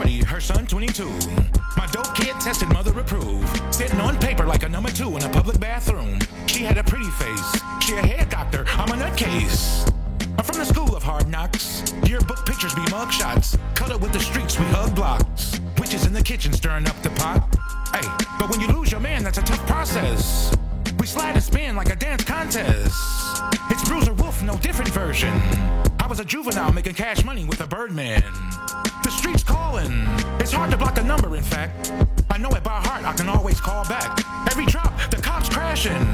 40, her son 22. My dope kid tested mother approved. Sitting on paper like a number two in a public bathroom. She had a pretty face. She a hair doctor. I'm a nutcase. I'm from the school of hard knocks. Yearbook pictures be mugshots. Cut up with the streets, we hug blocks. Witches in the kitchen stirring up the pot. Hey, but when you lose your man, that's a tough process. We slide and spin like a dance contest. It's Bruiser Wolf, no different version. I was a juvenile making cash money with a Birdman. Streets calling. It's hard to block a number, in fact. I know it by heart, I can always call back. Every drop, the cops crashing.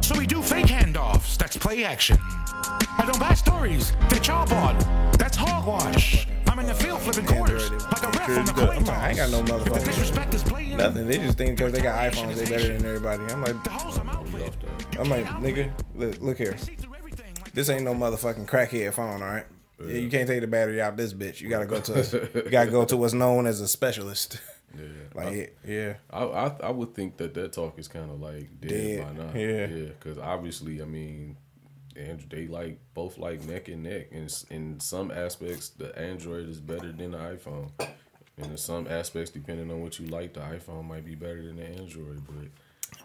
So we do fake handoffs, that's play action. I don't buy stories y'all bought. That's hogwash. I'm in the field flipping quarters like a ref on the coin. I ain't got no If motherfucking disrespect is blatant, nothing. They just think because they got iPhones, they better than everybody. I'm like, I'm out with. I'm like, nigga, look, look here. See through everything like This ain't no motherfucking crackhead phone, all right? Yeah, you can't take the battery out this bitch. You gotta go to you gotta go to what's known as a specialist. Yeah. Like yeah, I, I I would think that that talk is kind of like dead, Dead, by now. yeah. yeah. Because obviously, I mean, Android they like both like neck and neck, and in some aspects, the Android is better than the iPhone. And in some aspects, depending on what you like, the iPhone might be better than the Android, but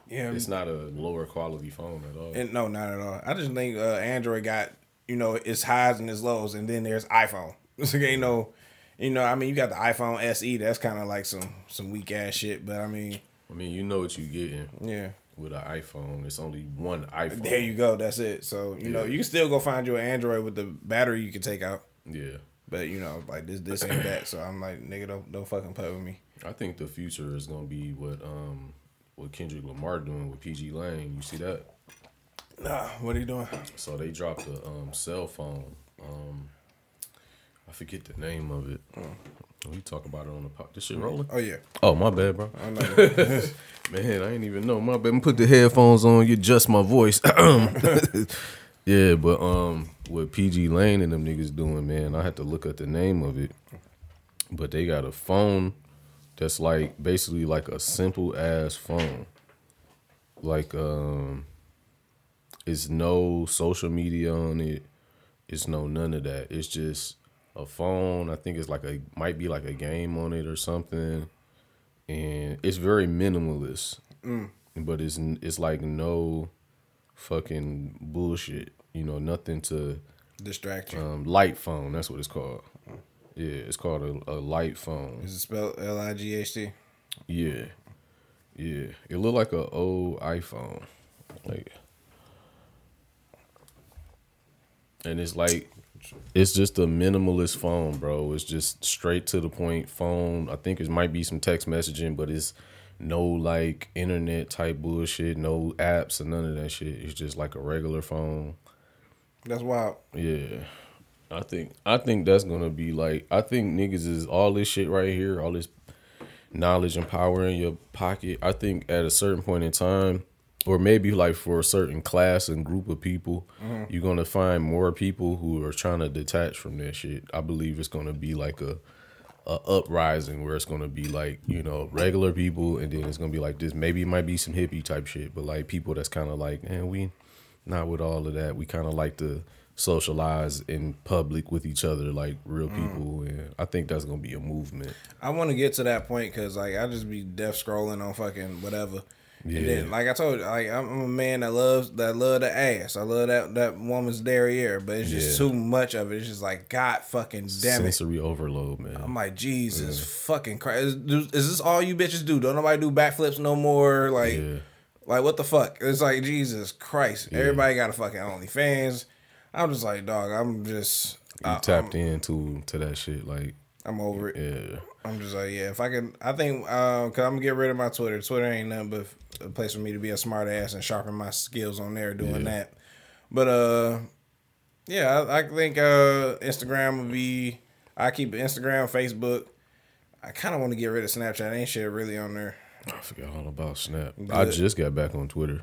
yeah. it's not a lower quality phone at all. And no, not at all. I just think uh, Android got you know its highs and its lows, and then there's iPhone. It's like ain't no, you know. I mean, you got the iPhone SE. That's kind of like some some weak ass shit. But I mean, I mean, you know what you're getting yeah. with an iPhone. It's only one iPhone. There you go. That's it. So you know, you can still go find your Android with the battery you can take out. Yeah. But you know, like this, this ain't that. So I'm like, nigga, don't don't fucking play with me. I think the future is gonna be what um what Kendrick Lamar doing with pgLang. You see that? Nah, what are you doing? So they dropped a um, cell phone. Um, I forget the name of it. We talk about it on the pop. This shit rolling? Oh yeah, Oh my bad, bro. I know. Man, I ain't even know. My bad. Put the headphones on. You adjust my voice. yeah, but um, what pgLang and them niggas doing, man, I had to look at the name of it. But they got a phone that's like basically like a simple ass phone. Like um, it's no social media on it. It's no none of that. It's just a phone. I think it's like a might be like a game on it or something and it's very minimalist. But it's it's like no fucking bullshit. You know, nothing to Distraction. um, light phone. That's what it's called. Yeah, it's called a, a light phone. Is it spelled L I G H T? Yeah, yeah. It looked like a old iPhone, like, and it's like it's just a minimalist phone, bro. It's just straight to the point phone. I think it might be some text messaging, but it's no like internet type bullshit, no apps and none of that shit. It's just like a regular phone. That's wild. Yeah. I think I think that's gonna be like I think niggas is all this shit right here, all this knowledge and power in your pocket. I think at a certain point in time, or maybe like for a certain class and group of people, mm-hmm. you're gonna find more people who are trying to detach from that shit. I believe it's gonna be like a a uprising where it's gonna be like you know regular people, and then it's gonna be like this. Maybe it might be some hippie type shit, but like people that's kind of like, man, we not with all of that. We kind of like to socialize in public with each other like real mm. people, and I think that's gonna be a movement. I want to get to that point because like I just be deaf scrolling on fucking whatever. Yeah. And then, like I told you, like I'm a man that loves that love the ass. I love that that woman's derriere, but it's just Yeah. too much of it. It's just like God fucking damn it. Sensory overload, man. I'm like Jesus fucking Christ. Is, is this all you bitches do? Don't nobody do backflips no more? Like, yeah, like what the fuck? It's like Jesus Christ. Everybody got a fucking OnlyFans. I'm just like dog. I'm just you tapped into to that shit. Like, I'm over it. yeah, I'm just like, yeah, if I can, I think, um, cause I'm gonna get rid of my Twitter. Twitter ain't nothing but a place for me to be a smart ass and sharpen my skills on there doing Yeah. that. But uh, yeah, I, I think uh, Instagram would be. I keep Instagram, Facebook. I kind of want to get rid of Snapchat. Ain't shit really on there. I forgot all about Snap. I just got back on Twitter.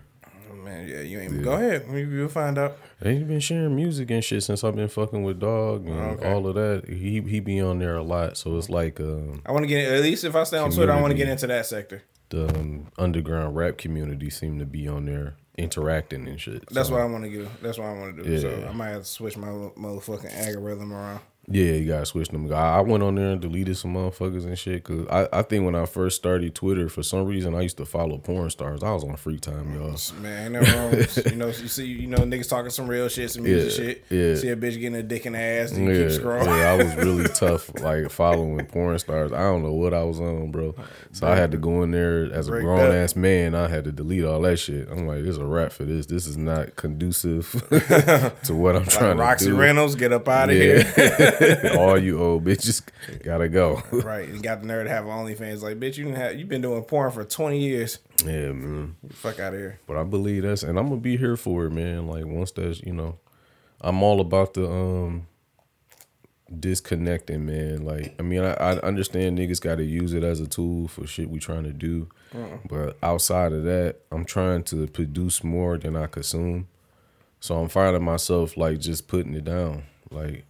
Oh, man, yeah, you ain't. Go ahead, You- you'll find out. Ain't been sharing music and shit since I've been fucking with Dog and Okay. all of that. He he be on there a lot, so it's like um, I want to get at least if I stay on Twitter, I want to get into that sector. the um, underground rap community seem to be on there interacting and shit. That's so, what I want to do. That's what I want to do. So I might have to switch my motherfucking algorithm around. Yeah, you gotta switch them. I I went on there and deleted some motherfuckers and shit. Cause I, I think when I first started Twitter, for some reason I used to follow porn stars. I was on free time, y'all. Man, ain't nothing wrong. you know, you see, you know, niggas talking some real shit, some music Yeah, shit. yeah. See a bitch getting a dick in the ass, and you Yeah, keep scrolling. yeah, I was really tough, like following porn stars. I don't know what I was on, bro. So I had to go in there as a grown ass man. I had to delete all that shit. I'm like, there's a wrap for this. This is not conducive to what I'm Like trying Roxy to do. Roxy Reynolds, get up out of here. All you old bitches gotta go. Right, you got the nerve to have OnlyFans. Like, bitch, you didn't have, you been doing porn for twenty years. yeah, man. Fuck out of here. But I believe that's, and I'm gonna be here for it, man. Like once that's, you know, I'm all about the um disconnecting, man. Like I mean, I, I understand niggas got to use it as a tool for shit we trying to do, but outside of that, I'm trying to produce more than I consume. So I'm finding myself like just putting it down, like.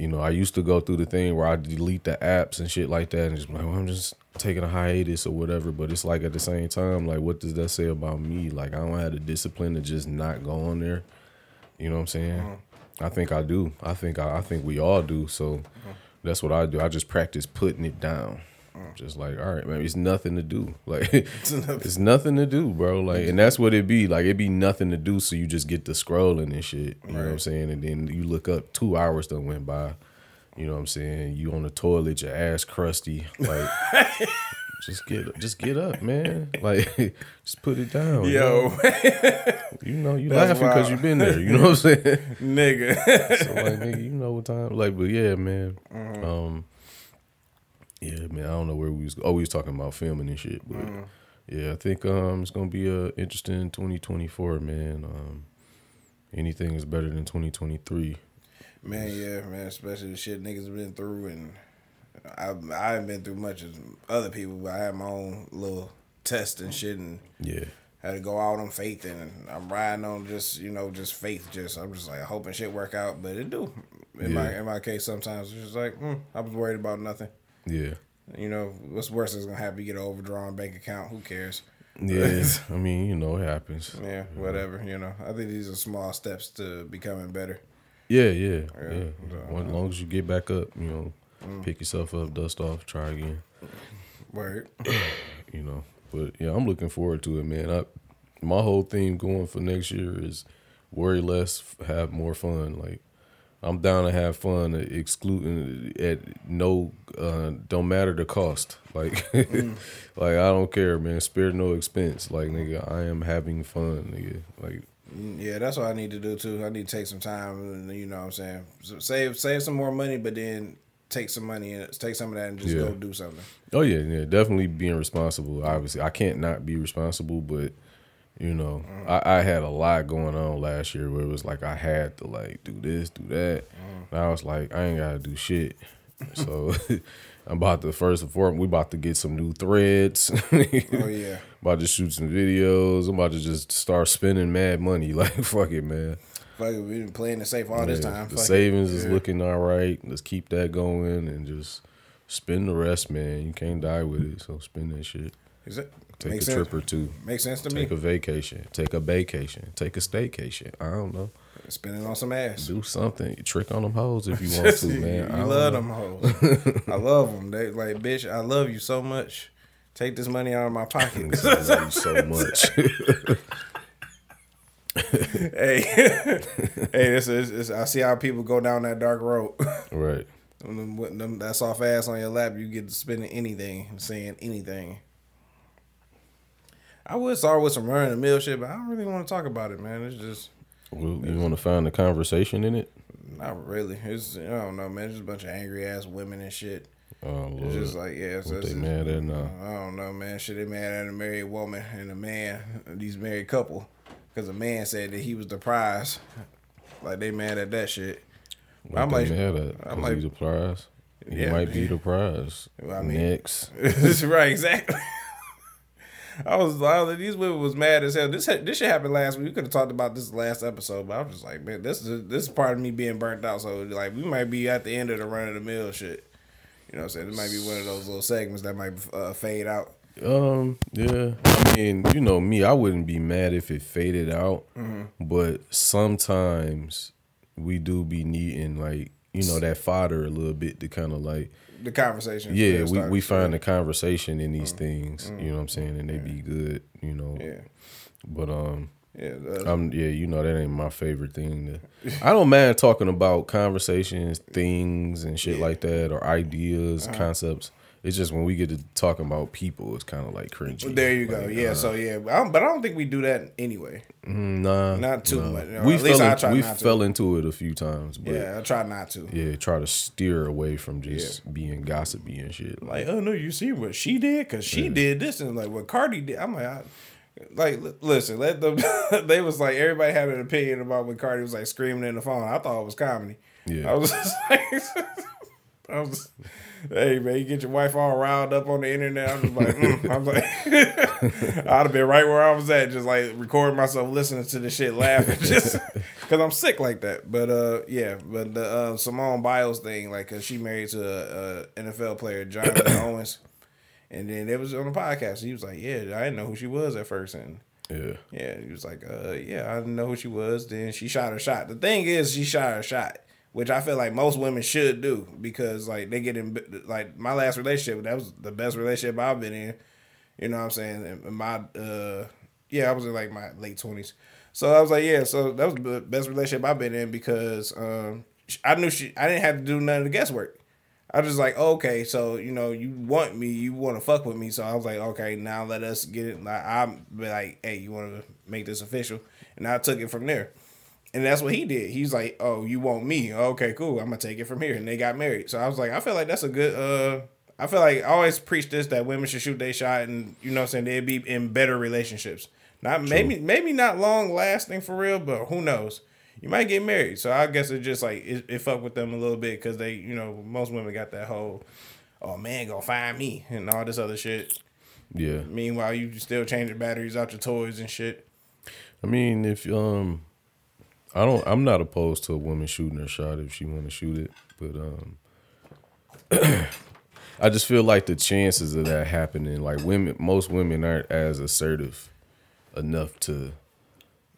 You know, I used to go through the thing where I delete the apps and shit like that, and just like, well, I'm just taking a hiatus or whatever. But it's like at the same time, like, what does that say about me? Like, I don't have the discipline to just not go on there. You know what I'm saying? Uh-huh. I think I do. I think I, I think we all do. So uh-huh. that's what I do. I just practice putting it down. Just like, all right, man, it's nothing to do. Like, it's nothing to do, bro. Like, and that's what it be. Like, it be nothing to do. So you just get to scrolling and shit. You know what I'm saying? And then you look up, two hours done went by. You know what I'm saying? You on the toilet, your ass crusty. Like, just get, just get up, man. Like, just put it down. Yo, you know, you That's laughing because you've been there. You know what I'm saying? nigga. So like, nigga, you know what time? Like, but yeah, man. Mm-hmm. Um, yeah, man. I don't know where we was. Oh, we was talking about filming and shit, but Mm-hmm. yeah, I think um it's gonna be a interesting 2024, man. Um, anything is better than 2023. Man, yeah, man, especially the shit niggas been through, and I I haven't been through much as other people, but I had my own little test and shit, and Yeah, had to go out on faith, and I'm riding on just you know just faith. Just I'm just like hoping shit work out, but it do. In my in my case, sometimes it's just like hmm, I was worried about nothing. Yeah, You know, what's worse is gonna happen? You get an overdrawn bank account. Who cares? yeah. I mean, you know, it happens. Yeah, whatever. You know, I think these are small steps to becoming better. Yeah, yeah, yeah. Yeah. As long as you get back up, you know, Mm. pick yourself up, dust off, try again. Word. you know. But yeah, I'm looking forward to it, man. I, my whole theme going for next year is worry less, have more fun. Like I'm down to have fun, excluding at no, uh, don't matter the cost. Like, like I don't care, man. Spare no expense. Like nigga, I am having fun, nigga. Like Mm, Yeah, that's what I need to do too. I need to take some time, and you know what I'm saying, so save save some more money, but then take some money and take some of that and just Yeah. go do something. Oh yeah, yeah, definitely being responsible. Obviously, I can't not be responsible, but you know, I, I had a lot going on last year where it was like I had to like do this, do that. And I was like, I ain't gotta do shit. So I'm about to first and foremost, we about to get some new threads. Oh yeah, about to shoot some videos. I'm about to just start spending mad money. Like fuck it, man. fuck it, we've been playing it safe all this time. The Fuck savings is Yeah. looking all right. Let's keep that going and just spend the rest, man. You can't die with it, so spend that shit. Is it Take makes a sense? trip or two. Makes sense to Take me. Take a vacation. Take a vacation. Take a staycation. I don't know. Spending on some ass. Do something. Trick on them hoes if you want to, man. I love know. them hoes. I love them. They like, bitch. I love you so much. Take this money out of my pocket. I love you so much. hey, hey, this is. I see how people go down that dark road. right. Them- them- that soft ass on your lap, you get to spending anything, and saying anything. I would start with some running the mill shit, but I don't really want to talk about it, man. It's just Well, you want to find the conversation in it? not really. It's I don't know, man. It's just a bunch of angry ass women and shit. Oh, It's just like yeah, it's, What it's, they mad at now? I don't know, man. Should they mad at a married woman and a man, these married couple, because a man said that he was the prize. Like they mad at that shit. What I'm they like- mad at? I'm like- he's the prize. He Yeah. might be the prize. I mean- Next. right, exactly. I was, I was these women was mad as hell. This this shit happened last week. We could have talked about this last episode, but I was just like, man, this is this is part of me being burnt out. So like, we might be at the end of the run of the mill shit. You know, what I'm saying it might be one of those little segments that might uh, fade out. Um, yeah. I mean, you know me, I wouldn't be mad if it faded out, Mm-hmm. but sometimes we do be needing like you know that fodder a little bit to kind of like The conversation. yeah we, we find the conversation in these things you know what i'm saying and they be good you know Yeah. but um Yeah. i'm yeah you know that ain't my favorite thing to i don't mind talking about conversations things and shit like that or ideas Uh-huh. concepts it's just when we get to talking about people it's kind of like cringy there you go. Yeah. uh, So yeah, but I, don't, but I don't think we do that anyway. nah Not too nah. much. We fell I in- try we not to. into it a few times but Yeah, I try not to. yeah, try to steer away from just being gossipy and shit. Like, oh no, you see what she did because she did this and like what Cardi did. I'm like, I, like, listen, let them. they was like everybody had an opinion about when Cardi was like screaming in the phone. I thought it was comedy. Yeah. I was just like, I was. Hey man, you get your wife all riled up on the internet. I'm just like, mm. I'm like, I'd have been right where I was at, just like recording myself listening to the shit, laughing, just because I'm sick like that. But uh, yeah, but the uh, Simone Biles thing, like, cause she married to a, a NFL player, Jonathan Owens, and then it was on the podcast. He was like, yeah, I didn't know who she was at first, and Yeah. yeah, he was like, uh, yeah, I didn't know who she was. Then she shot her shot. The thing is, she shot her shot, which I feel like most women should do because like they get in like my last relationship. That was the best relationship I've been in. You know what I'm saying? And my uh, yeah, I was in like my late twenties. So I was like, yeah, so that was the best relationship I've been in because um, I knew she, I didn't have to do none of the guesswork. I was just like, okay, so you know, you want me, you want to fuck with me, so I was like, okay, now let us get it. Like, I'm like, hey, you want to make this official, and I took it from there, and that's what he did. He's like, oh, you want me? Okay, cool. I'm gonna take it from here, and they got married. So I was like, I feel like that's a good. uh I feel like I always preach this that women should shoot their shot, and you know, what I'm saying they'd be in better relationships. Not maybe maybe not long lasting for real, but who knows? You might get married, so I guess it just like it, it fucked with them a little bit because they, you know, most women got that whole, oh man, gonna find me and all this other shit. Yeah. Meanwhile, you still changing batteries out your toys and shit. I mean, if um I don't I'm not opposed to a woman shooting her shot if she want to shoot it, but um I just feel like the chances of that happening like women most women aren't as assertive enough to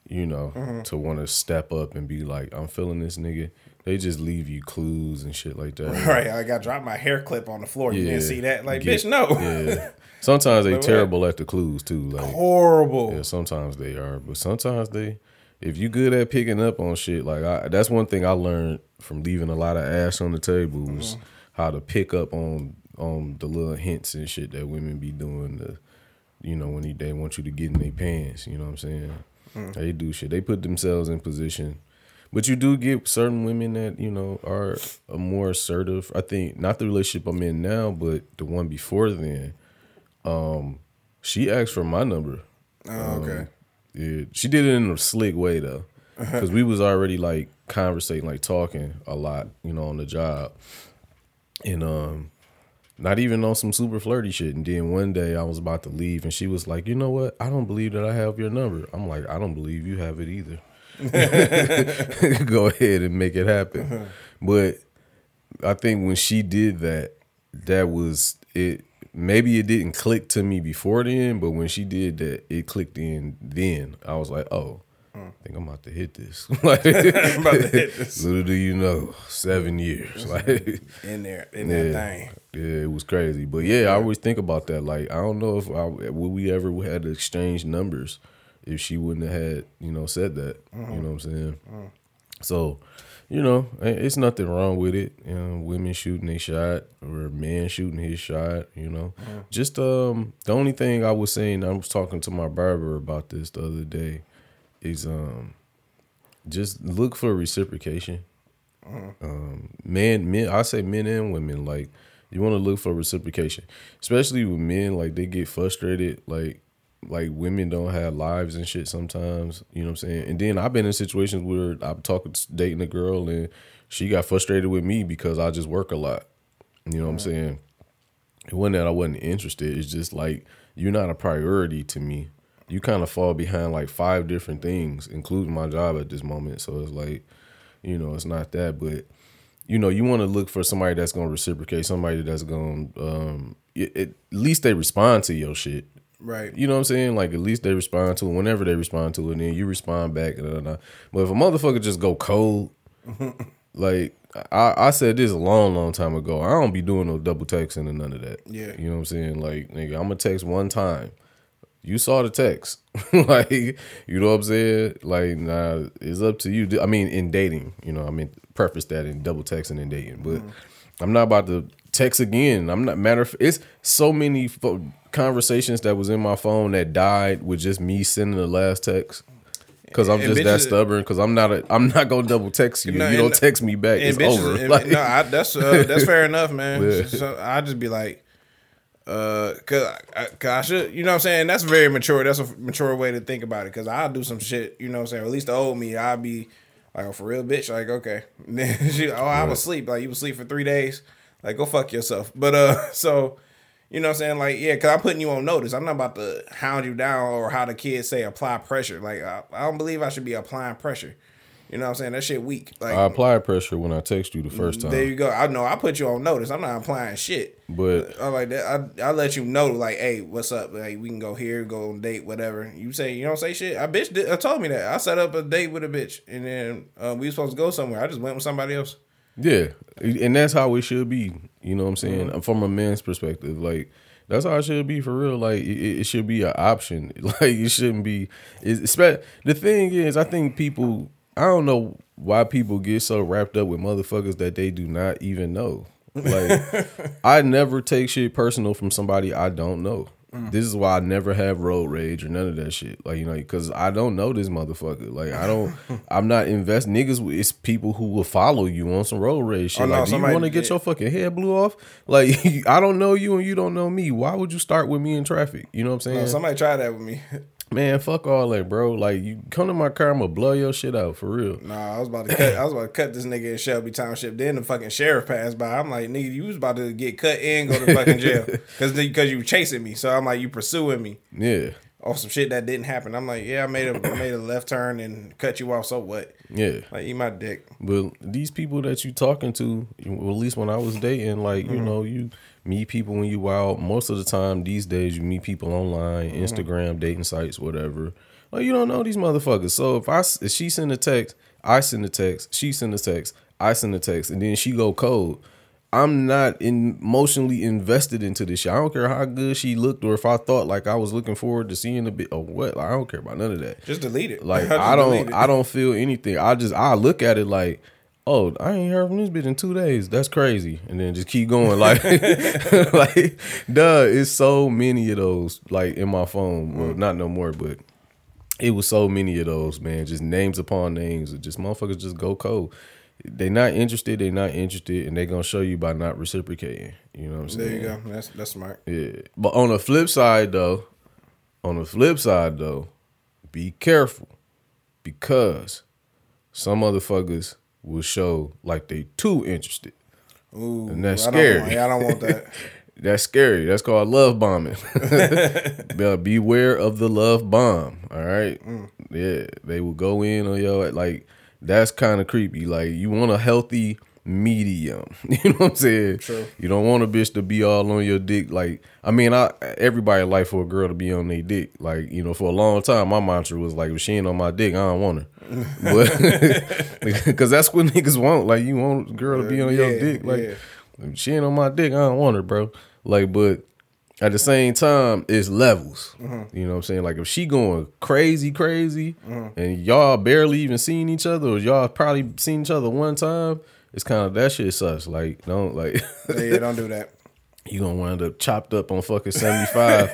you know, Mm-hmm. to want to step up and be like, I'm feeling this nigga. They just leave you clues and shit like that. Right, like I dropped my hair clip on the floor. You didn't see that? Like, Get- bitch, no. Yeah. Sometimes they terrible at the clues too. Like Horrible. Yeah, sometimes they are, but sometimes they. If you good at picking up on shit, like I, that's one thing I learned from leaving a lot of ass on the table was Mm-hmm. how to pick up on on the little hints and shit that women be doing. To, you know, when they, want you to get in their pants. You know what I'm saying? Mm. They do shit. They put themselves in position. But you do get certain women that you know are a more assertive. I think not the relationship I'm in now, but the one before then. Um, she asked for my number. Oh, okay. Yeah, she did it in a slick way though, because we was already like conversating, like talking a lot, you know, on the job, and um, not even on some super flirty shit. And then one day I was about to leave, and she was like, "You know what? I don't believe that I have your number." I'm like, "I don't believe you have it either." Go ahead and make it happen. But I think when she did that, that was it. Maybe it didn't click to me before then, but when she did that, it clicked in. Then I was like, "Oh, hmm. I think I'm about to hit this." like, I'm about to hit this. Little do you know, seven years. Like, In there, in yeah, that thing. yeah, it was crazy. But yeah, I always think about that. Like, I don't know if I, would we ever had to exchange numbers if she wouldn't have had, you know, said that. You mm-hmm. know what I'm saying? Mm-hmm. So, you know, it's nothing wrong with it. You know, women shooting a shot or men shooting his shot. You know, just um, the only thing I was saying, I was talking to my barber about this the other day, is um, just look for reciprocation. Um, men, men, I say men and women, like you want to look for reciprocation, especially with men. Like they get frustrated, like like women don't have lives and shit sometimes. You know what I'm saying? And then I've been in situations where I'm talking, dating a girl, and she got frustrated with me because I just work a lot. You know what I'm saying? It wasn't that I wasn't interested. It's just like you're not a priority to me. You kind of fall behind like five different things, including my job at this moment. So it's like, you know, it's not that, but you know, you want to look for somebody that's gonna reciprocate, somebody that's gonna, um, it, at least they respond to your shit. Right. You know what I'm saying? Like at least they respond to it whenever they respond to it, and then you respond back. And, and, and. But if a motherfucker just go cold, like I, I said this a long, long time ago. I don't be doing no double texting and none of that. Yeah. You know what I'm saying? Like, nigga, I'm gonna text one time. You saw the text. like, you know what I'm saying? Like, nah, it's up to you. I mean, in dating, you know, I mean, preface that in double texting and dating. But mm-hmm. I'm not about to text again. I'm not matter of it's so many fo- conversations that was in my phone that died with just me sending the last text. Cause I'm just that stubborn. Cause I'm not a, I'm not gonna double text you. No, you don't text me back. It's bitches- over. and- Like- no, I, that's uh, that's fair enough, man. Yeah. So I just be like, uh, cause I, cause I should, you know what I'm saying? That's very mature. That's a mature way to think about it. Cause I'll do some shit, you know what I'm saying? Or at least the old me, I'll be like, oh, for real, bitch. Like, okay. And then she, oh, I was asleep. Like, you was asleep for three days. Like, go fuck yourself. But uh, so. You know what I'm saying? Like, yeah, because I'm putting you on notice. I'm not about to hound you down or how the kids say apply pressure. Like, I, I don't believe I should be applying pressure. You know what I'm saying? That shit weak. Like, I applied pressure when I text you the first time. there you go. I know I put you on notice. I'm not applying shit. But I like that. I I let you know like, hey, what's up? Like we can go here, go on date, whatever. You say you don't say shit. I bitch did, I told me that. I set up a date with a bitch, and then uh, we was supposed to go somewhere. I just went with somebody else. Yeah, and that's how it should be. You know what I'm saying? Mm-hmm. From a man's perspective, like that's how it should be for real. Like it, it should be an option. Like it shouldn't be. It's, the thing is, I think people. I don't know why people get so wrapped up with motherfuckers that they do not even know. Like I never take shit personal from somebody I don't know. Mm. This is why I never have road rage or none of that shit. Like you know, because I don't know this motherfucker. Like I don't, I'm not invest niggas. It's people who will follow you on some road rage shit. Oh, no, like, do you want to get your fucking head blew off? Like I don't know you and you don't know me. Why would you start with me in traffic? You know what I'm saying? No, somebody tried that with me. Man, fuck all that, bro. Like you come to my car, I'm gonna blow your shit out for real. Nah, I was about to cut. I was about to cut this nigga in Shelby Township. Then the fucking sheriff passed by. I'm like, nigga, you was about to get cut and go to fucking jail because because you were chasing me. So I'm like, you pursuing me Yeah, or some shit that didn't happen. I'm like, yeah, I made a I made a left turn and cut you off. So what? yeah. Like, eat my dick. But these people that you talking to, at least when I was dating, like you mm-hmm. know, you meet people when you out. Most of the time these days, you meet people online, mm-hmm. Instagram, dating sites, whatever. Like you don't know these motherfuckers. So if I if she send a text, I send a text, she send a text, I send a text, and then she go cold. I'm not emotionally invested into this shit. I don't care how good she looked or if I thought like I was looking forward to seeing a bit or what. I don't care about none of that. Just delete it. Like I don't. I don't feel anything. I just I look at it like, oh, I ain't heard from this bitch in two days. That's crazy. And then just keep going. Like like duh, it's so many of those like in my phone. Well, mm. not no more, but it was so many of those, man. Just names upon names. Just motherfuckers just go cold. They not interested, they not interested, and they gonna show you by not reciprocating. You know what I'm saying? There you go. That's that's smart. Yeah. But on the flip side though, on the flip side though, be careful. Because some motherfuckers will show like they too interested. Ooh, And that's I don't scary. want- yeah, I don't want that. That's scary. That's called love bombing. Be- Beware of the love bomb. All right. Mm. Yeah. They will go in on your like that's kind of creepy. Like you want a healthy medium. You know what I'm saying? True. You don't want a bitch to be all on your dick. Like I mean, I everybody like for a girl to be on their dick. Like you know, for a long time, my mantra was like, if she ain't on my dick, I don't want her. But because that's what niggas want. Like you want a girl to be on your dick. Like yeah. if she ain't on my dick, I don't want her, bro. Like, but at the same time, it's levels. Mm-hmm. You know what I'm saying? Like if she going crazy, crazy, Mm-hmm. and y'all barely even seen each other, or y'all probably seen each other one time, it's kind of that shit sucks. Like, don't like Yeah, don't do that. you gonna wind up chopped up on fucking 75.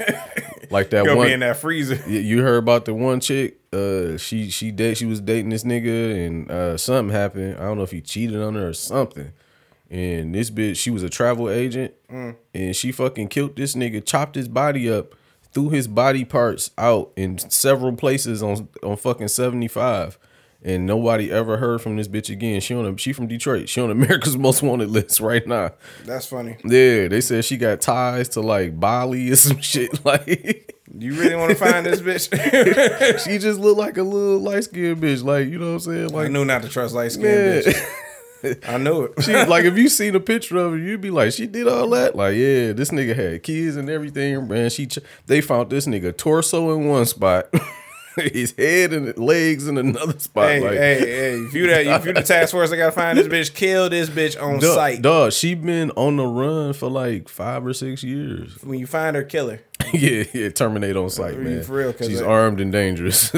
like that one be in that freezer. you- heard about the one chick uh she she date she was dating this nigga and uh something happened i don't know if he cheated on her or something and this bitch she was a travel agent and she fucking killed this nigga chopped his body up threw his body parts out in several places on on fucking 75 and nobody ever heard from this bitch again. She on a, she from Detroit. She on America's Most Wanted list right now. That's funny. Yeah, they said she got ties to like Bali or some shit. Like You really want to find this bitch? she just looked like a little light skinned bitch. Like, you know what I'm saying? I Like, knew not to trust light skinned man. bitches. I knew it. she like if you seen a picture of her, you'd be like, she did all that. Like, yeah, this nigga had kids and everything, man. She they found this nigga torso in one spot, his head and legs in another spot. Hey, like, hey, hey! If you that, if you the task force, I gotta find this bitch. Kill this bitch on dog, sight. dog, she been on the run for like five or six years. When you find her, kill her. yeah, yeah, terminate on sight, For man. real, 'cause She's it- armed and dangerous.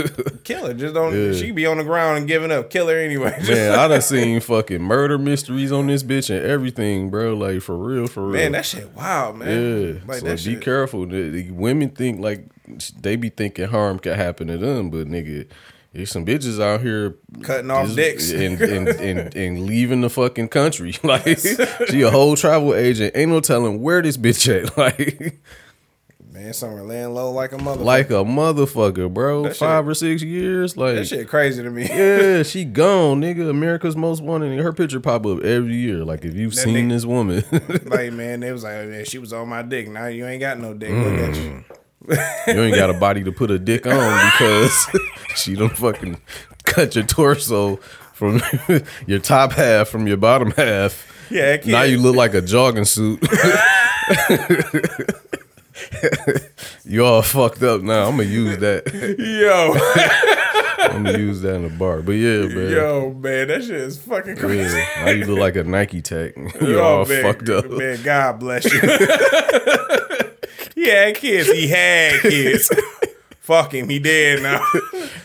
Kill her. Just don't. Yeah. She be on the ground and giving up. Kill her anyway. Man, I done seen fucking murder mysteries on this bitch and everything, bro. Like for real, for real. man, that shit wild, man. Yeah, like so that be shit. careful. The, the women think like they be thinking harm could happen to them, but nigga, there's some bitches out here Cutting off dicks. and, and, and and leaving the fucking country. Like she a whole travel agent. Ain't no telling where this bitch at. Like Man, somewhere laying low like a mother. like a motherfucker, bro. That shit- Five or six years. Like that shit crazy to me. yeah, she gone, nigga. America's most wanted. Her picture pop up every year. Like if you've That seen nigga- this woman, like man, they was like, man, she was on my dick. Now you ain't got no dick. Look at you. Mm. You ain't got a body to put a dick on because she don't fucking cut your torso from your top half from your bottom half. Yeah, Now you look like a jogging suit. you all fucked up now. I'm gonna use that. yo, I'm gonna use that in the bar. But yeah, man. yo, man, that shit is fucking crazy. Yeah. Now you look like a Nike tech. You Yo, all man, fucked up. Man, God bless you. He had kids. He had kids. Fuck him. He dead now.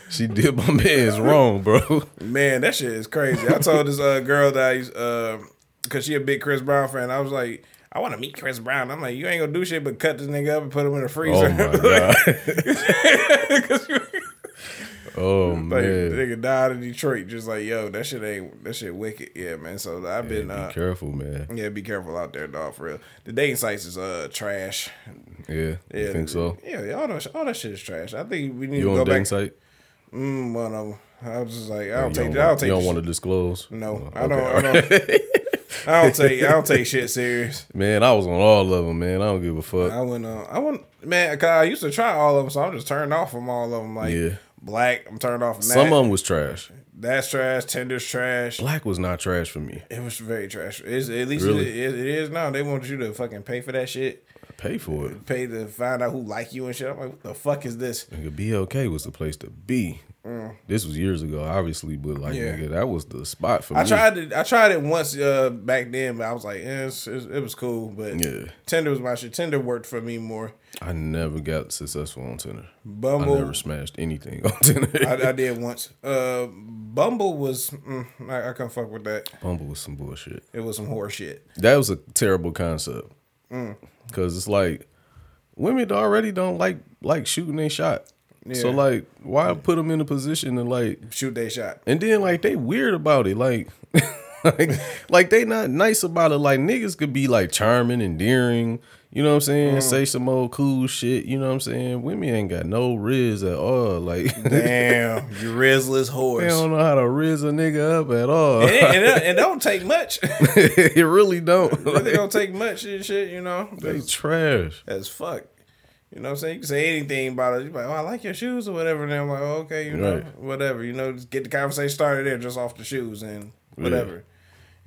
She did my man's wrong, bro. Man, that shit is crazy. I told this uh, girl that I used, uh, cause she a big Chris Brown fan. I was like, I want to meet Chris Brown. I'm like, you ain't gonna do shit but cut this nigga up and put him in the freezer. Oh my god. Oh man. nigga died in Detroit. Just like, yo, that shit ain't that shit wicked. Yeah, man. So I've been, Be uh, careful, man. yeah, be careful out there, dog. For real, the dating sites is uh trash. Yeah. Yeah, You think so? Yeah, all that all that shit is trash. I think we need You to on go back. site? Mm, one of them. I was just like, I You don't take. don't I don't take. You don't want to disclose? No, Oh, I don't. I don't. I don't take. I don't take shit serious. Man, I was on all of them, man. I don't give a fuck. I went on. I went, man. Cause I used to try all of them, so I'm just turned off from all of them. Like Yeah. Black, I'm turned off from Some that. of them was trash. That's trash. Tinder's trash. Black was not trash for me. It was very trash. It's, at least Really? it, it, it is now. They want you to fucking pay for that shit. I paid for it. Pay to find out who like you and shit. I'm like, what the fuck is this? Nigga, BLK was the place to be. This was years ago, obviously, but like, Mm. Yeah. nigga, that was the spot for I me. tried it. I tried it once uh, back then, but I was like, eh, it's, it's, it was cool. But Yeah. Tinder was my shit. Tinder worked for me more. I never got successful on Tinder. Bumble I never smashed anything on Tinder. I, I did once. Uh, Bumble was, mm, I, I couldn't fuck with that. Bumble was some bullshit. It was some horse shit. That was a terrible concept. Mm. Cause it's like women already don't like like shooting a shot. So like, why put them in a position to like, Shoot their shot. and then like they weird about it, like, like, like they not nice about it. Like niggas could be like charming, and endearing, you know what I'm saying? Mm. Say some old cool shit, you know what I'm saying? Women ain't got no riz at all. Like Damn, you rizzless horse. they don't know how to riz a nigga up at all. And it, and it, don't take much. it really don't. it really Like, don't take much and shit, you know. they That's, trash. as fuck. You know what I'm saying? You can say anything about it. You're like, oh, I like your shoes or whatever. And I'm like, oh, okay, you know, Right. whatever. You know, just get the conversation started there just off the shoes and whatever.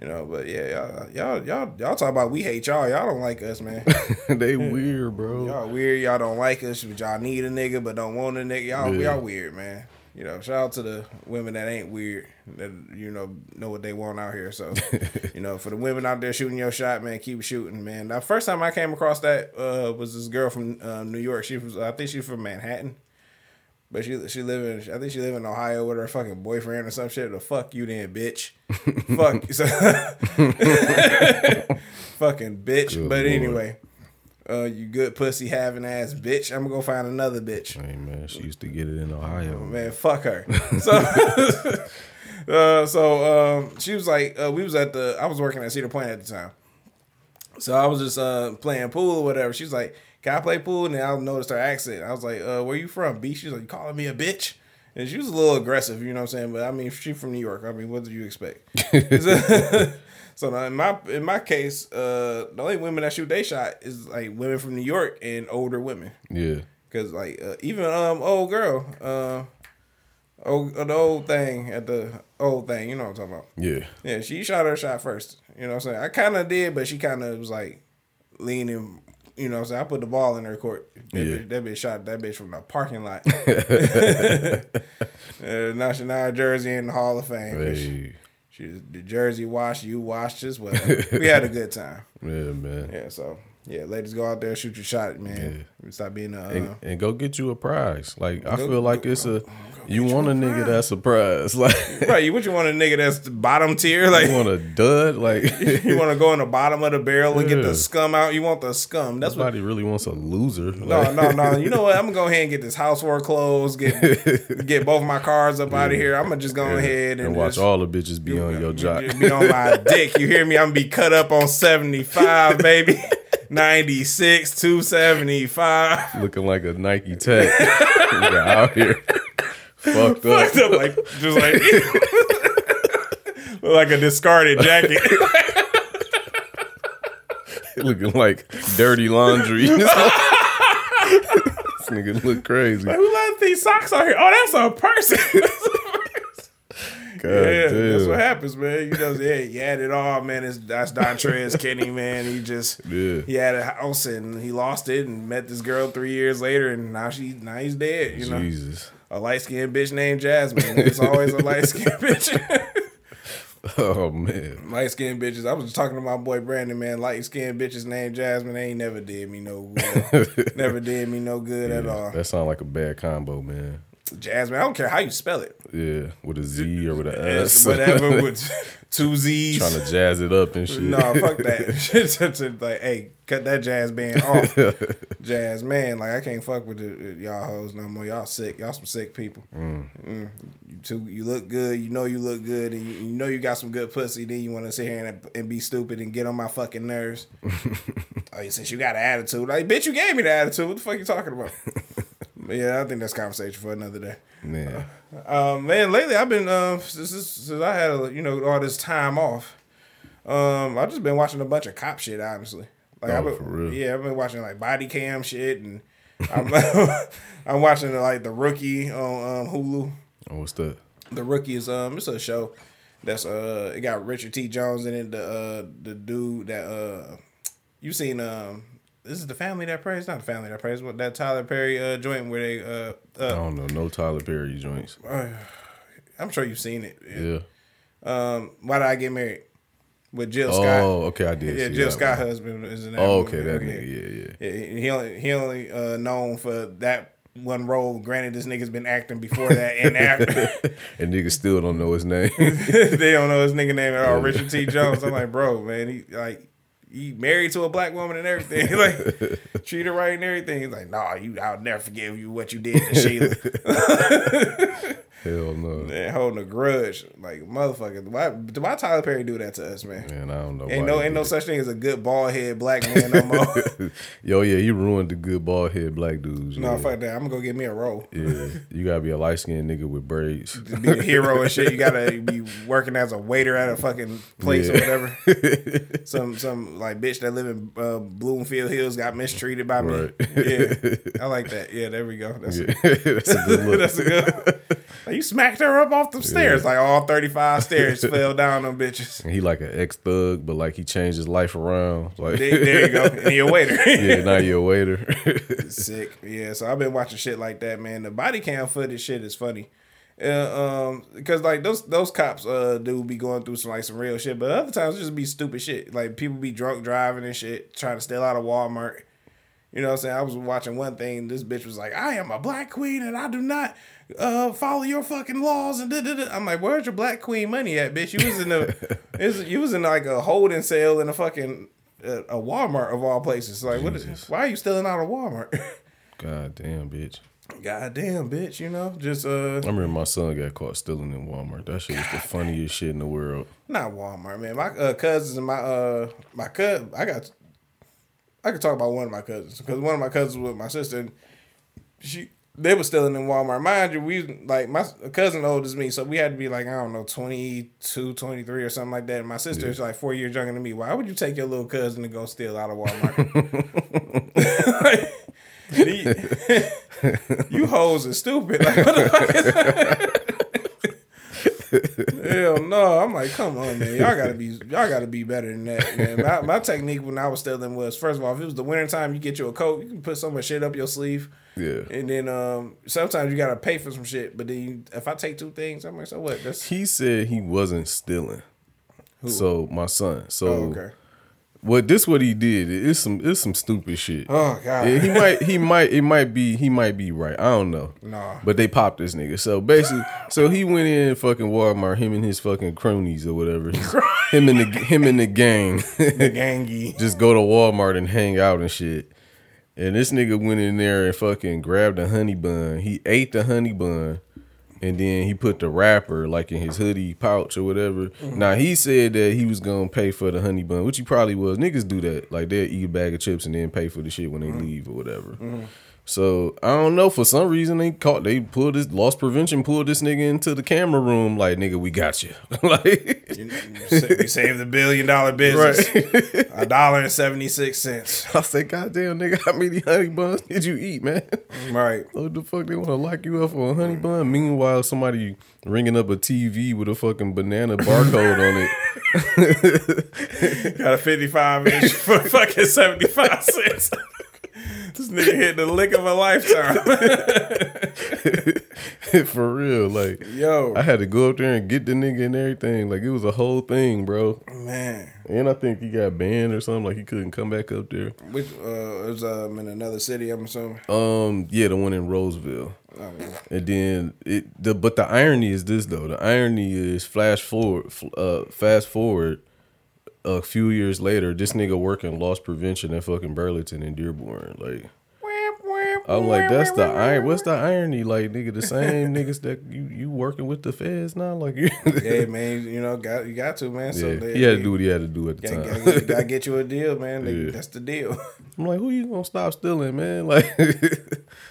You know, but yeah, y'all, y'all, y'all, y'all talk about we hate y'all. Y'all don't like us, man. they weird, bro. y'all weird. Y'all don't like us. But y'all need a nigga, but don't want a nigga. Y'all, Yeah. y'all weird, man. You know, shout out to the women that ain't weird. That you know know what they want out here. So, you know, for the women out there shooting your shot, man, keep shooting, man. The first time I came across that uh, was this girl from um, New York. She was, I think she's from Manhattan. But she she live in I think she live in Ohio with her fucking boyfriend or some shit. The fuck you then, bitch. fuck. fucking bitch. Good but Lord. anyway, uh, you good pussy having ass bitch. I'm gonna go find another bitch. Hey man, she used to get it in Ohio. Man, fuck her. So, uh, so um, she was like, uh, we was at the, I was working at Cedar Point at the time. So I was just uh, playing pool or whatever. She's like, can I play pool? And then I noticed her accent. I was like, uh, where you from? B. She's like, you calling me a bitch? And she was a little aggressive, you know what I'm saying? But I mean, she's from New York. I mean, what did you expect? so now in my in my case, uh, the only women that shoot they shot is like women from New York and older women. Yeah. Cause like uh, even um old girl, uh, old the old thing at the old thing, you know what I'm talking about. Yeah. Yeah, she shot her shot first. You know what I'm saying? I kind of did, but she kind of was like leaning You know what I'm saying? I put the ball in her court. That, Yeah. bitch, that bitch shot that bitch from the parking lot. uh, now now jersey in the Hall of Fame. Hey, She the jersey wash, you washed as well. we had a good time. yeah, man. Yeah, so yeah, ladies go out there, shoot your shot, man. Stop being a uh, And, and go get you a prize. Like I Go- feel like it's a you want a nigga that's prize. Like right. You what you want a nigga that's bottom tier? Like you want a dud. Like you want to go in the bottom of the barrel and get the scum out. You want the scum. That's what. nobody really wants a loser. No, Like, no, no. You know what? I'm gonna go ahead and get this house foreclosed. Get get both my cars up out of here. I'm gonna just go ahead and, and watch just, all the bitches be on your jock, Be on my dick. You hear me? I'm gonna be cut up on 75, baby. 96, 275. Looking like a Nike Tech. Out here. Fucked up. Fucked up, like just like like a discarded jacket. Looking like dirty laundry. this nigga look crazy. Who left these socks out here? Oh, that's a person. God yeah, damn. that's what happens, man. You know, yeah, you had it all, man. It's that's Dontrez Kenny, man. He just Yeah. he had a house and he lost it and met this girl three years later and now she now he's dead. You know, Jesus. A light skinned bitch named Jasmine. It's always a light skinned bitch. Oh man. light skinned bitches. I was just talking to my boy Brandon, man. Light skinned bitches named Jasmine. They ain't never did me no good. never did me no good at all. That sound like a bad combo, man. Jasmine. I don't care how you spell it. Yeah, with a Z or with a It's S. whatever with two Z's. Trying to jazz it up and shit. No, fuck that. like, hey, cut that jazz band off. jazz man, like I can't fuck with the, y'all hoes no more. Y'all sick. Y'all some sick people. Mm. You too. You look good. You know you look good, and you, you know you got some good pussy. Then you want to sit here and, and be stupid and get on my fucking nerves. oh, you since you got an attitude, like bitch, you gave me the attitude. What the fuck you talking about? But yeah, I think that's conversation for another day. Man. Um, man, lately I've been uh, since, since I had a, you know all this time off. Um, I've just been watching a bunch of cop shit, honestly. Like, Oh, I've been, for real? Yeah, I've been watching like body cam shit, and I'm, I'm watching like the rookie on um, Hulu. Oh, what's that? The rookie is um, it's a show that's uh, it got Richard T. Jones in it. The uh, the dude that uh, you seen um. This is the family that prays, not the family that prays. What that Tyler Perry uh, joint where they uh, I uh don't know. No Tyler Perry joints. I'm sure you've seen it. Yeah. Um, why did I get married with Jill Scott? Oh, okay. I did. yeah, Jill Scott one. husband is in that. Oh, movie. okay. That nigga. Yeah, yeah. Yeah, he only he only uh, known for that one role. Granted, this nigga's been acting before that and after. And niggas still don't know his name. they don't know his nigga name at all. Richard T. Jones. I'm like, bro, man, he like. He married to a black woman and everything. like treat her right and everything. He's like, nah, you I'll never forgive you what you did to Sheila. Hell no. Man, holding a grudge. Like motherfucker. Why why Tyler Perry do that to us, man? Man, I don't know. Ain't no ain't no such thing as a good bald head black man no more. Yo, yeah, you ruined the good bald head black dudes. no, yeah. fuck that. I'm gonna go get me a role. Yeah, you gotta be a light skinned nigga with braids. Be the hero and shit, you gotta be working as a waiter at a fucking place or whatever. some some like bitch that live in uh, Bloomfield Hills got mistreated by me. Yeah, I like that. Yeah, there we go. That's Yeah, that's a good look. that's a good. You smacked her up off the stairs, like all 35 stairs fell down on bitches. And he like an ex thug, but like he changed his life around. Like, There, there you go. And you're a waiter. yeah, now you're a waiter. Sick. Yeah, so I've been watching shit like that, man. The body cam footage shit is funny. Uh, um, because like those those cops uh do be going through some like some real shit, but other times it just be stupid shit. Like people be drunk driving and shit, trying to steal out of Walmart. You know what I'm saying? I was watching one thing. This bitch was like, "I am a black queen and I do not uh follow your fucking laws." And da, da, da. I'm like, "Where's your black queen money at, bitch? You was in a, you was in like a holding cell in a fucking uh, a Walmart of all places. Like, what? Is, Jesus. why are you stealing out of Walmart?" God damn, bitch. God damn, bitch, you know, just uh, I remember my son got caught stealing in Walmart. That shit was the funniest shit in the world. not Walmart, man. My uh, cousins and my uh, my cousin, I got, I could talk about one of my cousins because one of my cousins was with my sister. And she, they were stealing in Walmart. Mind you, we like my cousin old as me, so we had to be like I don't know 22, 23 or something like that. And my sister is like four years younger than me. Why would you take your little cousin to go steal out of Walmart? Like, you, you hoes are stupid. Like what the fuck is Hell no! I'm like, come on, man. Y'all gotta be, y'all gotta be better than that, man. My, my technique when I was stealing was, first of all, if it was the winter time, you get you a coat, you can put so much shit up your sleeve. Yeah. And then um, sometimes you gotta pay for some shit. But then you, if I take two things, I'm like, so what? That's He said he wasn't stealing. So my son. So oh, okay. What this what he did. It's some it's some stupid shit. Oh god. Yeah, he might he might it might be he might be right. I don't know. Nah. But they popped this nigga. So basically so he went in fucking Walmart, him and his fucking cronies or whatever. him and the him and the gang. the gangy. just go to Walmart and hang out and shit. And this nigga went in there and fucking grabbed a honey bun. He ate the honey bun. And then he put the wrapper like in his hoodie pouch or whatever. Mm-hmm. Now he said that he was gonna pay for the honey bun, which he probably was. Niggas do that. Like they'll eat a bag of chips and then pay for the shit when they mm-hmm. leave or whatever. Mm-hmm. So I don't know. For some reason they caught they pulled this loss prevention pulled this nigga into the camera room. Like nigga, we got you. like we saved a billion dollar business. A dollar and seventy six cents. I said, goddamn nigga, how many honey buns did you eat, man? Right. What the fuck they want to lock you up for a honey bun? Meanwhile, somebody ringing up a TV with a fucking banana barcode on it. Got a fifty five inch for fucking seventy five cents. This nigga hit the lick of a lifetime. for real, like Yo. I had to go up there and get the nigga and everything. Like it was a whole thing, bro. Man. And I think he got banned or something. Like he couldn't come back up there. Which uh it was um in another city, I'm assuming. Um, yeah, the one in Roseville. Oh, yeah. And then it the but the irony is this though. The irony is flash forward uh fast forward a few years later, this nigga working loss prevention at fucking Burlington and Dearborn. Like I'm like, that's the iron what's the irony? Like nigga, the same niggas that you you working with the feds now? Like Yeah, man, you know, got you got to, man. So Yeah, they, he had to do what he had to do at the Gotta, time. gotta, gotta get you a deal, man. They- Yeah. That's the deal. I'm like, who you gonna stop stealing, man? Like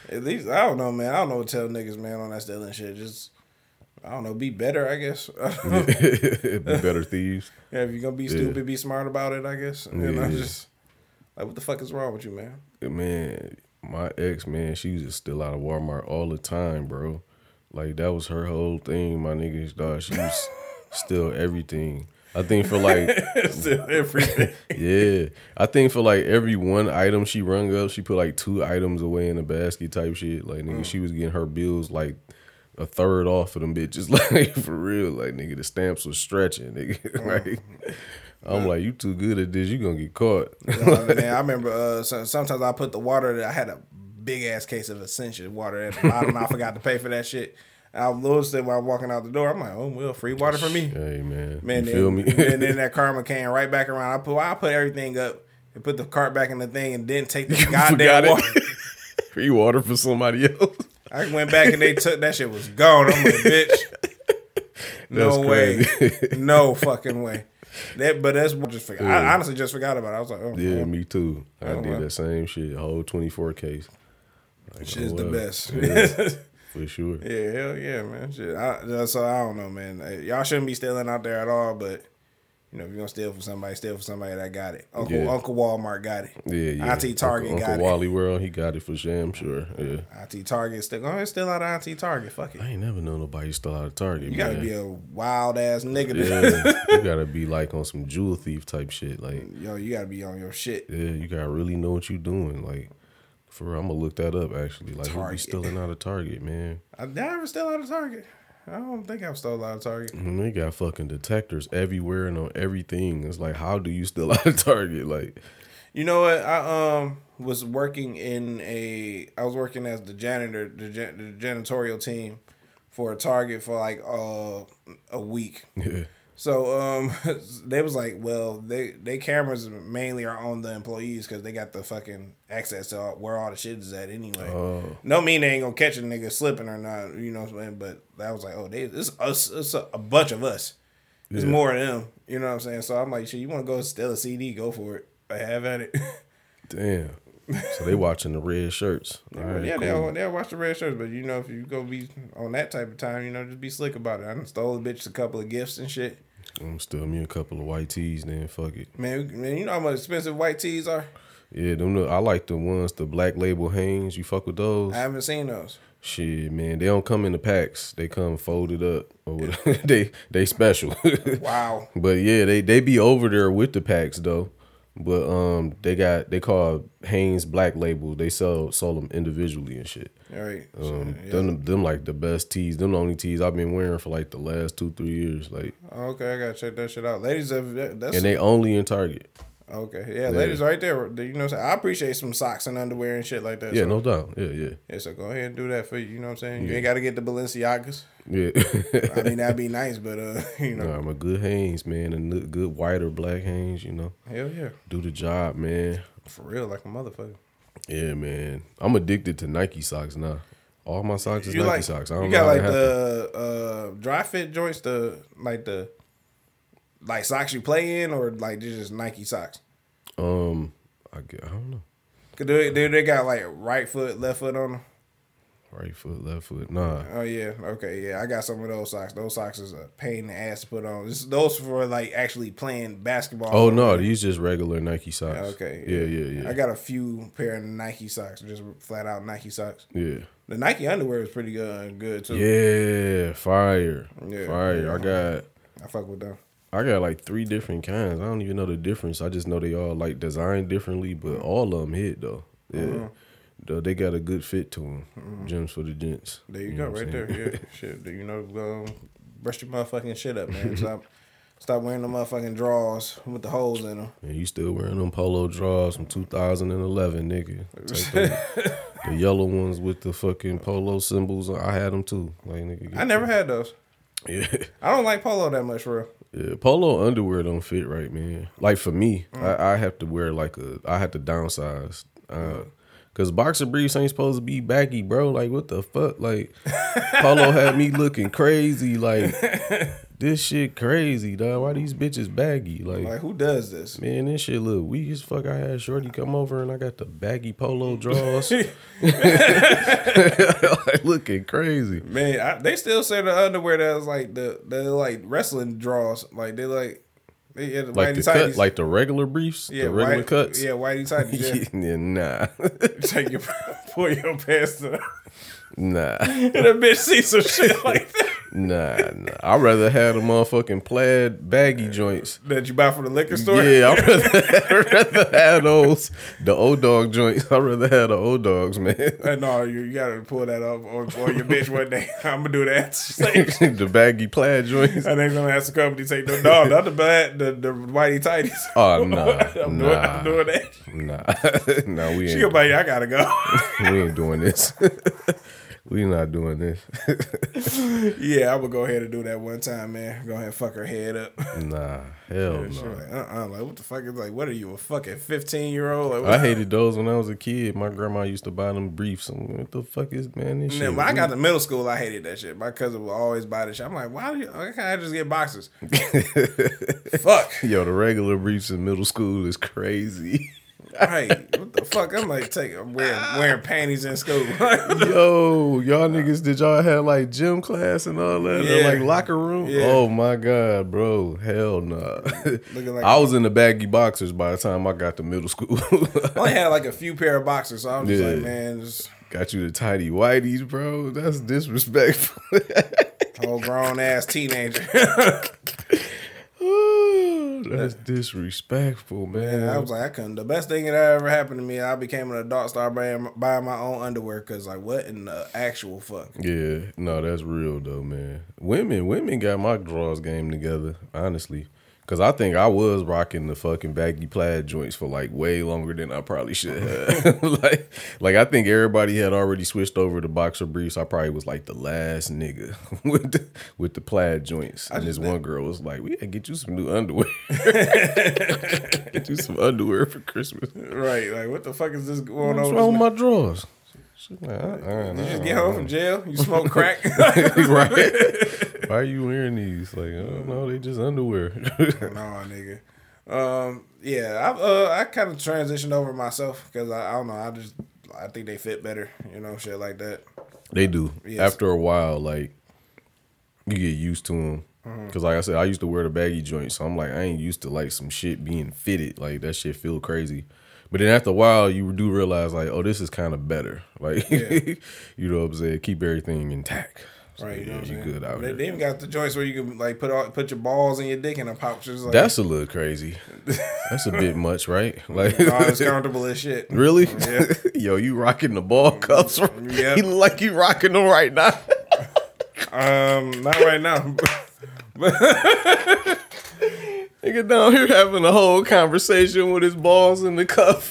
At least I don't know, man. I don't know what to tell niggas, man, on that stealing shit. Just I don't know, be better, I guess. be better thieves. yeah, if you're gonna be stupid, be smart about it, I guess. Know, Yeah. just like what the fuck is wrong with you, man? man, my ex, man, she was just still out of Walmart all the time, bro. Like that was her whole thing, my niggas. Dog, she was still everything. I think for like, Still everything. yeah, I think for like every one item she rung up, she put like two items away in a basket type shit. Like nigga, mm. she was getting her bills like a third off of them bitches. Like for real, like nigga, the stamps was stretching, nigga. like. I'm like, you too good at this. You gonna get caught. Uh, man, I remember uh, so- sometimes I put the water that I had a big ass case of Ascension water at the bottom. I forgot to pay for that shit. I noticed it while walking out the door. I'm like, oh well, free water for me. hey man, Man, you then, feel me? and then that karma came right back around. I put I put everything up and put the cart back in the thing and didn't take the goddamn water. Free water for somebody else. I went back and they took that shit was gone. I'm like, bitch. No way. No fucking way. That but that's what I just forgot. I honestly just forgot about it. I was like, oh, Yeah, oh, me too. I Oh, did that same shit. Whole 24 case. Like, shit's oh, the well, best. yeah, for sure. Yeah, hell yeah, man. Shit. I, so I don't know, man. Y'all shouldn't be stealing out there at all, but you know, if you're gonna steal from somebody, steal from somebody that got it. Uncle Yeah. Uncle Walmart got it. Yeah, yeah. Auntie Target Uncle, got Uncle it. Wally World, he got it for sham sure. Yeah. Auntie Target still ahead, steal out of Auntie Target. Fuck it. I ain't never known nobody still out of Target. You gotta be a wild ass nigga. to- Yeah, you gotta be like on some jewel thief type shit. Like, Yo, you gotta be on your shit. yeah, you gotta really know what you're doing. Like, for real, I'm gonna look that up actually. Like, who be stealing out of Target, man? I never steal out of Target. I don't think I've stole out of Target. And they got fucking detectors everywhere and on everything. It's like, how do you steal out of Target? Like, You know what? I um was working in a. I was working as the janitor, the, jan- the janitorial team for a Target for like uh a week. yeah, So um, they was like, well, they they cameras mainly are on the employees because they got the fucking access to all, where all the shit is at anyway. Oh. No mean they ain't gonna catch a nigga slipping or not, you know what I'm saying? But I was like, oh, they it's us, it's a, a bunch of us. It's Yeah. more of them, you know what I'm saying? So I'm like, shit, you want to go steal a CD? Go for it. I have at it. damn. So they watching the red shirts. All right, yeah, cool. they'll they'll watch the red shirts, but you know, if you go be on that type of time, you know, just be slick about it. I stole a bitch a couple of gifts and shit. I'm still me a couple of white tees. Then fuck it. Man, man, you know how much expensive white tees are? Yeah, them. I like the ones the black label Hanes. You fuck with those? I haven't seen those. Shit, man, they don't come in the packs. They come folded up. Or whatever. they they special. Wow. but yeah, they they be over there with the packs though. But um, they got they call Hanes Black Label. They sell sell them individually and shit. All right. Um, yeah. them them like the best tees. Them the only tees I've been wearing for like the last two three years. Like, Okay, I gotta check that shit out. Ladies, that's and they only in Target. Okay. Yeah, ladies, right there. You know, what I'm saying I appreciate some socks and underwear and shit like that. Yeah, so, no doubt. Yeah, yeah, Yeah, so go ahead and do that for you. You know what I'm saying? You ain't got to get the Balenciagas. yeah. I mean, that'd be nice, but uh, you know, Nah, I'm a good Hanes man, and good- good white or black Hanes. You know, hell yeah, do the job, man. for real, like a motherfucker. Yeah, man. I'm addicted to Nike socks now. All my socks is You Nike like socks. I don't you know got like the uh Dri-FIT joints, the like the like socks you play in, or like they're just Nike socks. Um, I, get, I don't know. Cause they, they they got like right foot, left foot on them. Right foot, left foot. Nah. Oh yeah, okay, yeah. I got some of those socks. Those socks is a pain in the ass to put on. This, those for like actually playing basketball. Oh no, these just regular Nike socks. Okay. Yeah, yeah, yeah. I got a few pair of Nike socks, just flat out Nike socks. yeah. The Nike underwear is pretty good, good too. Yeah, fire. Yeah, fire. yeah. I got I fuck with them. I got like three different kinds. I don't even know the difference. I just know they all like designed differently, but all of them hit though. Yeah. Mm-hmm. Though they got a good fit to them. Gems for the gents. There you, know go, right there. Yeah, shit. You know, um, brush your motherfucking shit up, man. Stop, stop wearing the motherfucking drawers with the holes in them. And you still wearing them polo draws from 2011, nigga. Take the yellow ones with the fucking polo symbols. I had them too. Like nigga. I never had those. Yeah. I don't like polo that much, real. Yeah, polo underwear don't fit right, man. Like for me, Mm. I, I have to wear like a. I have to downsize. Uh, Cause boxer briefs ain't supposed to be baggy, bro. Like what the fuck? Like polo had me looking crazy. Like this shit crazy, dog. Why these bitches baggy? Like, Like, who does this? man, this shit look weak as fuck. I had Shorty come over and I got the baggy polo draws. like looking crazy. Man, I, they still say the underwear that's like the the like wrestling draws. Like they like they yeah, the Like whitey the cut, like the regular briefs, yeah, the regular white, cuts. Yeah, whitey tighties. Yeah. yeah nah. Take your pull your pants to Nah, and a bitch see some shit like that nah, nah. I'd rather have the motherfucking plaid baggy joints. that you buy from the liquor store. Yeah, I'd rather, I'd rather have those, the old dog joints. I'd rather have the old dogs, man. Uh, no, you, you gotta pull that up on, on your bitch one day. I'm gonna do that. The baggy plaid joints. and they're gonna ask the company to take the no, not the bad, the the whitey tighties. Oh, nah, I'm, doing, nah, I'm doing that. nah, nah, we She ain't, gonna be like, I gotta go. we ain't doing this. We not doing this. yeah, I would go ahead and do that one time, man. Go ahead and fuck her head up. Nah, hell no. like, uh, uh like what the fuck is like? What are you, a fucking 15 year old? Like, I hated those when I was a kid. My grandma used to buy them briefs. I'm, what the fuck is man? This shit. when I got to middle school, I hated that shit. My cousin would always buy this shit. I'm like, why do you? Why can't I just get boxes? fuck. Yo, the regular briefs in middle school is crazy. Right. What the fuck? I'm like, take, I'm wearing, wearing panties in school. Yo, y'all niggas, did y'all have like gym class and all that? Or, Yeah. like locker room? Yeah. Oh my god, bro. Hell no. Looking like I was in the baggy boxers by the time I got to middle school. I only had like a few pair of boxers, so I'm just Yeah. like, man, just got you the tidy whiteys, bro. That's disrespectful. whole grown ass teenager. That's disrespectful, man. And I was like, I couldn't. The best thing that ever happened to me, I became an adult, started buying, buying my own underwear because, like, what in the actual fuck? Yeah, no, that's real though, man. Women, women got my draws game together, honestly. Cause I think I was rocking the fucking baggy plaid joints for like way longer than I probably should have. like, like I think everybody had already switched over to boxer briefs. I probably was like the last nigga with the, with the plaid joints. And this one girl was like, "We gotta get you some new underwear. get you some underwear for Christmas." Right? Like, what the fuck is this going What's on? wrong with with my drawers? She's like, uh-uh, You just get home from jail. You smoke crack. right? Why are you wearing these? Like, I don't know, they just underwear. no, nigga. Um, yeah, I uh, I kind of transitioned over myself because I, I don't know. I just I think they fit better. You know, shit like that. they do. Yes. After a while, like you get used to them. Mm-hmm. Cause like I said, I used to wear the baggy joints, so I'm like, I ain't used to like some shit being fitted. Like that shit feel crazy. But then after a while, you do realize like, oh, this is kind of better. Like, Yeah. you know what I'm saying? Keep everything intact. So, Right, you know yeah, you good out they, here. they even got the joints where you can like put all, put your balls and your dick in a pouch. Like, That's a little crazy. That's a bit much, right? Like, no, it's comfortable as shit. really? Yeah. Yo, you rocking the ball cups? Right? Yeah. You look like you rocking them right now. Um, not right now. Nigga down here having a whole conversation with his balls in the cup.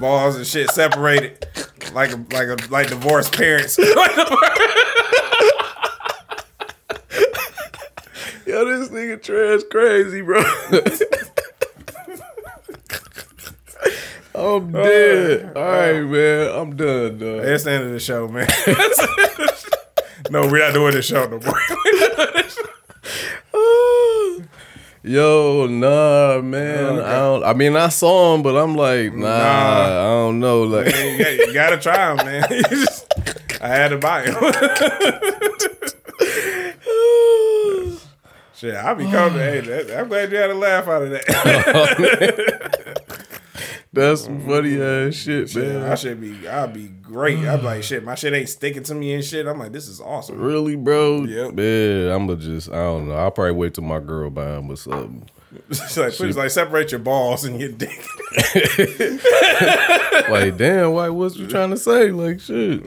balls and shit separated, like a like a like divorced parents. Yo, this nigga trash crazy, bro. I'm dead. All right, man. I'm done, dog. That's the end of the show, man. no, we're not doing this show no more. Oh. Yo, nah, man. I don't. I mean, I saw him, but I'm like, nah. I don't know. Like, you, gotta, you gotta try him, man. Just- I had to buy him. Shit, I'll be coming. hey, that, I'm glad you had a laugh out of that. Oh, that's some mm-hmm. funny ass shit, I man. should be. I'd be great. I'm like, shit. My shit ain't sticking to me and shit. I'm like, this is awesome. Really, bro? Yep. Man, I'm gonna just. I don't know. I'll probably wait till my girl buy him or something. It's like, please, like, separate your balls and your dick. like, damn, why? What you trying to say? Like, shit.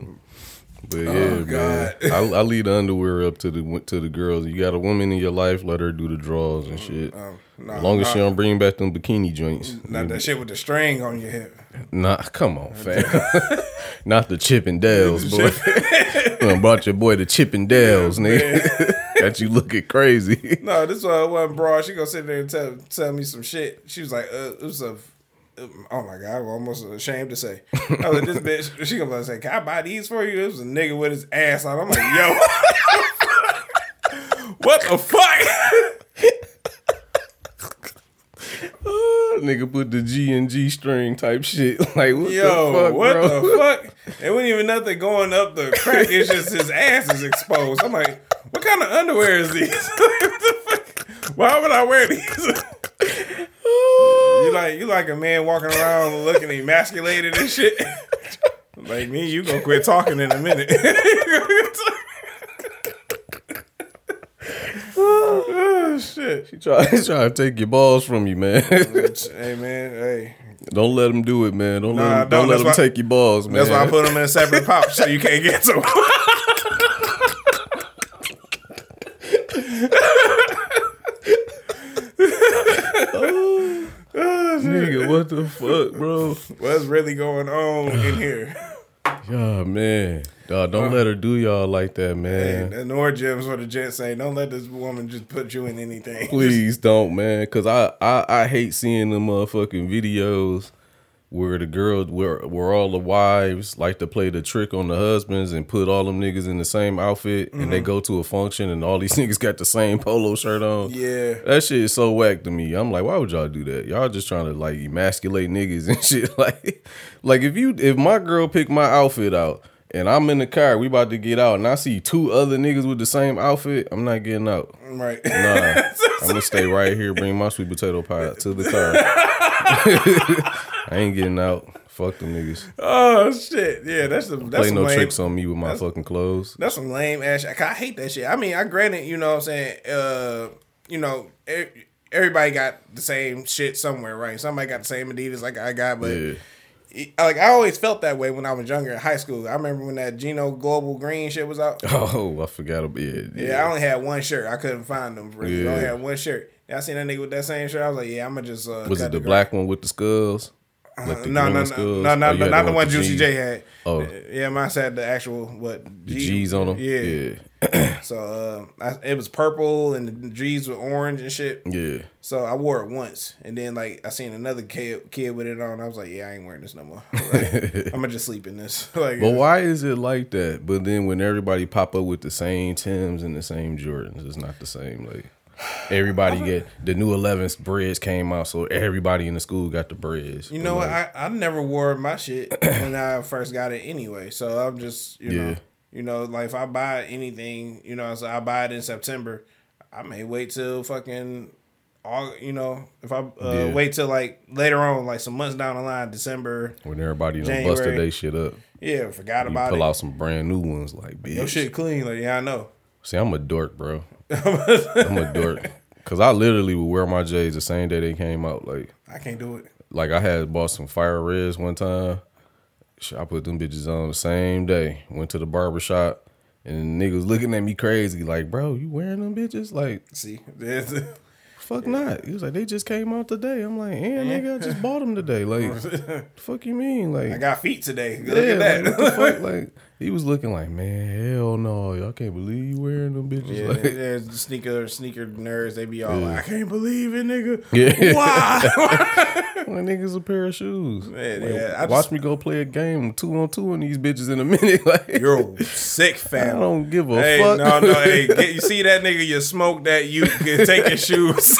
But oh, yeah, man, Oh, God. I, I leave the underwear up to the to the girls. You got a woman in your life, let her do the draws and shit. Mm, um, Nah, as long as she don't bring back them bikini joints. Not that shit with the string on your hip. Nah, come on, fam. Not the Chippendales, boy. you brought your boy the Chippendales, nigga. Got you looking crazy. No, this one wasn't broad. She gonna sit there and tell tell me some shit. She was like, uh, it was a. Oh my god, I'm almost ashamed to say. I was like, this bitch. She gonna say, "Can I buy these for you?" It was a nigga with his ass on. I'm like, yo, what the fuck? Ah, nigga put the G and G string type shit. Like what Yo, the fuck, what bro? the fuck? It wasn't even nothing going up the crack. It's just his ass is exposed. I'm like, what kind of underwear is these? What the fuck? Why would I wear these? you like you like a man walking around looking emasculated and shit. like me, you gonna quit talking in a minute. Oh shit. He try, he try to take your balls from you, man. Hey man, hey. don't let him do it, man. Don't Nah, let him, don't. don't let him why- take your balls, man. That's why I put them in a separate pouch so you can't get to them. Oh, nigga, what the fuck, bro? What's really going on in here? Yeah, man. Dog, don't let her do y'all like that, man. And the Nord gyms where the gents say, don't let this woman just put you in anything. Please don't, man. Cause I, I I hate seeing the motherfucking videos where the girls where where all the wives like to play the trick on the husbands and put all them niggas in the same outfit and they mm-hmm. go to a function and all these niggas got the same polo shirt on. Yeah. That shit is so whack to me. I'm like, why would y'all do that? Y'all just trying to like emasculate niggas and shit. Like, like if you if my girl pick my outfit out and I'm in the car, we about to get out, and I see two other niggas with the same outfit, I'm not getting out. Right. Nah, I'm gonna stay right here. Bring my sweet potato pie to the car. I ain't getting out. Fuck them niggas. oh shit. Yeah, that's the that's Play no lame, tricks on me with my fucking clothes. That's some lame ass shit. I hate that shit. I mean, I granted, you know what I'm saying, uh, you know, everybody got the same shit somewhere, right? Somebody got the same Adidas like I got, but Yeah. like I always felt that way when I was younger in high school. I remember when that Gino Global Green shit was out. Oh, I forgot about it. Yeah, I only had one shirt. I couldn't find them. Really. I only had one shirt. Yeah, I seen that nigga with that same shirt. I was like, yeah, I'm gonna just. Uh, Was it the gra- black one with the skulls? Like the No, no, no, no, no, Oh, no, not the one Juicy? J had. Oh. yeah, mine had the actual what The G's on them. Yeah. yeah, So uh, I, it was purple and the G's were orange and shit. yeah. So I wore it once, and then like I seen another kid kid with it on. I was like, yeah, I ain't wearing this no more. Like, I'm gonna just sleep in this. like, But why is it like that? But then when everybody pop up with the same Tims and the same Jordans, it's not the same. Like everybody get the new 11s breads came out, so everybody in the school got the breads. You know what? I, I never wore my shit when I first got it anyway. So I'm just you know you know like if I buy anything you know so I buy it in September, I may wait till fucking all you know, if I uh, Yeah. wait till like later on, like some months down the line, December, When everybody done busted January. they shit up, yeah, forgot you about pull it. Pull out some brand new ones like bitch. Your shit clean, like yeah, I know. See, I'm a dork, bro. I'm a dork. Cause I literally would wear my J's the same day they came out. Like, I can't do it. like I had bought some fire reds one time. I put them bitches on the same day. Went to the barber shop, and the niggas looking at me crazy, like, bro, you wearing them bitches? Like, See, fuck not. He was like, they just came out today. I'm like, and nigga, I just bought them today. Like, the fuck you mean? Like, I got feet today. Look yeah, at like, that. what the fuck? Like, he was looking like, man, hell no, y'all can't believe you wearing them bitches. Yeah, like, there's the sneaker sneaker nerds. They be all like, I can't believe it, nigga. Yeah. Why? My niggas a pair of shoes. Man, Like, yeah, I watch just- me go play a game two on two on these bitches in a minute. Like You're sick, fan. I don't give a Hey, fuck. no, no. Hey, get, you see that nigga? You smoke that? You can take your shoes.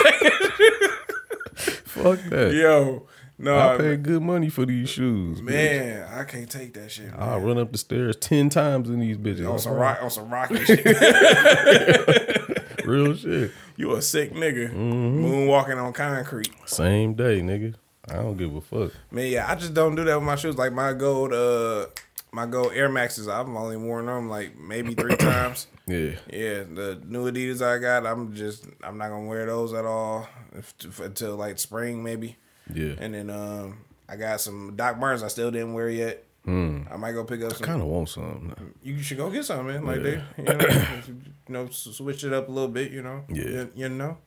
fuck that. Yo, no, I paid good money for these shoes. Man. man, I can't take that shit. Man. I'll run up the stairs ten times in these bitches. on some rock, on some rocky shit. Real shit. You a sick nigga, Mm-hmm. moonwalking on concrete. Same day, nigga. I don't give a fuck. Man, yeah, I just don't do that with my shoes. Like my gold, uh, my gold Air Maxes. I've only worn them like maybe three times. Yeah. Yeah, the new Adidas I got, I'm just I'm not gonna wear those at all if, until like spring maybe. Yeah. And then um, I got some Doc Martens I still didn't wear yet. I might go pick up some. I Kind of want some. You should go get some, man. Like Yeah. they, you know, you, know, switch it up a little bit. You know. Yeah. You, you know.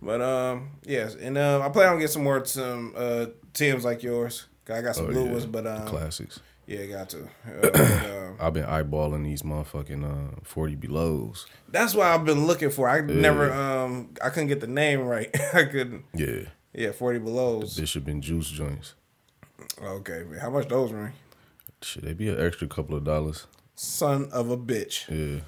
But um, yes, and um, I plan on getting some more some uh Tims like yours. I got some Oh, blue yeah. ones, but um, Classics. yeah, got to. Uh, but, um, I've been eyeballing these motherfucking uh, 40 belows. that's what I've been looking for. I never um, I couldn't get the name right. I couldn't. Yeah. Yeah, forty belows. Bishop and Juice joints. Okay, man. How much those ring? Should they be an extra couple of dollars. Son of a bitch. Yeah.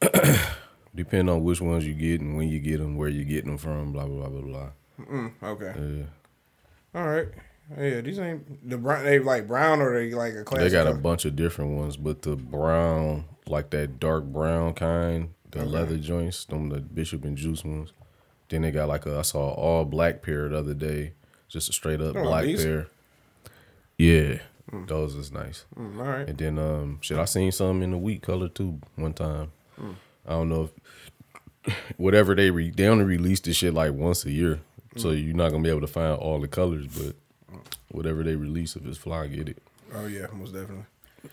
Depend on which ones you get and when you get them, where you getting them from, blah blah blah blah Mm, okay. Yeah. All right. Yeah, these ain't the brown. They like brown or they like a classic. They got a bunch of different ones, but the brown, like that dark brown kind, the leather joints, them the Bishop and Juice ones. Then they got like a I saw an all black pair the other day, just a straight up Oh, black these? pair. Yeah, those is nice. Mm, all right. And then um, shit, I seen some in the wheat color too one time. I don't know if whatever they re they only release this shit like once a year, so you're not gonna be able to find all the colors, but whatever they release, if it's fly, get it. Oh yeah, most definitely.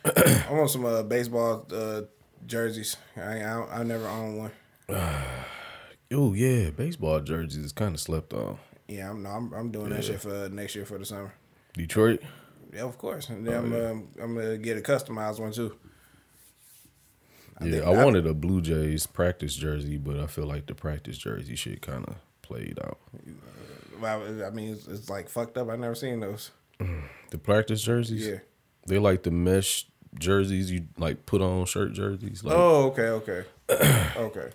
I want some uh, baseball uh, jerseys. I, I I never own one. Oh yeah, baseball jerseys is kind of slept on. Yeah, I'm no, I'm, I'm doing that shit for next year for the summer. Detroit, Yeah, of course. And then I'm yeah. um, I'm gonna get a customized one too. yeah, I I- wanted a Blue Jays practice jersey, but I feel like the practice jersey shit kind of played out. Well, I mean, it's, it's like fucked up. I never seen those. The practice jerseys, Yeah. they like the mesh jerseys you like put on shirt jerseys. Like, Oh, okay, okay, okay.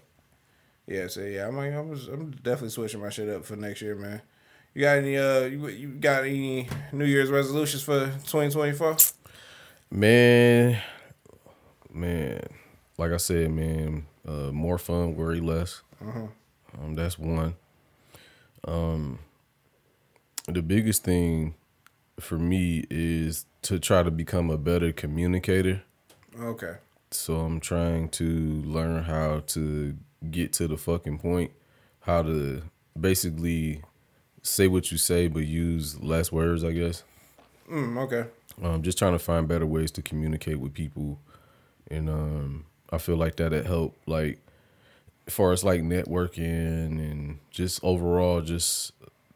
Yeah, so yeah, I'm like, I'm, I'm definitely switching my shit up for next year, man. You got any uh, you, you got any New Year's resolutions for 2024? Man, man, like I said, man, uh, more fun, worry less. Uh-huh. Um, that's one. Um, the biggest thing for me is to try to become a better communicator. Okay. So I'm trying to learn how to get to the fucking point, how to basically say what you say but use less words, I guess. Mm, okay. Um, just trying to find better ways to communicate with people, and um, I feel like that'll help. Like, as far as like networking and just overall, just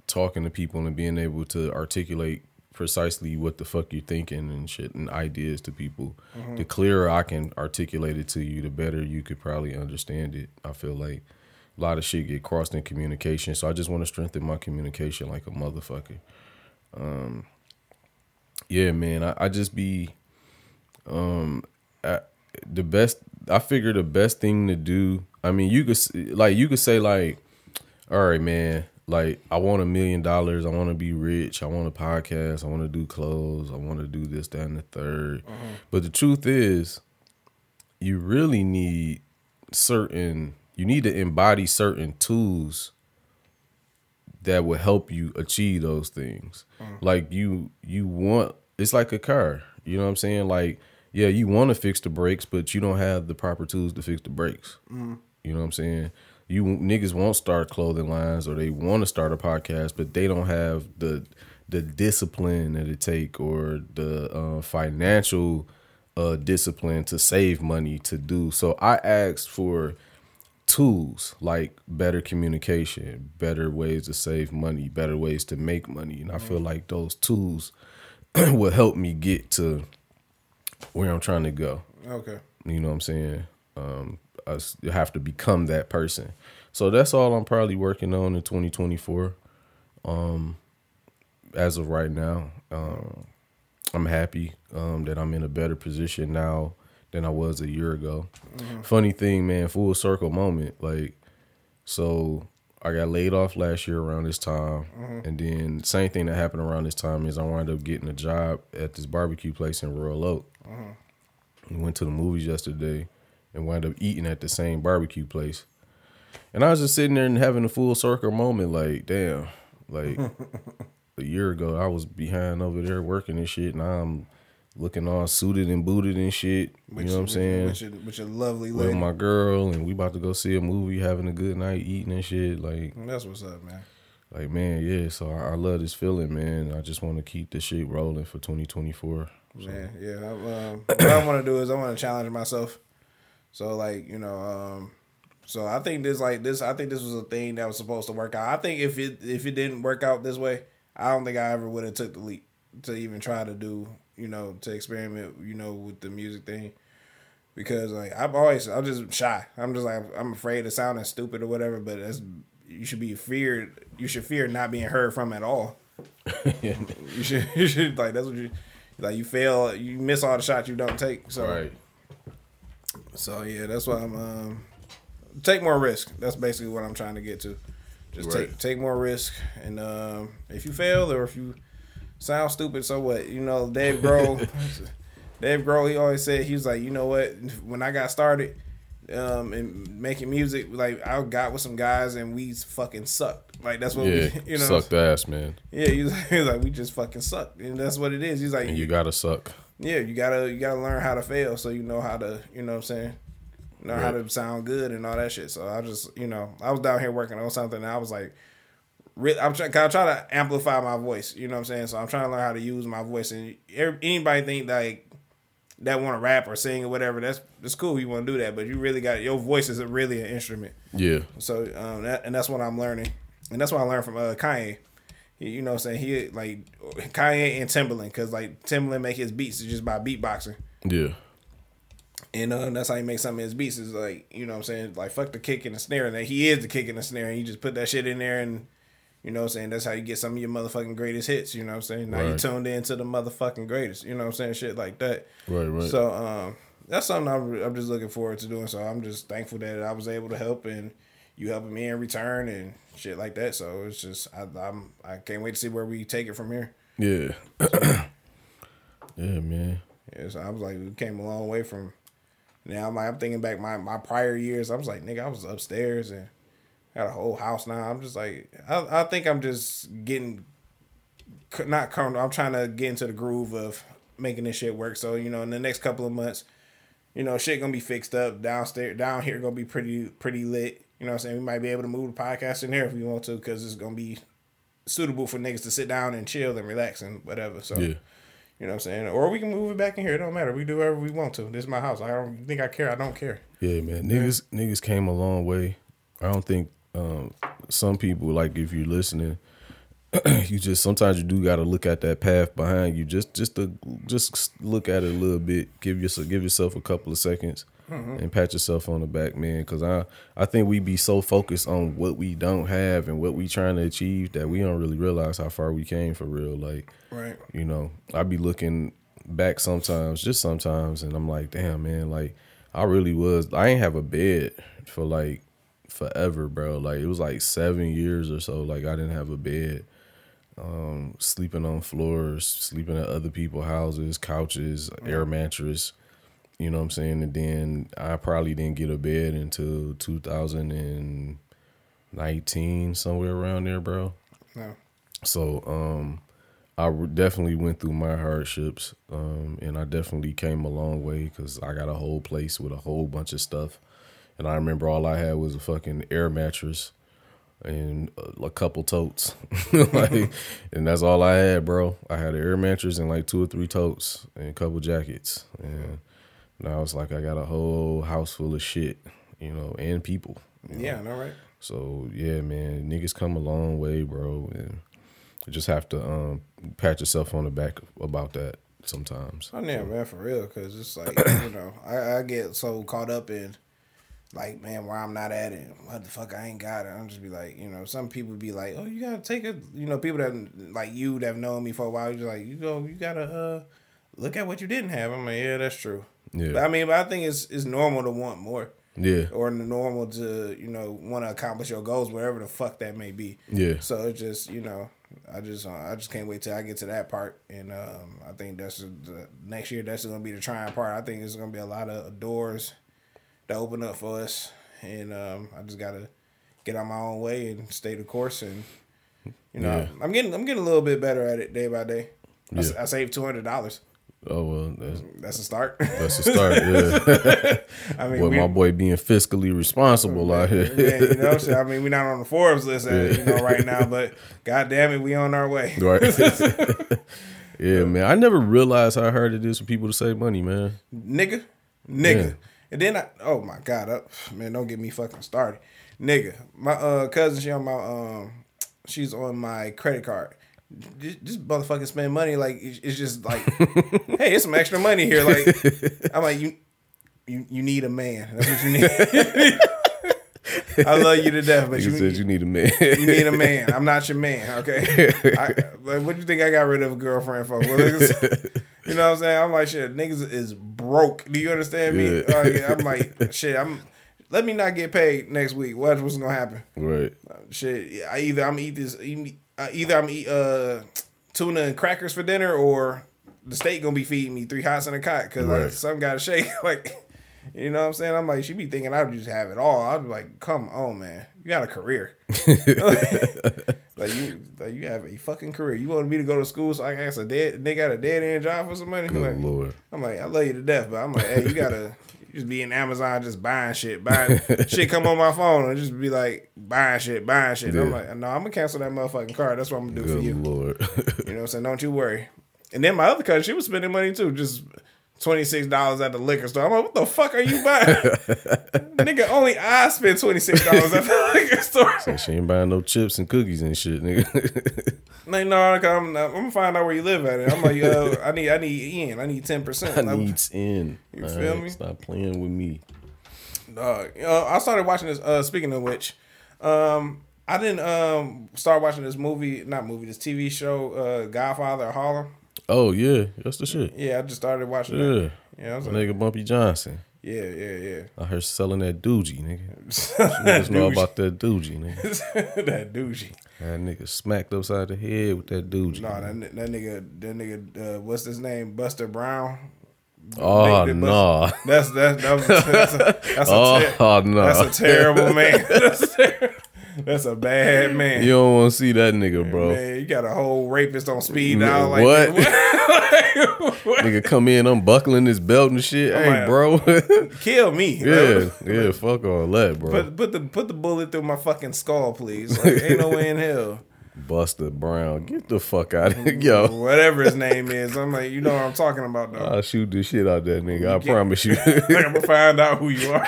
talking to people and being able to articulate precisely what the fuck you're thinking and shit and ideas to people. The clearer I can articulate it to you, the better you could probably understand it. I feel like a lot of shit get crossed in communication, so I just want to strengthen my communication like a motherfucker Um, yeah, man, I, I just be um I, the best. I figure the best thing to do. I mean, you could like you could say like, all right, man. Like I want a million dollars. I want to be rich. I want a podcast. I want to do clothes. I want to do this, that, and the 3rd mm-hmm. But the truth is, you really need certain. You need to embody certain tools that will help you achieve those things. Mm. Like you you want it's like a car. You know what I'm saying? Like yeah, you want to fix the brakes, but you don't have the proper tools to fix the brakes. Mm-hmm. You know what I'm saying? You niggas won't start clothing lines or they want to start a podcast, but they don't have the the discipline that it take or the uh, financial uh, discipline to save money to do. So I asked for tools like better communication, better ways to save money, better ways to make money, and I feel like those tools will help me get to where I'm trying to go. Okay. You know what I'm saying? Um, I have to become that person. So that's all I'm probably working on in 2024. Um, as of right now, um, I'm happy um, that I'm in a better position now than I was a year ago. Funny thing, man, full circle moment. Like, so I got laid off last year around this time, and then same thing that happened around this time is I wound up getting a job at this barbecue place in Royal Oak. We went to the movies yesterday and wound up eating at the same barbecue place. And I was just sitting there and having a full circle moment, like, damn, like a year ago I was behind over there working and shit. Now I'm looking all suited and booted and shit. You know what I'm saying? With your, with your lovely With my girl and we about to go see a movie, having a good night, eating and shit. Like, That's what's up, man. like man, yeah. So I, I love this feeling, man. I just want to keep this shit rolling for 2024. Man, yeah. I, um, what I want to do is I want to challenge myself. So like you know, um, so I think this like this. I think this was a thing that was supposed to work out. I think if it if it didn't work out this way, I don't think I ever would have took the leap to even try to do you know to experiment you know with the music thing. Because like I'm always I'm just shy. I'm just like I'm afraid of sounding stupid or whatever. But that's you should be feared. You should fear not being heard from at all. You should you should like that's what you like. You fail. You miss all the shots you don't take. So Right. So yeah, that's why I'm um take more risk. That's basically what I'm trying to get to. Just Right. take take more risk, and um, if you fail or if you sound stupid, so what? You know, Dave Grohl. Dave Grohl, he always said he was like, you know what? When I got started, um, and making music, like I got with some guys and we fucking sucked. Like that's what Yeah, we, you know. sucked ass, man. Yeah, he was, he was like, we just fucking sucked, and that's what it is. He's like, And you gotta suck. Yeah, you gotta you gotta learn how to fail so you know how to you know what I'm saying know how to sound good and all that shit. So I just you know I was down here working on something and I was like, re- I'm trying I try to amplify my voice. You know what I'm saying? So I'm trying to learn how to use my voice and every, anybody think like that want to rap or sing or whatever that's that's cool. You want to do that, but you really got your voice is really an instrument. Yeah. So um, that, and that's what I'm learning, and that's what I learned from uh, Kanye. You know, what I'm saying he like Kanye and Timbaland, because like Timbaland make his beats just by beatboxing, Yeah. and uh, that's how he makes some of his beats. Is like you know, what I'm saying like fuck the kick and the snare, and that he is the kick and the snare, and you just put that shit in there, and you know, what I'm saying that's how you get some of your motherfucking greatest hits. You know, what I'm saying now you Right. tuned into the motherfucking greatest. You know, what I'm saying shit like that. Right, right. So um, that's something I'm, I'm just looking forward to doing. So I'm just thankful that I was able to help and you helping me in return and shit like that. So it's just I, I'm I can't wait to see where we take it from here. Yeah. yeah, man. Yeah, so I was like, we came a long way from. Now I'm like, I'm thinking back my my prior years. I was like, nigga, I was upstairs and got a whole house now. I'm just like, I I think I'm just getting not comfortable. I'm trying to get into the groove of making this shit work. So you know, in the next couple of months, you know, shit gonna be fixed up downstairs. Down here gonna be pretty pretty lit. You know what I'm saying? We might be able to move the podcast in here if we want to, because it's gonna be suitable for niggas to sit down and chill and relax and whatever. So. Yeah. You know what I'm saying? Or we can move it back in here. It don't matter. We do whatever we want to. This is my house. I don't think I care. I don't care. Yeah, man. Niggas niggas came a long way. I don't think um, some people like if you're listening, you just sometimes you do got to look at that path behind you. Just just to just look at it a little bit. Give yourself give yourself a couple of seconds and pat yourself on the back, man. Because I I think we be so focused on what we don't have and what we trying to achieve that we don't really realize how far we came for real. Like Right. you know, I be looking back sometimes, just sometimes, and I'm like, damn, man, like I really was. I ain't have a bed for like forever, bro. Like it was like seven years or so. Like I didn't have a bed. Um, sleeping on floors, sleeping at other people's houses, couches, air mattress. You know what I'm saying? And then I probably didn't get a bed until 2019, somewhere around there, bro. No. So um, I definitely went through my hardships, um, and I definitely came a long way because I got a whole place with a whole bunch of stuff, and I remember all I had was a fucking air mattress and a, couple totes, like, and that's all I had, bro. I had an air mattress and like two or three totes and a couple jackets, and now it's like I got a whole house full of shit, you know, and people. you know? Yeah, I know, right? So yeah, man, niggas come a long way, bro, and you just have to um, pat yourself on the back about that sometimes. Oh yeah, man, for real. Cause it's like you know, I, I get so caught up in like, man, why I'm not at it. What the fuck, I ain't got it. I'm just be like, you know, some people be like, oh, you gotta take it. You know, people that like you that have known me for a while, you're like, you go, you gotta uh look at what you didn't have. I'm like, yeah, that's true. Yeah. But I mean, but I think it's it's normal to want more. Yeah, Or normal to you know want to accomplish your goals, whatever the fuck that may be. Yeah. So it's just you know, I just uh, I just can't wait till I get to that part, and um, I think that's the next year. That's gonna be the trying part. I think there's gonna be a lot of doors to open up for us, and um, I just gotta get on my own way and stay the course. And you know, Yeah. I'm getting I'm getting a little bit better at it day by day. I, Yeah. I saved two hundred dollars. Oh well, that's, That's a start. that's a start. Yeah, I mean, boy, we- my boy being fiscally responsible out here. yeah, you know, saying? I mean, we're not on the Forbes list, uh, you know, right now, but god damn it, we on our way. right? yeah, man. I never realized how hard it is for people to save money, man. nigga, nigga. Yeah. And then I, oh my god, uh, man, don't get me fucking started, nigga. My uh cousin, she on my um, she's on my credit card. Just, just motherfucking spend money like it's just like, hey, it's some extra money here. Like, I'm like you, you, you need a man. That's what you need. I love you to death, but You you, said you need a man. you need a man. I'm not your man, okay? I, like, what do you think I got rid of a girlfriend for? Well, you know what I'm saying? I'm like, shit, niggas is broke. Do you understand me? Yeah. Yeah, I'm like, shit, I'm. Let me not get paid next week. Watch what's gonna happen. right. Shit, I either I'm eat this, eat- uh, either I'm eat uh tuna and crackers for dinner, or the state gonna be feeding me three hots and a cot because Right. some gotta shake. Like, you know what I'm saying? I'm like, she be thinking I would just have it all. I'd be like, come on, man, you got a career. like you, like you have a fucking career. You wanted me to go to school so I can ask a dead nigga got a dead end job for some money. Good Like, lord. I'm like, I love you to death, but I'm like, hey, you gotta just be in Amazon just buying shit, buying shit come on my phone and just be like buying shit, buying shit. And I'm like, no, I'm gonna cancel that motherfucking card. That's what I'm gonna do for you. lord. You know what I'm saying? Don't you worry. And then my other cousin, she was spending money too, just twenty six dollars at the liquor store. I'm like, what the fuck are you buying? Nigga, only I spend twenty six dollars at the liquor store. she ain't buying no chips and cookies and shit, nigga. like, no, I'm, I'm gonna find out where you live at. I'm like, uh, I need, I need in, I need ten percent. I needs in. You All feel me? Stop playing with me. Dog. You know, I started watching this. Uh, speaking of which, um, I didn't um start watching this movie, not movie, this TV show, uh, Godfather Harlem. Oh yeah, that's the shit. Yeah, I just started watching Yeah. that. Yeah, I was like, Nigga Bumpy Johnson. yeah, yeah, yeah. I heard selling that doogie, nigga. Niggas know about that doogie, nigga. that doogie. That nigga smacked upside the head with that doogie. No, that, that nigga, that nigga, uh, what's his name? Buster Brown. oh no. That's that's that was, that's a, that's a, Oh, ter- no. that's a terrible man. That's a, ter- that's a bad man. You don't want to see that nigga, bro. Man, you got a whole rapist on speed dial. Like, what? what? what? Nigga come in unbuckling his belt and shit. Hey, like- bro. Kill me. yeah, yeah. Fuck all that, bro. Put put the put the bullet through my fucking skull, please. Like, ain't no way in hell. Buster Brown, get the fuck out of here, yo. Whatever his name is, I'm like, you know what I'm talking about, though. I'll shoot the shit out that nigga. I promise you. I'm gonna find out who you are.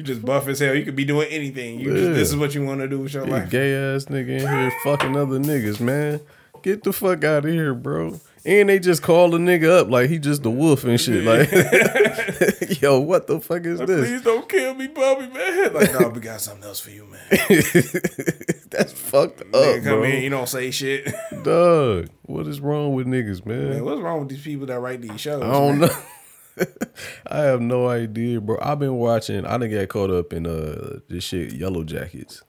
You just buff as hell. You could be doing anything. You just, this is what you want to do with your life. Gay ass nigga in here fucking other niggas, man. Get the fuck out of here, bro. And they just call the nigga up like he just the wolf and shit. Like, yo, what the fuck is this? Please don't kill me, Bobby, man. Like, no, we got something else for you, man. That's fucked up, Nigga come bro. in, you don't say shit. Doug, what is wrong with niggas, man? Man, what's wrong with these people that write these shows? I don't man? know. I have no idea, bro. I've been watching. I didn't get caught up in uh this shit, Yellowjackets.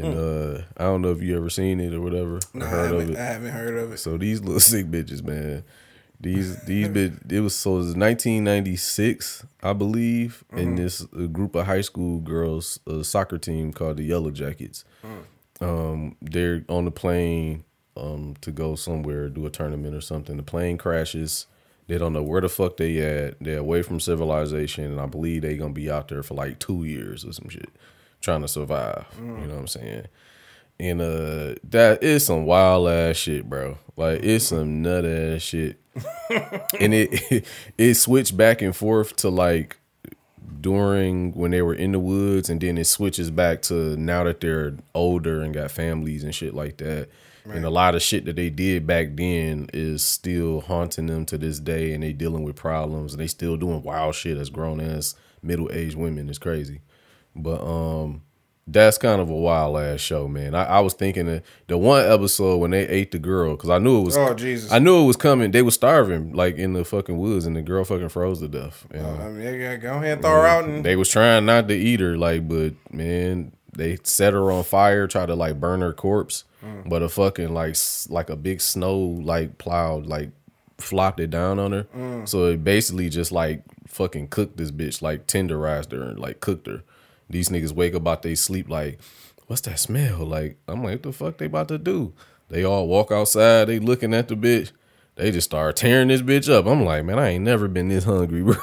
And uh, I don't know if you ever seen it or whatever. Hmm. I, haven't. I haven't heard of it. So these little sick bitches, man. These these bitch. It was so it was 1996, I believe, Mm-hmm. and this group of high school girls, a soccer team called the Yellowjackets. Mm. Um, they're on the plane um to go somewhere, do a tournament or something. The plane crashes. They don't know where the fuck they at. They're away from civilization, and I believe they gonna be out there for like two years or some shit, trying to survive. You know what I'm saying? And uh, that is some wild ass shit, bro. Like it's some nut ass shit. and it it switched back and forth to like during when they were in the woods and then it switches back to now that they're older and got families and shit like that and a lot of shit that they did back then is still haunting them to this day and they dealing with problems and they still doing wild shit as grown ass middle-aged women it's crazy but um that's kind of a wild ass show, man. I, I was thinking that the one episode when they ate the girl, because I knew it was. Oh, Jesus. I knew it was coming. They were starving, like in the fucking woods, and the girl fucking froze to death. you know? I mean, yeah, go ahead throw her out and They was trying not to eat her, like, but man, they set her on fire, try to like burn her corpse, Mm. but a fucking like like a big snow like plowed like flopped it down on her. Mm. So it basically just like fucking cooked this bitch, like tenderized her and like cooked her. These niggas wake up out they sleep like, what's that smell? Like I'm like, what the fuck they about to do? They all walk outside, they looking at the bitch. They just start tearing this bitch up. I'm like, man, I ain't never been this hungry, bro.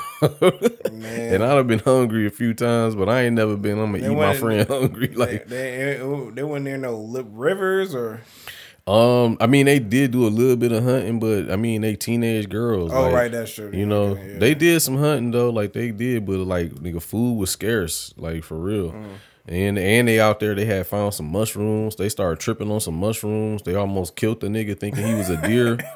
and I'd have been hungry a few times, but I ain't never been. I'm gonna eat my friend hungry. Like, they, they wasn't there no rivers or um, I mean, they did do a little bit of hunting, but I mean, they teenage girls. Oh, like, right, that's true. You know, Okay, yeah. they did some hunting though, like they did, but like nigga, food was scarce, like for real. Mm. And and they out there, they had found some mushrooms. They started tripping on some mushrooms. They almost killed the nigga thinking he was a deer.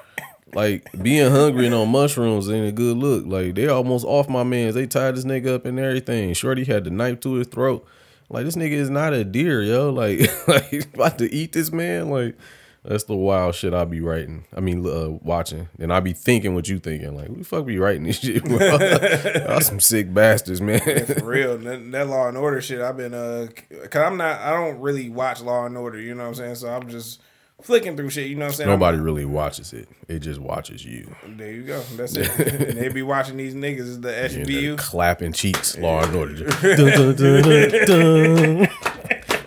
like being hungry and on mushrooms ain't a good look. Like they almost off my man's. They tied this nigga up and everything. Shorty had the knife to his throat. Like this nigga is not a deer, yo. Like like he's about to eat this man. Like that's the wild shit I be writing. I mean, uh, watching, and I be thinking what you thinking. Like, who the fuck be writing this shit? Y'all some sick bastards, man. for real. that, that Law and Order shit. I've been uh, cause I'm not. I don't really watch Law and Order. You know what I'm saying? So I'm just flicking through shit. You know what I'm saying? Nobody really watches it. It just watches you. there you go. That's it. and they be watching these niggas is the SVU. clapping cheeks, Law and Order. Dun, dun, dun, dun, dun.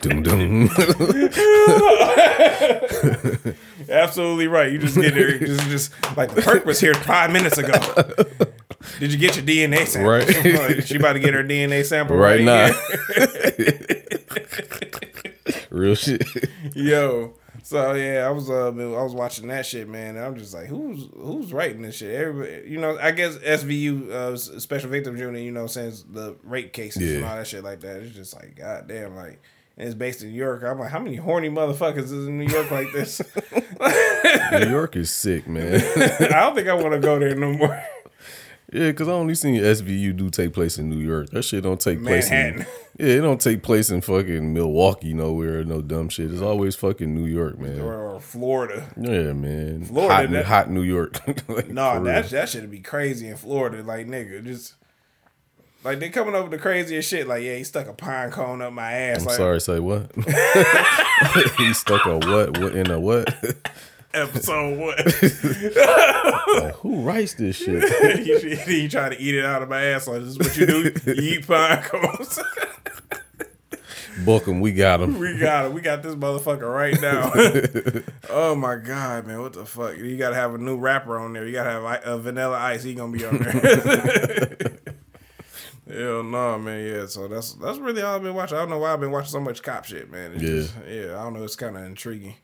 Dun, dun. Absolutely right. You just get there. Just, just like the perk was here five minutes ago. Did you get your DNA sample? Right. She about to get her DNA sample right right, now. Real shit. Yo. So yeah, I was uh, I was watching that shit, man. And I'm just like, who's who's writing this shit? Everybody, you know, I guess SVU, uh, Special Victims Unit, you know, since the rape cases and all that shit like that. It's just like, goddamn, like, and it's based in New York. I'm like, how many horny motherfuckers is in New York like this? New York is sick, man. I don't think I want to go there no more. Yeah, because I only seen SVU do take place in New York. That shit don't take place in Yeah, it don't take place in fucking Milwaukee nowhere, no dumb shit. It's always fucking New York, man. or Florida. Yeah, man. Florida, hot, that- hot New York. Like, No, real. that that should be crazy in Florida. Like nigga, just like they coming up with the craziest shit. Like yeah, he stuck a pine cone up my ass. I'm like, sorry, say what? he stuck a what? What in a what? Episode what? Like, who writes this shit? he, he trying to eat it out of my ass. Like this is what you do. You eat pine cones. Book him, we got him. we got him. We got this motherfucker right now. oh my god, man, what the fuck? You gotta have a new rapper on there. You gotta have a, uh, Vanilla Ice. He gonna be on there. Hell no, man. Yeah, so that's that's really all I've been watching. I don't know why I've been watching so much cop shit, man. It's Yeah. just, yeah. I don't know. It's kind of intriguing.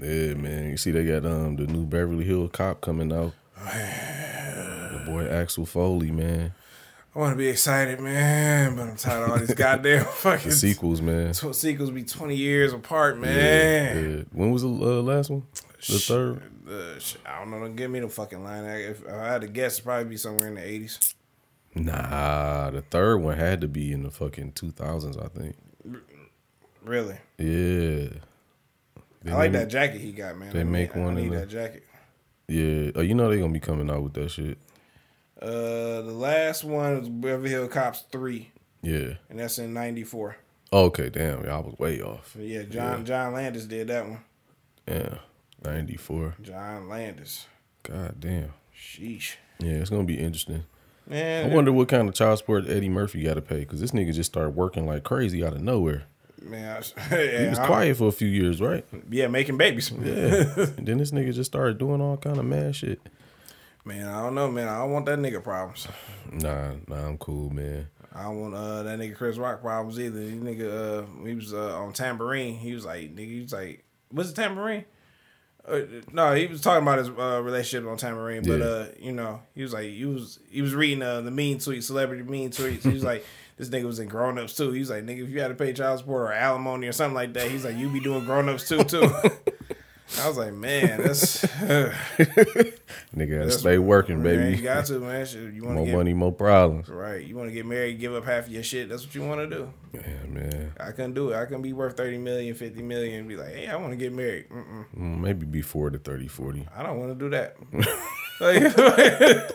Yeah, man. You see, they got um the new Beverly Hill Cop coming out. The boy Axel Foley, man. I want to be excited, man, but I'm tired of all these goddamn fucking The sequels, man. tw- sequels. Be 20 years apart, man. Yeah. When was the uh, last one? The third. Uh, sh- I don't know. Don't give me the fucking line. I- If I had to guess, it'd probably be somewhere in the 80s. Nah, the third one had to be in the fucking two thousands, I think. Really. Yeah. They I like that jacket he got, man. they I need- make one I need that jacket. Yeah. Oh, you know they gonna be coming out with that shit. Uh, the last one was Beverly Hill Cops three, Yeah. and that's in '94. Okay, damn. Yeah, I was way off. Yeah, John John Landis did that one. Yeah. Ninety four. John Landis. God damn. Sheesh. Yeah, it's gonna be interesting. Man, I wonder what kind of child support Eddie Murphy got to pay because this nigga just started working like crazy out of nowhere. Man, I, yeah, He was I- quiet for a few years, right? Yeah, making babies. Yeah. and then this nigga just started doing all kind of mad shit. Man, I don't know, man. I don't want that nigga problems. Nah, nah, I'm cool, man. I don't want uh, that nigga Chris Rock problems either. He nigga, uh, he was uh, on Tamborine. He was like, nigga, he was like, was it Tamborine? Uh, no, he was talking about his uh, relationship on Tamborine, but Yeah. uh, you know, he was like, he was he was reading uh, the mean tweets, celebrity mean tweets. He was like, this nigga was in grown ups too. He was like, nigga, if you had to pay child support or alimony or something like that, he's like, you be doing grown ups too too. I was like, man, that's Nigga gotta stay working, man, baby. you got to man. Shit, you want more get money, more problems. right. You want to get married, give up half of your shit. That's what you want to do. Yeah, man. I couldn't do it. I couldn't be worth 30 million, 50 million, and be like, hey, I want to get married. Mm-mm. Mm, Maybe before the 30, 40. I don't want to do that. like,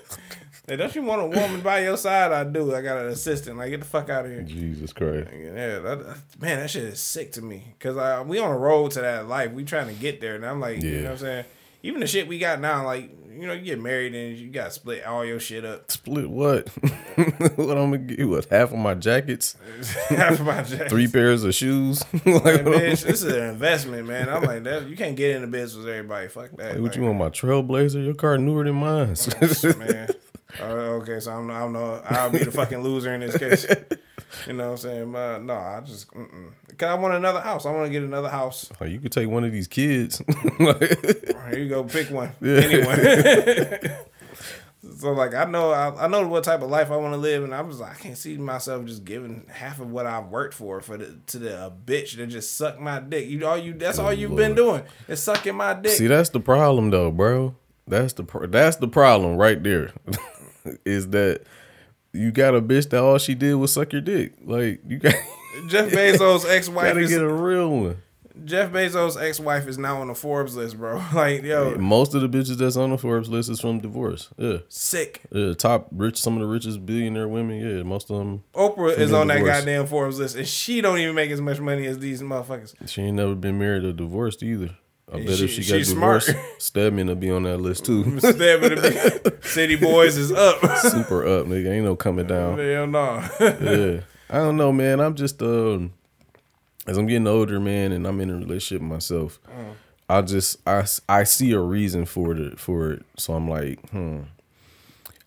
hey, don't you want a woman by your side? I do. I got an assistant. Like, get the fuck out of here. Jesus Christ. Yeah, that, man, that shit is sick to me. Cause I, we on the road to that life. We trying to get there, and I'm like, you know what I'm saying. Even the shit we got now, like you know, you get married and you got to split all your shit up. Split what? what I'm gonna get? What half of my jackets? Half of my jacket. Three pairs of shoes? like, bitch, this is an investment, man. I'm like that. You can't get into business with everybody. Fuck that. what Like, you want? My Trailblazer? Your car newer than mine. man. Uh, okay, so I'm, I don't know. I'll be the fucking loser in this case. You know what I'm saying? But no, I just, mm-mm. Cause I want another house. I want to get another house. Oh, you could take one of these kids. Here you go, pick one. Anyway. so like, I know, I, I know what type of life I want to live, and I was like, I can't see myself just giving half of what I've worked for for the to the a bitch that just suck my dick. You all you that's all you've been doing is sucking my dick. See, that's the problem, though, bro. That's the pro- that's the problem right there. Is that you got a bitch that all she did was suck your dick? Like you got Jeff Bezos' ex-wife gotta is get a real one. Jeff Bezos' ex-wife is now on the Forbes list, bro. Like, yo, Most of the bitches that's on the Forbes list is from divorce. Yeah. sick. Yeah, top rich, some of the richest billionaire women. Yeah, most of them. Oprah is on that goddamn Forbes list, and she don't even make as much money as these motherfuckers. She ain't never been married or divorced either. I bet she- if she got she's smart. divorced, Stedman will be on that list too. The big- City Boys is up. Super up, nigga. Ain't no coming down. Hell no. yeah. I don't know, man. I'm just um as I'm getting older, man, and I'm in a relationship myself. I just I I see a reason for it for it. So I'm like, hmm.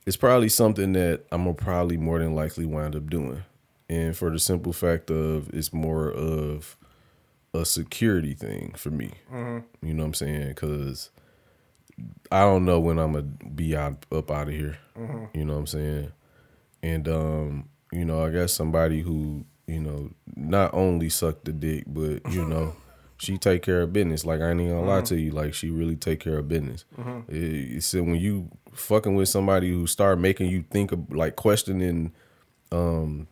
It's probably something that I'm gonna probably more than likely wind up doing. And for the simple fact of it's more of a security thing for me. You know what I'm saying? Cause I don't know when I'm gonna be out up out of here. You know what I'm saying? And um, you know, I got somebody who, you know, not only suck the dick, but you know, she take care of business. Like I ain't gonna lie to you, like she really take care of business. It- It's when you fucking with somebody who start making you think of like questioning um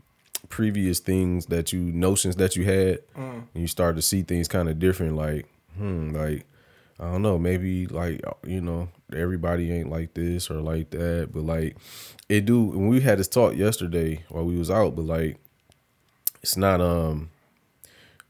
previous things that you notions that you had and you start to see things kind of different like hmm like I don't know, maybe like you know, everybody ain't like this or like that, but like it do. And we had this talk yesterday while we was out, but like it's not um,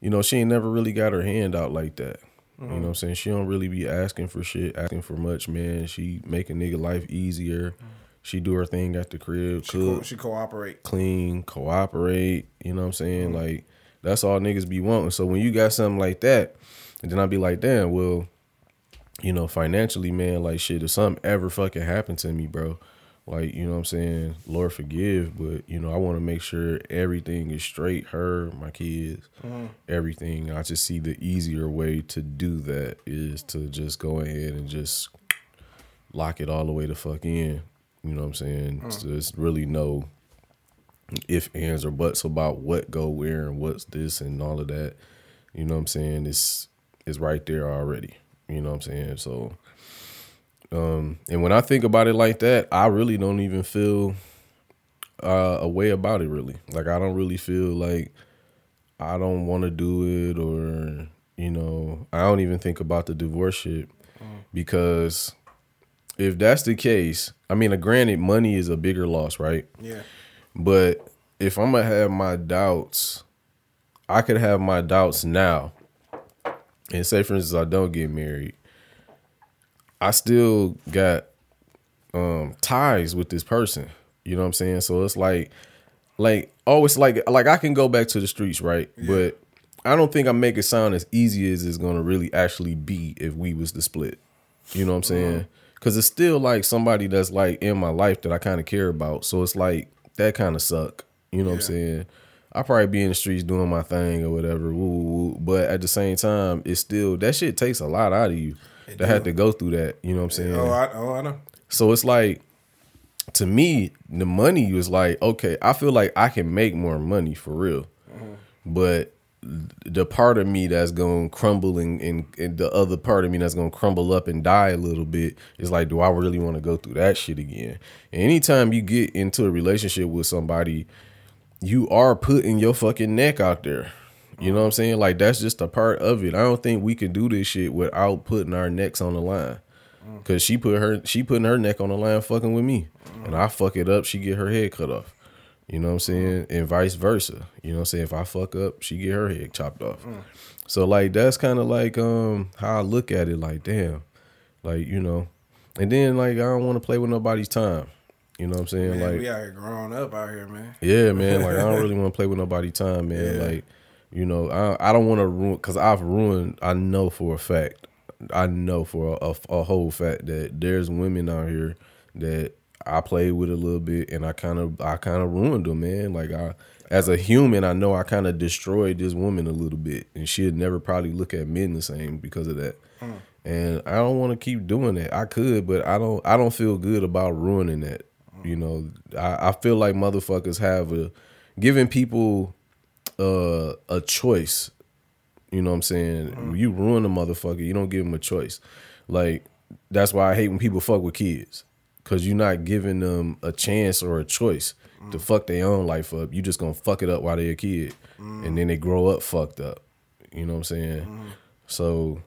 you know, she ain't never really got her hand out like that. You know what I'm saying? She don't really be asking for shit, asking for much, man. She make a nigga life easier. She do her thing at the crib, She, cook, co- she cooperate. clean, cooperate. You know what I'm saying? Mm-hmm. Like that's all niggas be wanting. So when you got something like that, and then I'd be like, damn, well, you know, financially, man, like shit, if something ever fucking happened to me, bro, like, you know what I'm saying? Lord forgive, but you know, I want to make sure everything is straight, her, my kids, mm-hmm. everything. I just see the easier way to do that is to just go ahead and just lock it all the way the fuck in. You know what I'm saying? So There's really no if, ands, or buts about what go where and what's this and all of that. You know what I'm saying? It's it's right there already. You know what I'm saying? So um and when I think about it like that, I really don't even feel uh a way about it really. Like I don't really feel like I don't want to do it or you know, I don't even think about the divorce shit because if that's the case, I mean, granted, money is a bigger loss, right? Yeah. But if I'm gonna have my doubts, I could have my doubts now. And say, for instance, I don't get married, I still got um ties with this person. You know what I'm saying? So it's like, like always, like like I can go back to the streets, right? But I don't think I make it sound as easy as it's gonna really actually be if we was to split. You know what I'm saying? Cause it's still like somebody that's like in my life that I kind of care about. So it's like that kind of suck. You know what I'm saying? I probably be in the streets doing my thing or whatever. Woo, woo, woo. But at the same time, it's still that shit takes a lot out of you to have to go through that. You know what I'm saying? Oh, I, oh, I know. So it's like to me, the money was like, okay, I feel like I can make more money for real. Mm-hmm. But the part of me that's gonna crumble and, and, and the other part of me that's gonna crumble up and die a little bit is like, do I really want to go through that shit again? And anytime you get into a relationship with somebody, you are putting your fucking neck out there. You know what I'm saying? Like that's just a part of it. I don't think we can do this shit without putting our necks on the line. Mm. Cause she put her she putting her neck on the line fucking with me. And I fuck it up, she get her head cut off. You know what I'm saying? And vice versa. You know what I'm saying? If I fuck up, she get her head chopped off. So like that's kind of like um how I look at it, like, damn. Like, you know. And then like I don't want to play with nobody's time. You know what I'm saying? Man, like we out here growing up out here, man. yeah, man. Like I don't really want to play with nobody time, man. Yeah. Like, you know, I I don't want to ruin because I've ruined. I know for a fact. I know for a, a whole fact that there's women out here that I played with it a little bit, and I kind of I kind of ruined them, man. Like I. As a human, I know I kind of destroyed this woman a little bit, and she'd never probably look at men the same because of that. And I don't want to keep doing that. I could, but I don't. I don't feel good about ruining that. You know, I, I feel like motherfuckers have a giving people uh, a choice. You know what I'm saying? You ruin a motherfucker. You don't give them a choice. Like that's why I hate when people fuck with kids, cause you're not giving them a chance or a choice to mm. fuck their own life up. You just gonna fuck it up while they're a kid, mm. and then they grow up fucked up. You know what I'm saying? Mm. So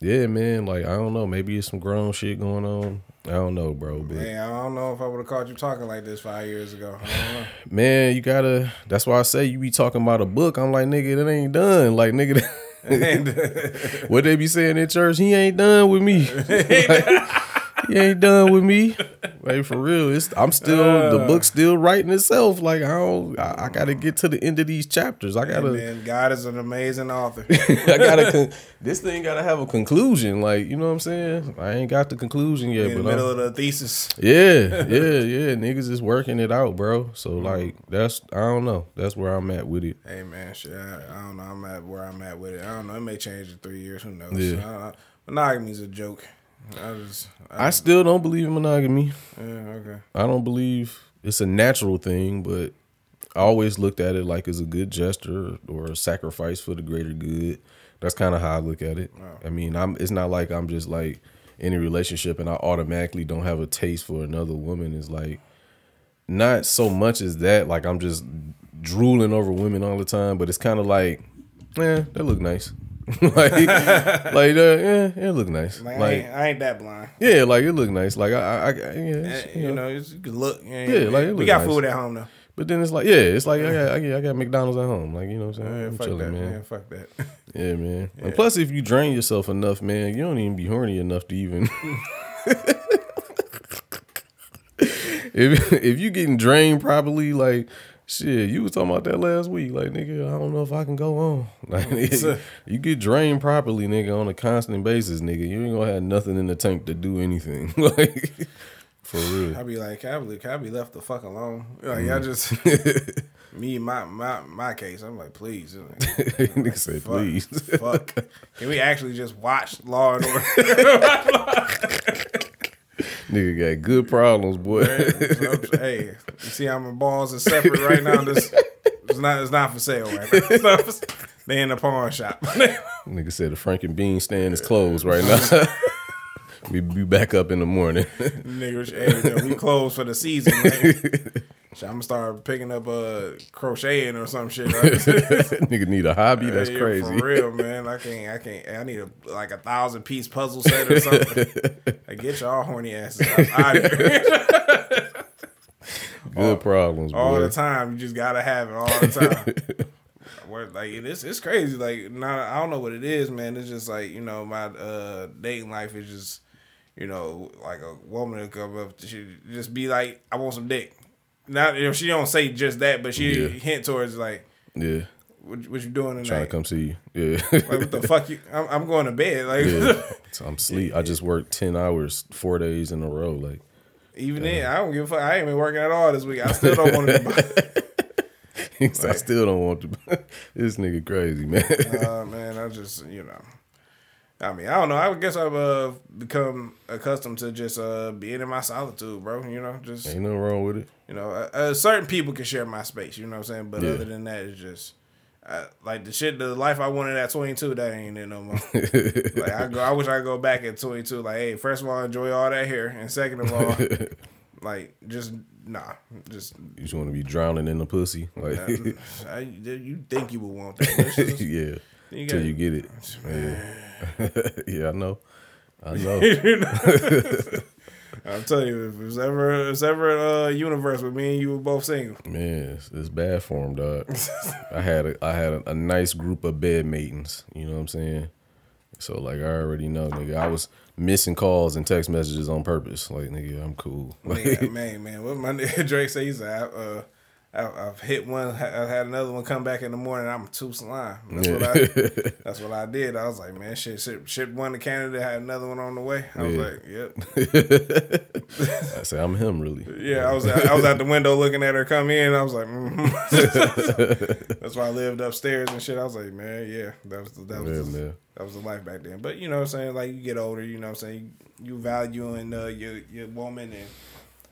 yeah, man. Like I don't know. Maybe it's some grown shit going on. I don't know, bro. But Man, I don't know if I would have caught you talking like this five years ago. I don't know. man, you gotta. That's why I say you be talking about a book. I'm like, nigga, that ain't done. Like, nigga, what they be saying in church? He ain't done with me. Like, he ain't done with me. Like for real, it's I'm still the book's uh. still writing itself. Like I don't, I, I gotta get to the end of these chapters. I gotta, man, God is an amazing author. I gotta. Con- this thing gotta have a conclusion. Like you know what I'm saying? I ain't got the conclusion yet, In the but middle I'm, of the thesis. yeah, yeah, yeah. Niggas is working it out, bro. So mm. like that's I don't know. That's where I'm at with it. Hey man, shit. I, I don't know. I'm at where I'm at with it. I don't know. It may change in three years. Who knows? Yeah. Monogamy's a joke. I just. I, I still don't believe in monogamy. yeah. Okay. I don't believe it's a natural thing, but I always looked at it like it's a good gesture or a sacrifice for the greater good. That's kind of how I look at it. I mean, I'm. It's not like I'm just like in a relationship and I automatically don't have a taste for another woman. It's like not so much as that. Like I'm just drooling over women all the time, but it's kind of like, eh, that look nice. like, like, uh, yeah, it look nice. Like, I, ain't, I ain't that blind. yeah, like it look nice. Like I, I, I yeah, Eh, You know, it's, you can look. Yeah, Yeah, like, it we got nice. food at home though. But then it's like, yeah, it's like I got, I got, I got McDonald's at home. Like you know what I'm saying? Yeah, I'm fuck chilling, that, man. man. Fuck that. Yeah, man. And plus, if you drain yourself enough, man, you don't even be horny enough to even. if if you getting drained properly, like shit, you was talking about that last week. Like nigga, I don't know if I can go on. Like nigga, you get drained properly, nigga, on a constant basis, nigga. You ain't gonna have nothing in the tank to do anything. like for real. I'd be like, can I be, can I be left the fuck alone? Like, Mm. I just me my my my case. I'm like, please, like, nigga said, fuck, please. fuck. Can we actually just watch Law and Order? Nigga got good problems, boy. hey, you see how my balls are separate right now? This it's not it's not for sale right now. It's not for, they in the pawn shop. Nigga said the Frank and Bean stand is closed right now. we be back up in the morning. Nigga, hey, we closed for the season. Man. I'm gonna start picking up uh crocheting or some shit. Right? Nigga need a hobby. That's Yeah, crazy. For real, man. I can't. I can't. I need a like a thousand piece puzzle set or something. I get y'all horny asses out of here Good problems, all boy. the time. You just gotta have it all the time. Where, like it's it's crazy. Like not I don't know what it is, man. It's just like you know my uh dating life is just you know like a woman to come up she just be like I want some dick. Not you know she don't say just that, but she Yeah. hint towards like Yeah. what, what you doing Trying to come see you. Yeah. Like, what the fuck? You? I'm, I'm going to bed. Like yeah. I'm sleep. I just worked ten hours, four days in a row. Like even then, I don't give a fuck. I ain't been working at all this week. I still don't want to. I still don't want to. this nigga crazy, man. uh, man, I just you know. I mean, I don't know. I guess I've uh, become accustomed to just uh, being in my solitude, bro. You know, just Ain't nothing wrong with it. you know, uh, uh, certain people can share my space. You know what I'm saying? But Yeah. other than that, it's just uh, like the shit, the life I wanted at 22. That ain't it no more. like I go, I wish I could go back at 22. Like, hey, first of all, enjoy all that hair, and second of all, like just nah, just You just want to be drowning in the pussy, like I, you think you would want that? just- yeah. You Until gotta- you get it. Yeah. yeah, I know. I know. I'm telling you, if it's ever, if it's ever a universe with me and you were both single, Man, it's, it's bad for him, dog. I had a I had a, a nice group of bed matings. You know what I'm saying? So like I already know, nigga. I was missing calls and text messages on purpose. Like nigga, I'm cool. man, man, man, what my nigga Drake say? He said, I, uh, I, I've hit one, I had another one come back in the morning. I'm too slime. That's what I, that's what I did. I was like, man, shit, shit, shipped one to Canada, had another one on the way. I was Yeah. like, yep, I say I'm him, really. yeah. I was, I was out the window looking at her come in. I was like, mm that's why I lived upstairs and shit. I was like, man, yeah, that was the, that was Yeah, the, that was the life back then. But you know what I'm saying? Like you get older, you know what I'm saying? You, you valuing uh, your your woman and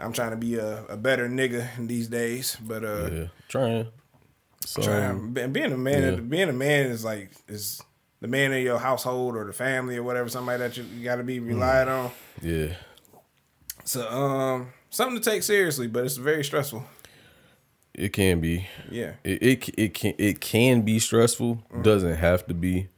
I'm trying to be a, a better nigga these days. But uh Yeah, trying. So trying, be- being a man yeah. being a man is like is the man of your household or the family or whatever, somebody that you, you gotta be relied on. yeah, So um something to take seriously, but it's very stressful. it can be. Yeah. It it it can it can be stressful. Mm. Doesn't have to be.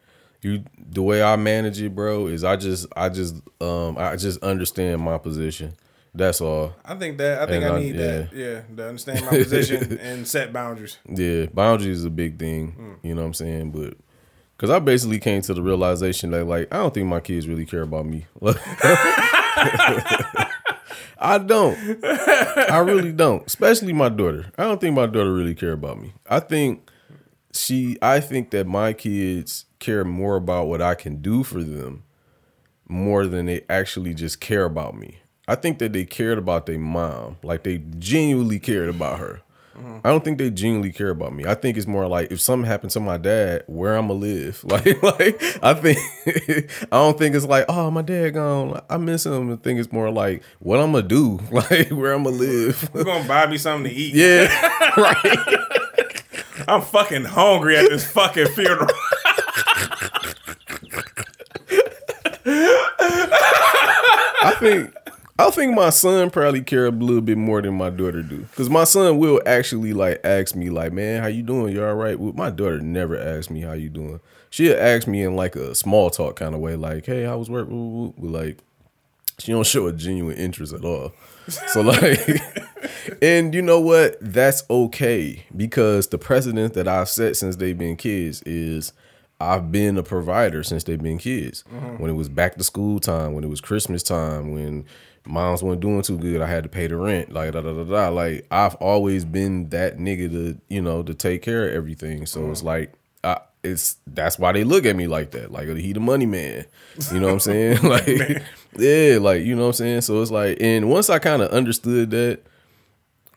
You the way I manage it, bro, is I just I just um I just understand my position. That's all. I think that I think And I I- need that. Yeah, to understand my position and set boundaries. Yeah, boundaries is a big thing. Mm. You know what I'm saying? But because I basically came to the realization that like I don't think my kids really care about me. I don't. I really don't. Especially my daughter. I don't think my daughter really care about me. I think she. I think that my kids care more about what I can do for them more than they actually just care about me. I think that they cared about their mom, like they genuinely cared about her. I don't think they genuinely care about me. I think it's more like if something happened to my dad, where I'ma live. Like, like I think I don't think it's like, oh, my dad gone. I miss him. I think it's more like what I'm gonna do, like where I'm gonna live. You're gonna buy me something to eat. yeah, right. I'm fucking hungry at this fucking funeral. I think I think my son probably care a little bit more than my daughter do. Cause my son will actually like ask me like, man, how you doing? You all right? Well, my daughter never asks me how you doing. She'll ask me in like a small talk kind of way, like, hey, how was work? But like, she don't show a genuine interest at all. So like, and you know what? That's okay because the precedent that I've set since they've been kids is I've been a provider since they've been kids. Mm-hmm. When it was back to school time, when it was Christmas time, when moms weren't doing too good, I had to pay the rent. Like da da da da. Like I've always been that nigga to you know to take care of everything. So it's mm-hmm. like. I, it's that's why they look at me like that. Like he the money man. You know what I'm saying? like yeah, like you know what I'm saying? So it's like and once I kind of understood that,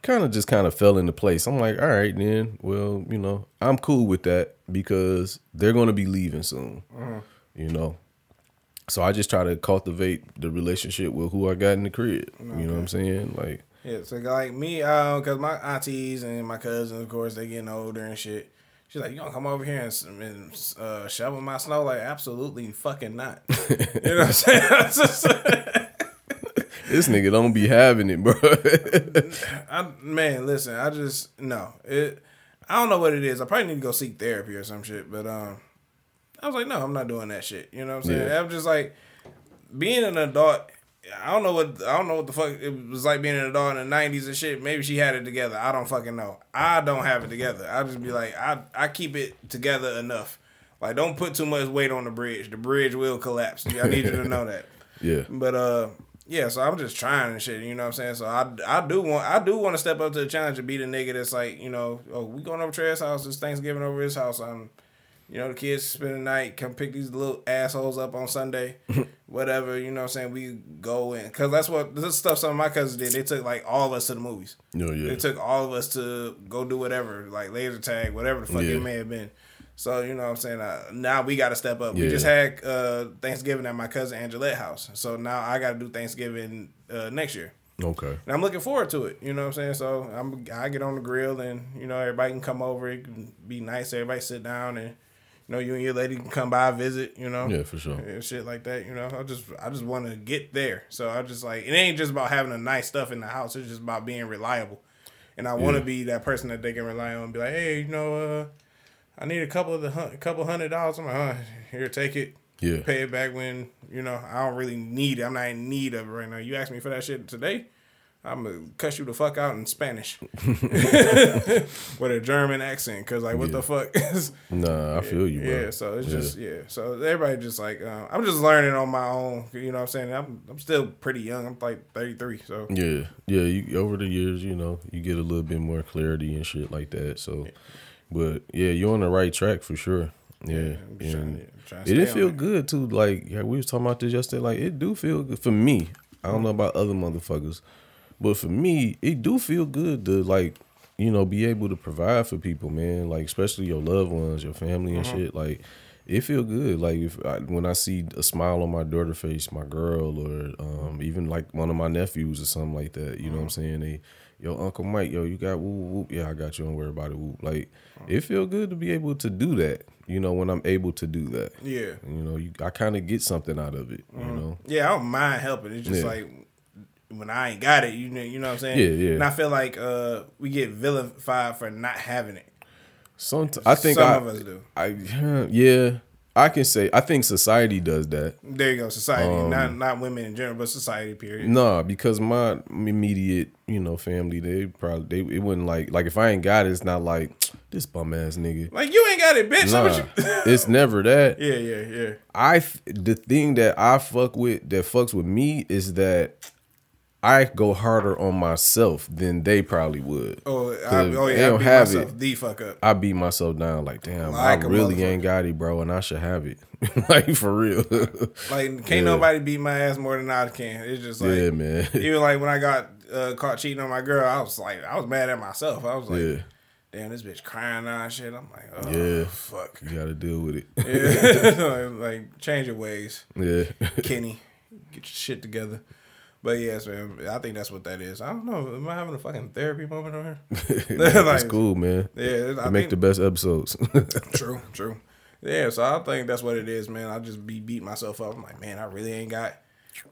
kind of just kind of fell into place. I'm like, all right, then, well, you know, I'm cool with that because they're gonna be leaving soon. Mm. You know. So I just try to cultivate the relationship with who I got in the crib. You know what I'm saying? Like Yeah, so like me, uh, cause my aunties and my cousins, of course, they getting older and shit. She's like, "You gonna come over here and, and uh, shovel my snow?" Like, absolutely fucking not. you know what I'm saying? This nigga don't be having it, bro. I, man, listen, I just no. It. I don't know what it is. I probably need to go seek therapy or some shit. But um, I was like, no, I'm not doing that shit. You know what I'm saying? Yeah. I'm just like being an adult. I don't know what I don't know what the fuck it was like being an adult in the '90s and shit. Maybe she had it together. I don't fucking know. I don't have it together. I just be like, I I keep it together enough. Like, don't put too much weight on the bridge. The bridge will collapse. I need you to know that. yeah. But uh, yeah, so I'm just trying and shit. You know what I'm saying? So I, I do want I do want to step up to the challenge and be the nigga that's like, you know, oh, we going over Trey's house. It's Thanksgiving over his house. I'm, you know, the kids spend the night. Come pick these little assholes up on Sunday, whatever. You know what I'm saying? We go in because that's what this stuff. Some of my cousins did. They took like all of us to the movies. Oh, yeah. They took all of us to go do whatever, like laser tag, whatever the fuck Yeah. it may have been. So you know what I'm saying. Uh, now we got to step up. We just had uh, Thanksgiving at my cousin Angelette house. So now I got to do Thanksgiving uh, next year. Okay. And I'm looking forward to it. You know what I'm saying? So I'm I get on the grill and you know everybody can come over. It can be nice. Everybody sit down and you know you and your lady can come by visit. You know. Yeah, for sure. And shit like that. You know. I just I just want to get there. So I just like it ain't just about having a nice stuff in the house. It's just about being reliable. And I want to Yeah. be that person that they can rely on. and Be like, hey, you know, uh, I need a couple of the hun- couple hundred dollars. I'm like, huh, here, take it. Yeah. Pay it back when you know I don't really need it. I'm not in need of it right now. You ask me for that shit today, I'm gonna cuss you the fuck out in Spanish with a German accent. Cause like, what the fuck? Nah, I feel you, bro. yeah. So it's just yeah. So everybody just like uh, I'm just learning on my own. You know what I'm saying? I'm I'm still pretty young. I'm like 33. So Yeah, yeah. You over the years, you know, you get a little bit more clarity and shit like that. So, but yeah, you're on the right track for sure. Yeah, I'm just trying trying to it did feel good too. Like yeah, we was talking about this yesterday. Like it do feel good for me. I don't know about other motherfuckers, but for me, it do feel good to like you know be able to provide for people, man. Like especially your loved ones, your family and Mm-hmm. shit. Like it feel good. Like if I, when I see a smile on my daughter face, my girl, or um, even like one of my nephews or something like that. You know what I'm saying? They, yo, Uncle Mike, yo, you got whoop woo. woo. Yeah, I got you. Don't worry about it. Woo. Like it feel good to be able to do that. You know, when I'm able to do that. yeah. You know, you I kind of get something out of it. You Mm-hmm. know. Yeah, I don't mind helping. It's just Yeah. like when I ain't got it, you know, you know what I'm saying? Yeah, yeah. And I feel like uh, we get vilified for not having it. Sometimes I think Some I, of us do. I yeah, I can say I think society does that. There you go, society, Um, not not women in general, but society. Period. Nah, because my immediate, you know, family, they probably they it wouldn't like like if I ain't got it, it's not like this bum ass nigga. Like you ain't got it, bitch. Nah, it's never that. yeah, yeah, yeah. I the thing that I fuck with that fucks with me is that I go harder on myself than they probably would. Oh, I, oh yeah, they I don't beat have myself it. the fuck up. I beat myself down like, damn, Like I really ain't got it, bro, and I should have it. like for real. Like can't Yeah. nobody beat my ass more than I can. It's just like yeah, man. even like when I got uh, caught cheating on my girl, I was like, I was mad at myself. I was like, Yeah. damn, this bitch crying now and shit. I'm like, oh Yeah. fuck. You gotta deal with it. Yeah. like change your ways, yeah. Kenny. Get your shit together. But yes, man, I think that's what that is. I don't know. Am I having a fucking therapy moment on here? It's cool, man. Yeah, I make think- the best episodes. True, true. Yeah, so I think that's what it is, man. I just be beat myself up. I'm like, man, I really ain't got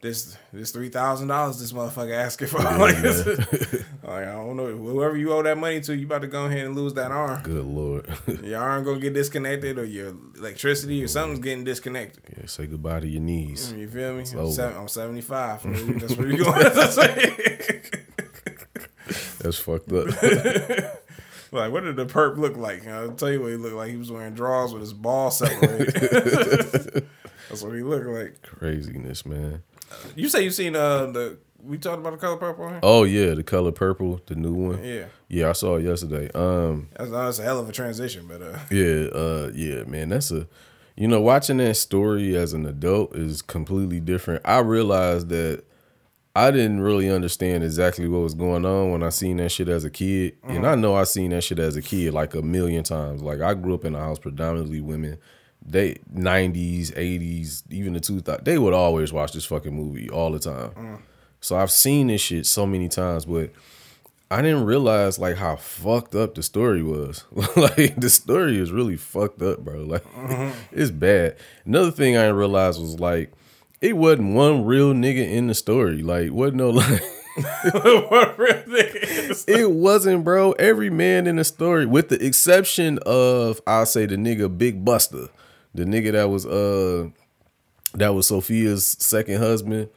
this this three thousand dollars this motherfucker asking for. like, like, I don't know. Whoever you owe that money to, you about to go ahead and lose that arm. Good lord. Your arm gonna get disconnected, or your electricity, or something's getting disconnected. yeah, say goodbye to your knees. You feel me? I'm, seven, I'm 75. That's what you going to say. That's fucked up. like, what did the perp look like? I'll tell you what he looked like. He was wearing drawers with his ball separated. That's what he looked like. Craziness, man. You say you seen uh the we talked about the color purple on here? Oh yeah, the color purple, the new one. Yeah. Yeah, I saw it yesterday. Um, That's, that's a hell of a transition, but uh yeah, uh, yeah, man, that's a, you know, watching that story as an adult is completely different. I realized that I didn't really understand exactly what was going on when I seen that shit as a kid, and I know I seen that shit as a kid like a million times. Like I grew up in a house predominantly women. They nineties, eighties, even the two thought they would always watch this fucking movie all the time. So I've seen this shit so many times, but I didn't realize like how fucked up the story was. like the story is really fucked up, bro. Like it's bad. Another thing I didn't realize was like it wasn't one real nigga in the story. Like wasn't no like what really is- it wasn't, bro. Every man in the story, with the exception of I'll say the nigga Big Buster, the nigga that was uh that was Sofia's second husband.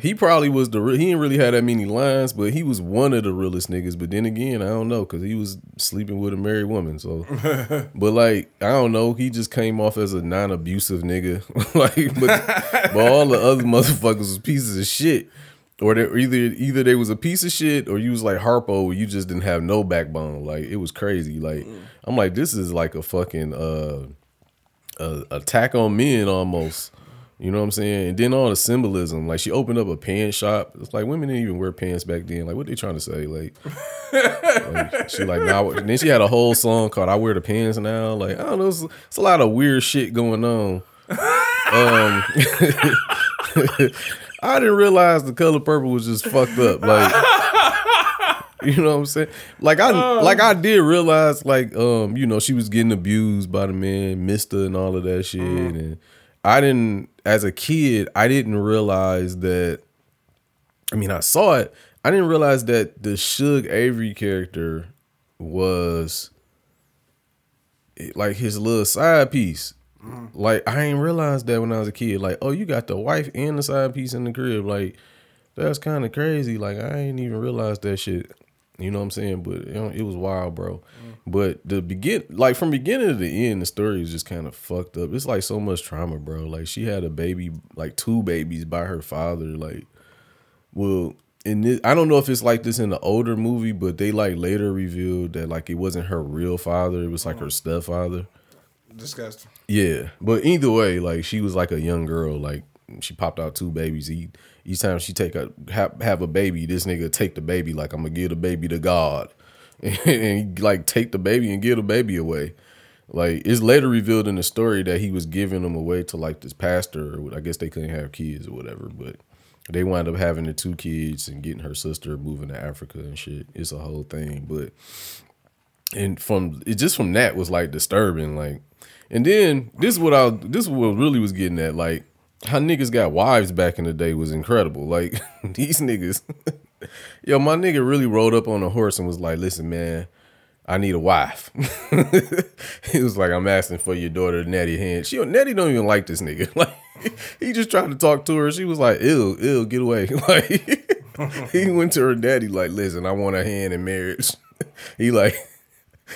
He probably was the re- he didn't really have that many lines, but he was one of the realest niggas. But then again, I don't know because he was sleeping with a married woman. So, but like I don't know, he just came off as a non-abusive nigga. like, but, but all the other motherfuckers was pieces of shit. Or they either either they was a piece of shit or you was like Harpo you just didn't have no backbone. Like it was crazy. Like I'm like, this is like a fucking uh a attack on men almost. You know what I'm saying? And then all the symbolism. Like she opened up a pants shop. It's like women didn't even wear pants back then. Like what they trying to say? Like, like she like now. Then she had a whole song called "I Wear the Pants Now." Like I don't know. It's, it's a lot of weird shit going on. Um, I didn't realize the color purple was just fucked up. Like. You know what I'm saying? Like I like I did realize like um you know she was getting abused by the man Mister and all of that shit and I didn't as a kid I didn't realize that I mean I saw it I didn't realize that the Shug Avery character was like his little side piece. Like I ain't realized that when I was a kid. Like, oh, you got the wife and the side piece in the crib. Like, that's kind of crazy. Like I ain't even realized that shit. You know what I'm saying? But you know, it was wild, bro. But the begin, like from beginning to the end, the story is just kind of fucked up. It's like so much trauma, bro. Like she had a baby, like two babies by her father. Like, well, in this, I don't know if it's like this in the older movie, but they like later revealed that like it wasn't her real father. It was like her stepfather. Disgusting. Yeah, but either way, like she was like a young girl. Like she popped out two babies. Each each time she take a have, have a baby, this nigga take the baby like I'm gonna give the baby to God, and, he, like take the baby and give the baby away. Like it's later revealed in the story that he was giving them away to like this pastor. Or I guess they couldn't have kids or whatever, but they wind up having the two kids and getting her sister moving to Africa and shit. It's a whole thing, but and from it just from that was like disturbing like and then this is what i this is what really was getting at like how niggas got wives back in the day was incredible. Like these niggas yo my nigga really rode up on a horse and was like listen man i need a wife. He was like i'm asking for your daughter nettie hand she nettie don't even like this nigga. Like he just tried to talk to her. She was like ew ew get away. Like he went to her daddy like listen i want a hand in marriage. He like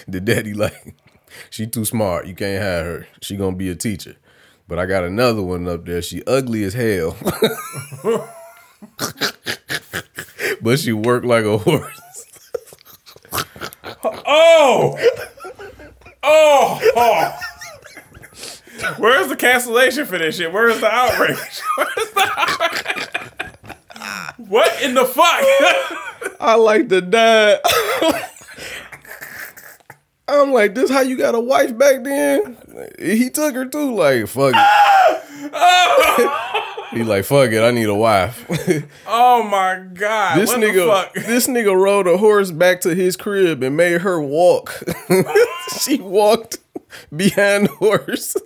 the daddy like she too smart. You can't have her. She gonna be a teacher but i got another one up there she ugly as hell but she worked like a horse Oh! Oh! oh. Where's the cancellation for this shit? Where's the outrage? Where's the outrage? What in the fuck? i like to die i'm like this how you got a wife back then he took her too like fuck it he like fuck it i need a wife oh my god. This what nigga, the fuck? this nigga rode a horse back to his crib and made her walk. she walked behind the horse.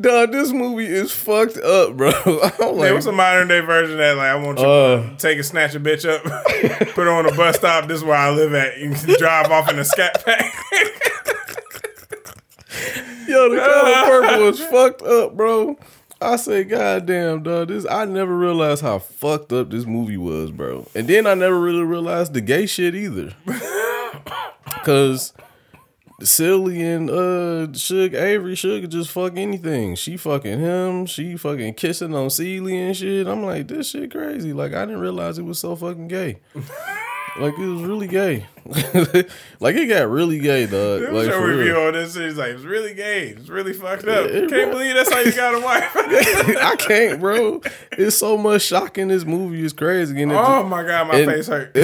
Dog, this movie is fucked up, bro. I'm like, was a modern day version that like I want you Uh. to take a snatch a bitch up, put her on a bus stop. This is where I live at. You can drive off in a scat pack. yo, the color purple is fucked up, bro. I say, goddamn, dog. This I never realized how fucked up this movie was, bro. And then I never really realized the gay shit either. Cause Celie and uh Shug Avery Sugar just fuck anything. She fucking him. She fucking kissing on Celie and shit. I'm like, this shit crazy. Like I didn't realize it was so fucking gay. like it was really gay. like it got really gay, dog. There Like was a for real. review on this. He's like, it's really gay. It's really fucked up. it Can't really- believe that's how you got a wife. I can't, bro. It's so much shock in this movie. It's crazy. And, it oh my god, my And- face hurt.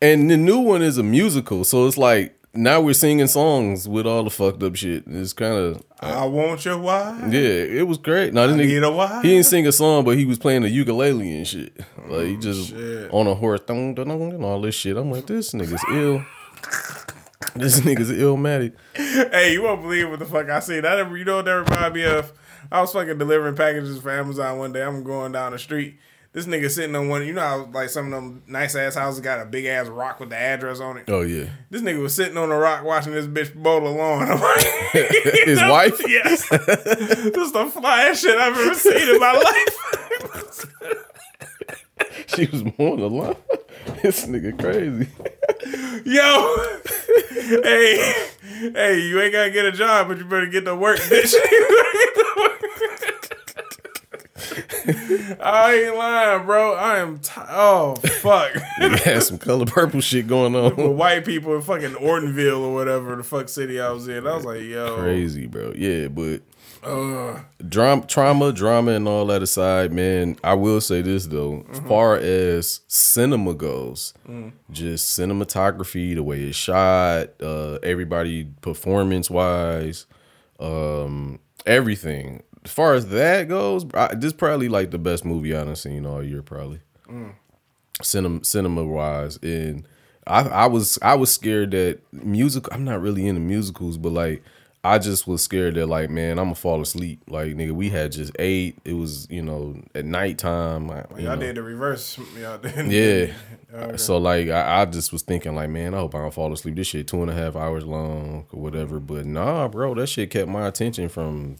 and the new one is a musical, so it's like now we're singing songs with all the fucked up shit. It's kind of I want your wife. yeah, it was great. Now this need a nigga, wife. he didn't sing a song, but he was playing the ukulele and shit. Oh, like he just Oh, shit. on a horse, dun, dun, dun, and all this shit. I'm like, this nigga's ill. This nigga's ill, illmatic. Hey, you won't believe what the fuck I see. That you know what that reminded me of? I was fucking delivering packages for Amazon one day. I'm going down the street. This nigga sitting on one. You know how like some of them nice ass houses got a big ass rock with the address on it. Oh yeah, This nigga was sitting on the rock watching this bitch bowl a lawn. His wife. yes, this is the flyest shit I've ever seen in my life. she was mowing the lawn. this nigga crazy. Yo, hey, hey, you ain't gotta get a job, but you better get to work, bitch. I ain't lying, bro. I am. T- oh fuck. Nigga had some color purple shit going on With white people in fucking Ortonville or whatever the fuck city I was in. I was like, yo, Crazy, bro. Yeah, but uh, drama, trauma, drama, and all that aside, man, I will say this though, as far as cinema goes, just cinematography, the way it's shot, uh, everybody performance wise, um, everything. As far as that goes, I, this probably like the best movie I've seen all year, probably mm. cinema cinema wise and I, I was I was scared that music I'm not really into musicals but like I just was scared that like man I'm gonna fall asleep like nigga we had just eight. it was you know at nighttime y'all know. did the reverse. Y'all did. yeah Okay. so like I, I just was thinking like man I hope I don't fall asleep this shit two and a half hours long or whatever but nah bro that shit kept my attention from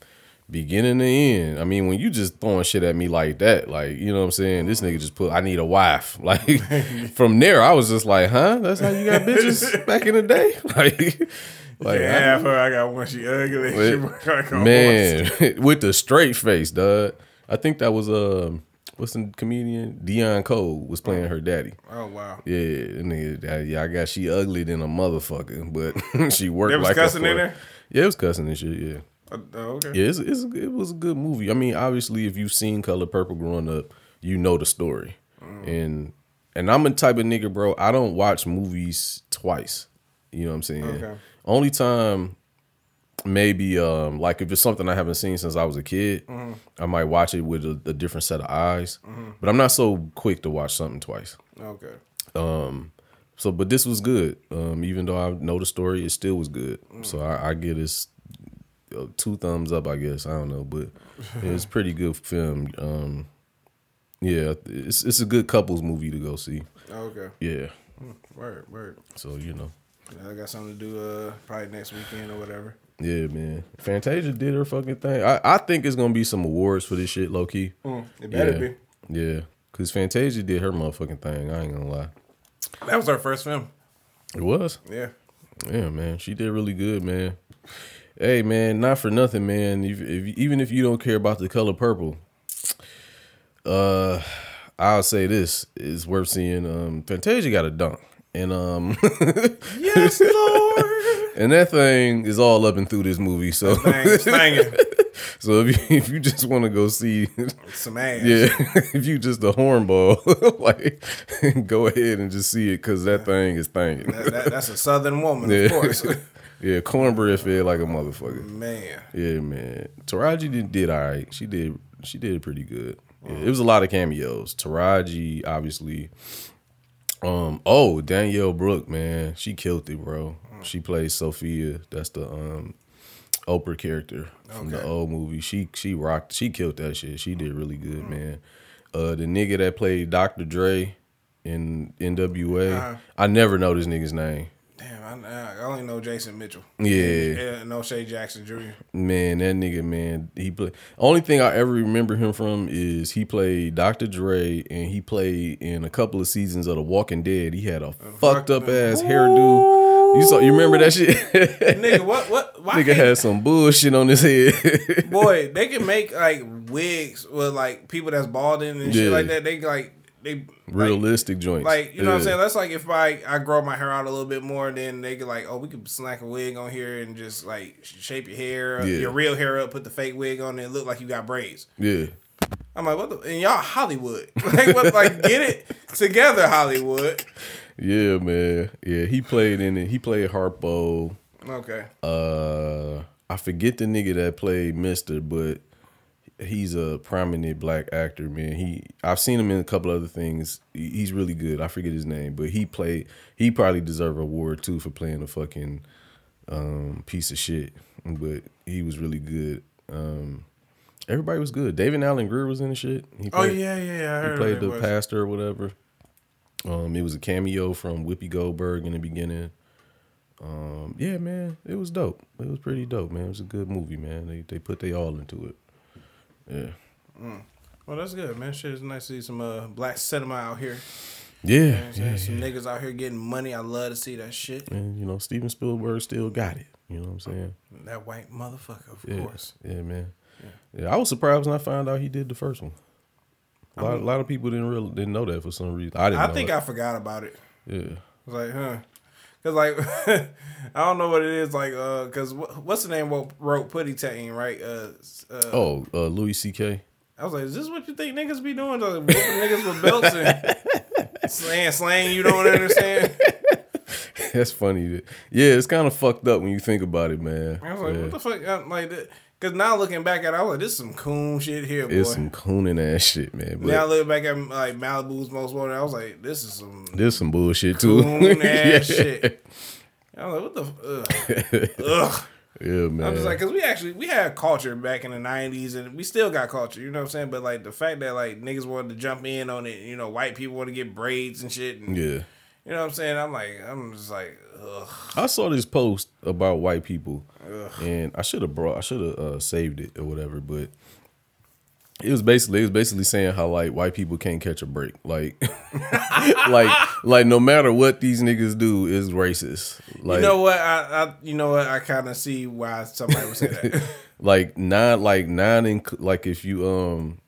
beginning to end. I mean, when you just throwing shit at me like that, like you know what I'm saying, this nigga just put I need a wife. Like from there, I was just like, huh? That's how you got bitches back in the day? Like, like yeah, I- half her. I got one. She ugly. She like a man, with the straight face, dog. I think that was um, what's the comedian Deon Cole was playing her daddy. Oh wow. Yeah, and nigga, yeah, I got she ugly than a motherfucker, but she worked There was like cussing a in there? Yeah, it was cussing and shit. Yeah. Uh, oh, okay. Yeah, it's, it's, it was a good movie. I mean, obviously, if you've seen Color Purple growing up, you know the story. And and I'm a type of nigga, bro. I don't watch movies twice. You know what I'm saying? Okay. Only time, maybe um like if it's something I haven't seen since I was a kid, I might watch it with a, a different set of eyes. But I'm not so quick to watch something twice. Okay. Um so, but this was good. Um, even though I know the story, it still was good. So I, I give this two thumbs up. I guess I don't know, but it's pretty good film. Um, yeah, it's it's a good couples movie to go see. Okay. Yeah. Word. Word. So you know, I got something to do. Uh, probably next weekend or whatever. yeah, man. Fantasia did her fucking thing. I, I think it's gonna be some awards for this shit, low key. It better yeah. be. Yeah, cause Fantasia did her motherfucking thing. I ain't gonna lie. That was her first film. It was. Yeah. Yeah, man, she did really good, man. Hey, man, not for nothing, man. If, if even if you don't care about the color purple, uh, I'll say this is worth seeing. Um, Fantasia got a dunk, and um, Yes, Lord. and that thing is all up and through this movie. So, so if you, if you just want to go see, Some ass. yeah, if you just a hornball, like, go ahead and just see it because that thing is thanging. That, that, that's a southern woman, Yeah. of course. Yeah, cornbread fed like a motherfucker. Man. Yeah, man. Taraji did, did all right. She did she did pretty good. Yeah, it was a lot of cameos. Taraji, obviously. Um, oh, Danielle Brooke, man. She killed it, bro. She plays Sofia. That's the um Oprah character from the old movie. She she rocked she killed that shit. She did really good, man. Uh the nigga that played Dr. Dre in NWA. Uh-huh. I never know this nigga's name. Damn, I, I only know Jason Mitchell. Yeah. And O'Shea Jackson Jr. Man, that nigga, man, he play. Only thing I ever remember him from is he played Dr. Dre, and he played in a couple of seasons of The Walking Dead. He had a fucked up ass hairdo. You saw? You remember that shit? Nigga, what? What? Why nigga had some bullshit on his head. Boy, they can make like wigs with like people that's balding and shit like that. They like they like, Realistic joints. Like you know what I'm saying? That's like if I I grow my hair out a little bit more, then they could like, oh, we could slack a wig on here and just like shape your hair, Yeah. your real hair up, put the fake wig on, and look like you got braids. Yeah. I'm like, what? The, and y'all Hollywood, like what? Like get it together, Hollywood. Yeah, man. Yeah, he played in it. He played Harpo. Okay. Uh, I forget the nigga that played Mister, but he's a prominent black actor, man. He I've seen him in a couple other things. He- He's really good. I forget his name, but he played. He probably deserve an award too for playing a fucking um, piece of shit. But he was really good. Um, everybody was good. David Alan Grier was in the shit. He Oh yeah, yeah, yeah. I he heard played the was- pastor or whatever. Um, it was a cameo from Whoopi Goldberg in the beginning. Um, yeah, man, it was dope. It was pretty dope, man. It was a good movie, man. They they put they all into it. Yeah. Well, that's good, man. Shit, it's nice to see some uh, black cinema out here. Yeah, You know yeah, some niggas out here getting money. I love to see that shit. and you know Steven Spielberg still got it. You know what I'm saying? That white motherfucker, of Yeah, course. yeah, man. Yeah. I was surprised when I found out he did the first one. A lot, a lot of people didn't really didn't know that for some reason. I didn't. I think that. I forgot about it. yeah. I was like, huh. Cause like, I don't know what it is. Like, uh, cause what, what's the name? What wrote Pootie Tang, right? Uh, uh, Oh, uh, Louis C.K. I was like, is this what you think niggas be doing? Like, whooping niggas with belts and slaying, slaying? You don't understand? That's funny. Yeah, it's kind of fucked up when you think about it, man. I was like, Yeah. what the fuck? I'm like, that- cause now looking back at it, I was like, this is some coon shit here, boy. It's some cooning ass shit, man. But now looking back at like Malibu's most wanted, I was like, this is some there's some bullshit too. coon ass yeah. shit. I was like, what the? Ugh. Ugh. Yeah, man. I'm just like, cause we actually we had culture back in the '90s, and we still got culture. You know what I'm saying? But like the fact that like niggas wanted to jump in on it, you know, white people want to get braids and shit. And, yeah. You know what I'm saying? I'm like, I'm just like, ugh. I saw this post about white people, and I should have brought, I should have uh, saved it or whatever, but it was basically, it was basically saying how like white people can't catch a break, like, like, like no matter what these niggas do is racist. Like, You know what? I, I you know what? I kind of see why somebody would say that. like not like non-in, like if you um,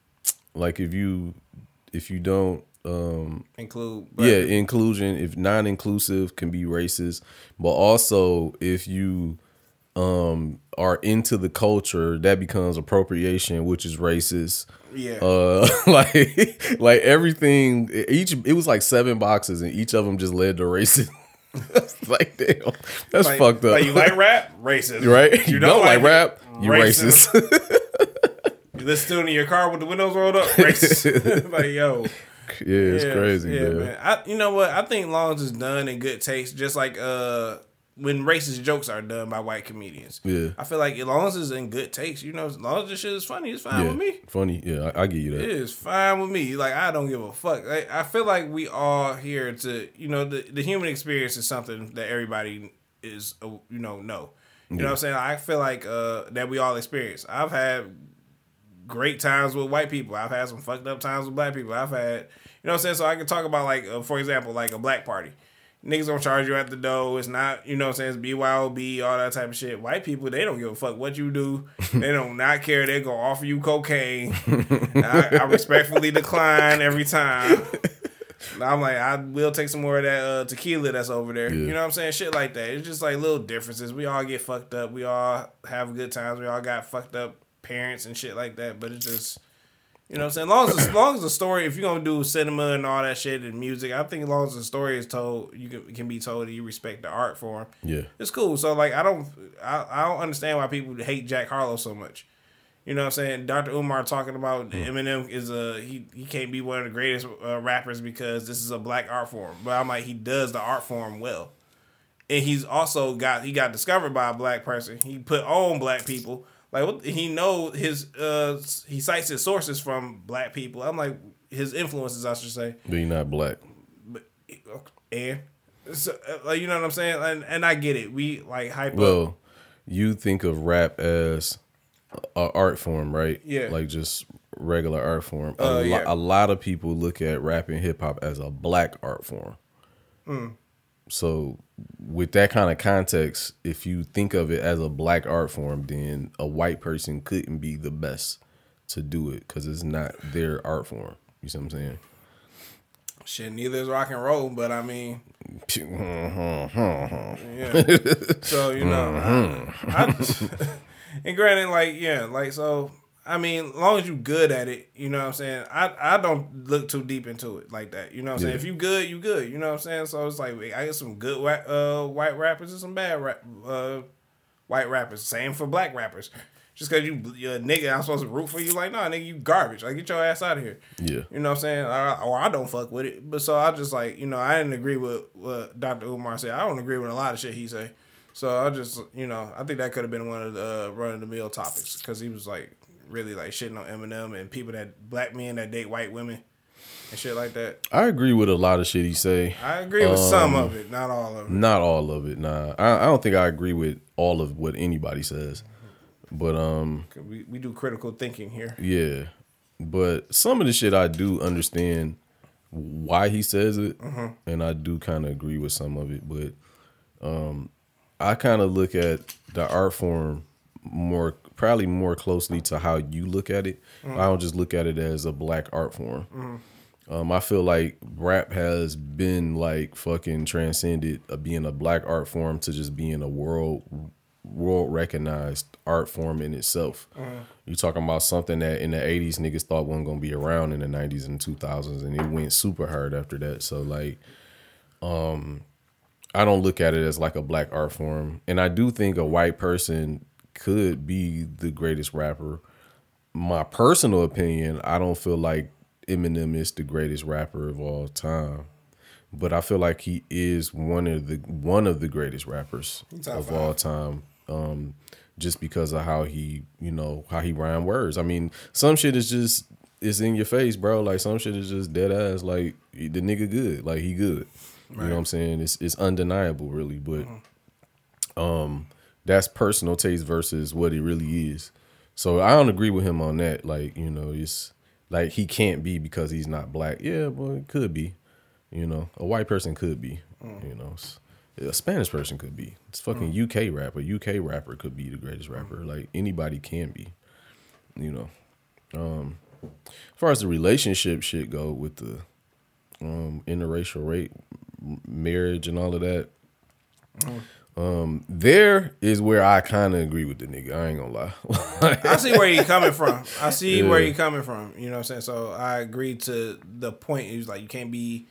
like if you if you don't um Include, yeah inclusion if non-inclusive can be racist but also if you um are into the culture that becomes appropriation which is racist. Yeah. uh like like everything each it was like seven boxes and each of them just led to racism. Like damn that's like, fucked up. Like you like rap, racist, right? You, don't, like, rap? You racist. racist, You listen to in your car with the windows rolled up, racist. like yo, yeah it's Yeah, crazy yeah, man. I, you know what? I think long is done in good taste, just like uh when racist jokes are done by white comedians. Yeah. I feel like as long as it's in good taste, you know, as long as the shit is funny, it's fine yeah with me. funny yeah I, I give you that It is fine with me. Like I don't give a fuck. Like, I feel like we all here to, you know, the the human experience is something that everybody is, uh, you know, know. You know what I'm saying? I feel like uh that we all experience. I've had great times with white people. I've had some fucked up times with black people. I've had, you know what I'm saying? So I can talk about like, uh, for example, like a black party. Niggas gonna charge you at the door. It's not, you know what I'm saying? It's BYOB, all that type of shit. White people, they don't give a fuck what you do. they don't not care. They gonna offer you cocaine. I, I respectfully decline every time. I'm like, I will take some more of that uh, tequila that's over there. You know what I'm saying? Shit like that. It's just like little differences. We all get fucked up. We all have good times. We all got fucked up parents and shit like that. But it's just, you know what I'm saying? As long as, as long as the story, if you're gonna do cinema and all that shit and music, I think as long as the story is told, you can, can be told that you respect the art form. yeah It's cool. So like, I don't, I, I don't understand why people hate Jack Harlow so much. You know what I'm saying? Dr. Umar talking about Eminem is a he he can't be one of the greatest uh, rappers because this is a black art form. But I'm like he does the art form well. And he's also got he got discovered by a black person. He put on black people. Like what he know his uh he cites his sources from black people. I'm like his influences I should say. but you're not black But and so uh, like you know what I'm saying? And and I get it. We like hype up Well, you think of rap as a art form, right? Yeah. Like just regular art form. A, Uh, lo- yeah. a lot of people look at rap and hip hop as a black art form. Hmm. So, with that kind of context, if you think of it as a black art form, then a white person couldn't be the best to do it because it's not their art form. You see what I'm saying? Shit, neither is rock and roll, but I mean, Mm-hmm. yeah. so you know, I, I- and granted, like yeah, like so. I mean, as long as you good at it, you know what I'm saying. I I don't look too deep into it like that. You know what I'm saying. If you good, you good. You know what I'm saying. So it's like I get some good wha- uh, white rappers and some bad rap, uh, white rappers. Same for black rappers. Just cause you you're a nigga, I'm supposed to root for you. Like, nah, nigga, you garbage. Like, get your ass out of here. Yeah. You know what I'm saying? I, or I don't fuck with it. But so I just like, you know, I didn't agree with what Dr. Umar said. I don't agree with a lot of shit he say. So I just, you know, I think that could have been one of the uh, run of the mill topics because he was like really like shitting on Eminem and people that black men that date white women and shit like that. I agree with a lot of shit he say. I agree with some Um, of it, not all of it. Not all of it. Nah, I, I don't think I agree with all of what anybody says. But um, We we do critical thinking here. yeah, but some of the shit I do understand why he says it, and I do kind of agree with some of it. But um, I kind of look at the art form more, probably more closely to how you look at it. I don't just look at it as a black art form. Um, I feel like rap has been like fucking transcended uh, being a black art form to just being a world world recognized art form in itself. You're talking about something that in the eighties niggas thought wasn't gonna be around in the nineties and two thousands, and it went super hard after that. So like, um, I don't look at it as like a black art form, and I do think a white person could be the greatest rapper. My personal opinion, I don't feel like Eminem is the greatest rapper of all time, but I feel like he is one of the one of the greatest rappers of five. all time. Um, just because of how he, you know, how he rhyme words. I mean, some shit is just it's in your face, bro. Like some shit is just dead ass. Like the nigga good, like he good. You know what I'm saying? It's it's undeniable, really. But um, that's personal taste versus what it really is. So I don't agree with him on that. Like you know, it's like he can't be because he's not black. Yeah, well, it could be. You know, a white person could be. You know, a Spanish person could be. It's fucking UK rapper. UK rapper could be the greatest rapper. Like anybody can be. You know, um, as far as the relationship shit go with the um interracial rate marriage and all of that. Um, there is where I kind of agree with the nigga. I ain't gonna lie. I see where you coming from. I see where Yeah. you coming from. You know what I'm saying? So I agree to the point. Is like you can't be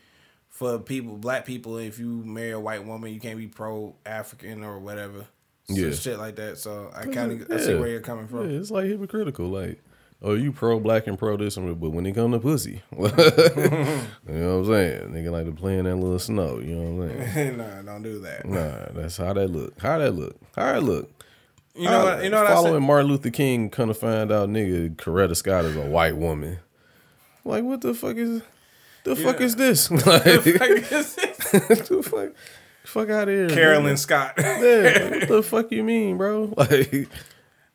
for people, black people. If you marry a white woman, you can't be pro African or whatever. So Yeah. shit like that. So I kind of I see where you're coming from. Yeah, it's like hypocritical. Like, oh, you pro black and pro this, but when it come to pussy, you know what I'm saying? Nigga like to play in that little snow. You know what I'm saying? nah, don't do that. Nah, that's how that look. How that look. How that look. You know what? You know what Following? Martin Luther King, kind of find out, nigga, Coretta Scott is a white woman. Like, what the fuck is? The fuck is this? Like, the fuck, fuck out of here, Carolyn. Scott. Yeah, what the fuck you mean, bro? Like,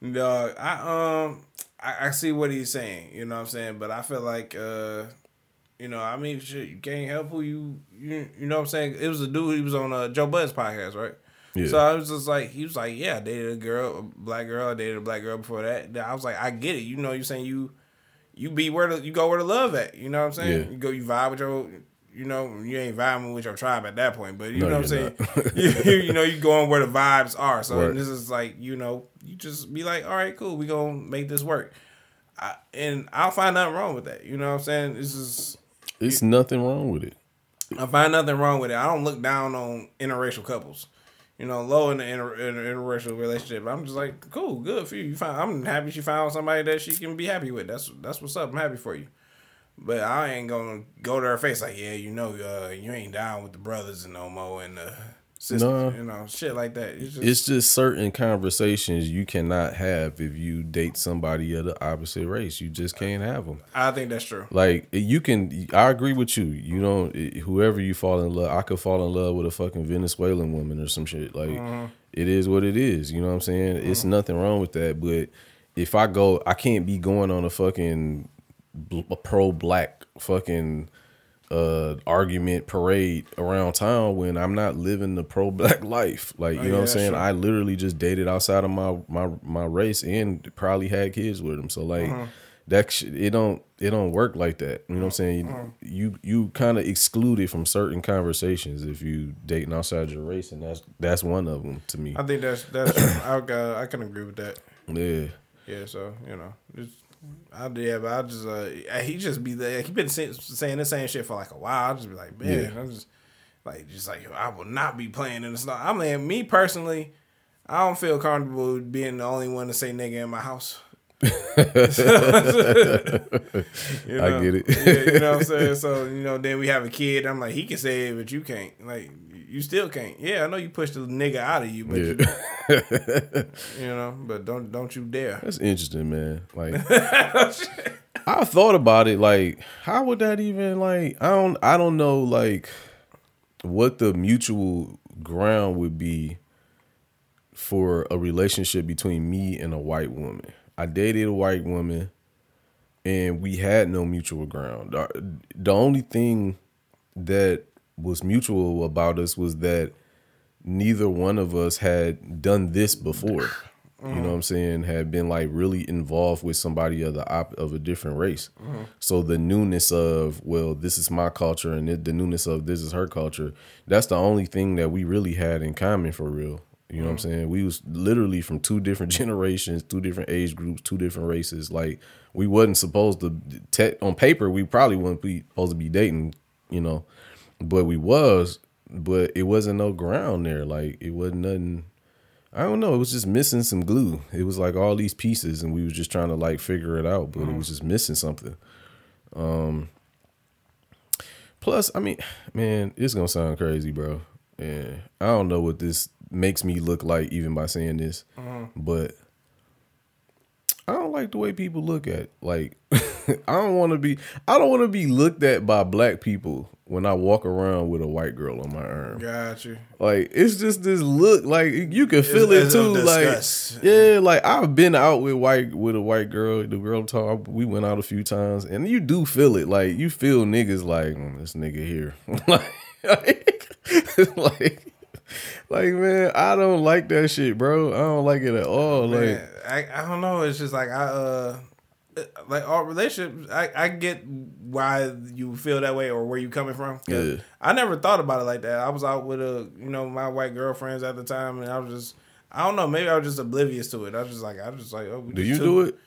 Dog, I um I, I see what he's saying, you know what I'm saying? But I feel like uh you know, I mean shit, you can't help who you you you know what I'm saying? It was a dude he was on uh, Joe Budden's podcast, right? Yeah. So I was just like he was like, Yeah, I dated a girl, a black girl, I dated a black girl before that. I was like, I get it. You know you're saying you you be where the you go where the love at, you know what I'm saying? Yeah. You go you vibe with your you know, you ain't vibing with your tribe at that point, but you No, know what I'm saying? you, you know, you going where the vibes are. So Right. this is like, you know, you just be like, all right, cool, we gonna make this work. I, and I'll find nothing wrong with that. You know what I'm saying? This is it's nothing wrong with it. I find nothing wrong with it. I don't look down on interracial couples. You know, low in the inter, inter, interracial relationship. I'm just like, cool, good for you. You found. I'm happy she found somebody that she can be happy with. That's that's what's up. I'm happy for you. But I ain't gonna go to her face like, yeah, you know, uh, you ain't down with the brothers and no more and the sisters, Nah. you know, shit like that. It's just, It's just certain conversations you cannot have if you date somebody of the opposite race. You just can't have them. I think that's true. Like you can, I agree with you. You don't, whoever you fall in love, I could fall in love with a fucking Venezuelan woman or some shit. Like it is what it is. You know what I'm saying? It's nothing wrong with that. But if I go, I can't be going on a fucking pro black fucking uh argument parade around town when I'm not living the pro black life. Like you Oh, know yeah, what I'm saying? true. I literally just dated outside of my my my race and probably had kids with them. So like Uh-huh. that sh- it don't it don't work like that. You know what I'm saying? Uh-huh. You you kind of excluded from certain conversations if you dating outside your race, and that's that's one of them to me. I think that's that's. I uh, I can agree with that. Yeah. Yeah, so you know, just I yeah, but I just uh he just be there. He been saying, saying the same shit for like a while. I just be like, man, Yeah. I'm just like just like I will not be playing in the snow. I mean, me personally, I don't feel comfortable being the only one to say nigga in my house. You I get it. yeah, you know what I'm saying? So, you know, then we have a kid. I'm like, he can say it, but you can't. Like, you still can't. Yeah, I know you pushed the nigga out of you, but you, Yeah. you know, but don't don't you dare. That's interesting, man. Like oh, I thought about it like how would that even like I don't I don't know like what the mutual ground would be for a relationship between me and a white woman. I dated a white woman. and we had no mutual ground. The only thing that was mutual about us was that neither one of us had done this before. You know what I'm saying? Had been like really involved with somebody of the op- of a different race. So the newness of well, this is my culture, and the newness of this is her culture. That's the only thing that we really had in common for real. You know what I'm mm. saying? We was literally from two different generations, two different age groups, two different races. Like we wasn't supposed to. Te- on paper, we probably wouldn't be supposed to be dating. You know, but we was. But it wasn't no ground there. Like it wasn't nothing. I don't know. It was just missing some glue. It was like all these pieces, and we was just trying to like figure it out, but it was just missing something. Um. Plus, I mean, man, it's gonna sound crazy, bro. And I don't know what this makes me look like, even by saying this, but I don't like the way people look at. Like, I don't want to be. I don't want to be looked at by black people when I walk around with a white girl on my arm. Got you. Like it's just this look, like you can feel it it's of too. Like disgust. yeah, like I've been out with white with a white girl. The girl talk, we went out a few times, and you do feel it. Like you feel niggas like "Mm, this nigga here, like, like, like man, I don't like that shit, bro. I don't like it at all. Like Man, I, I don't know. It's just like I uh Uh, like all relationships. I, I get why you feel that way or where you coming from. Yeah. I never thought about it like that. I was out with a you know my white girlfriends at the time, and I was just I don't know. Maybe I was just oblivious to it. I was just like I was just like oh. do you took- do it?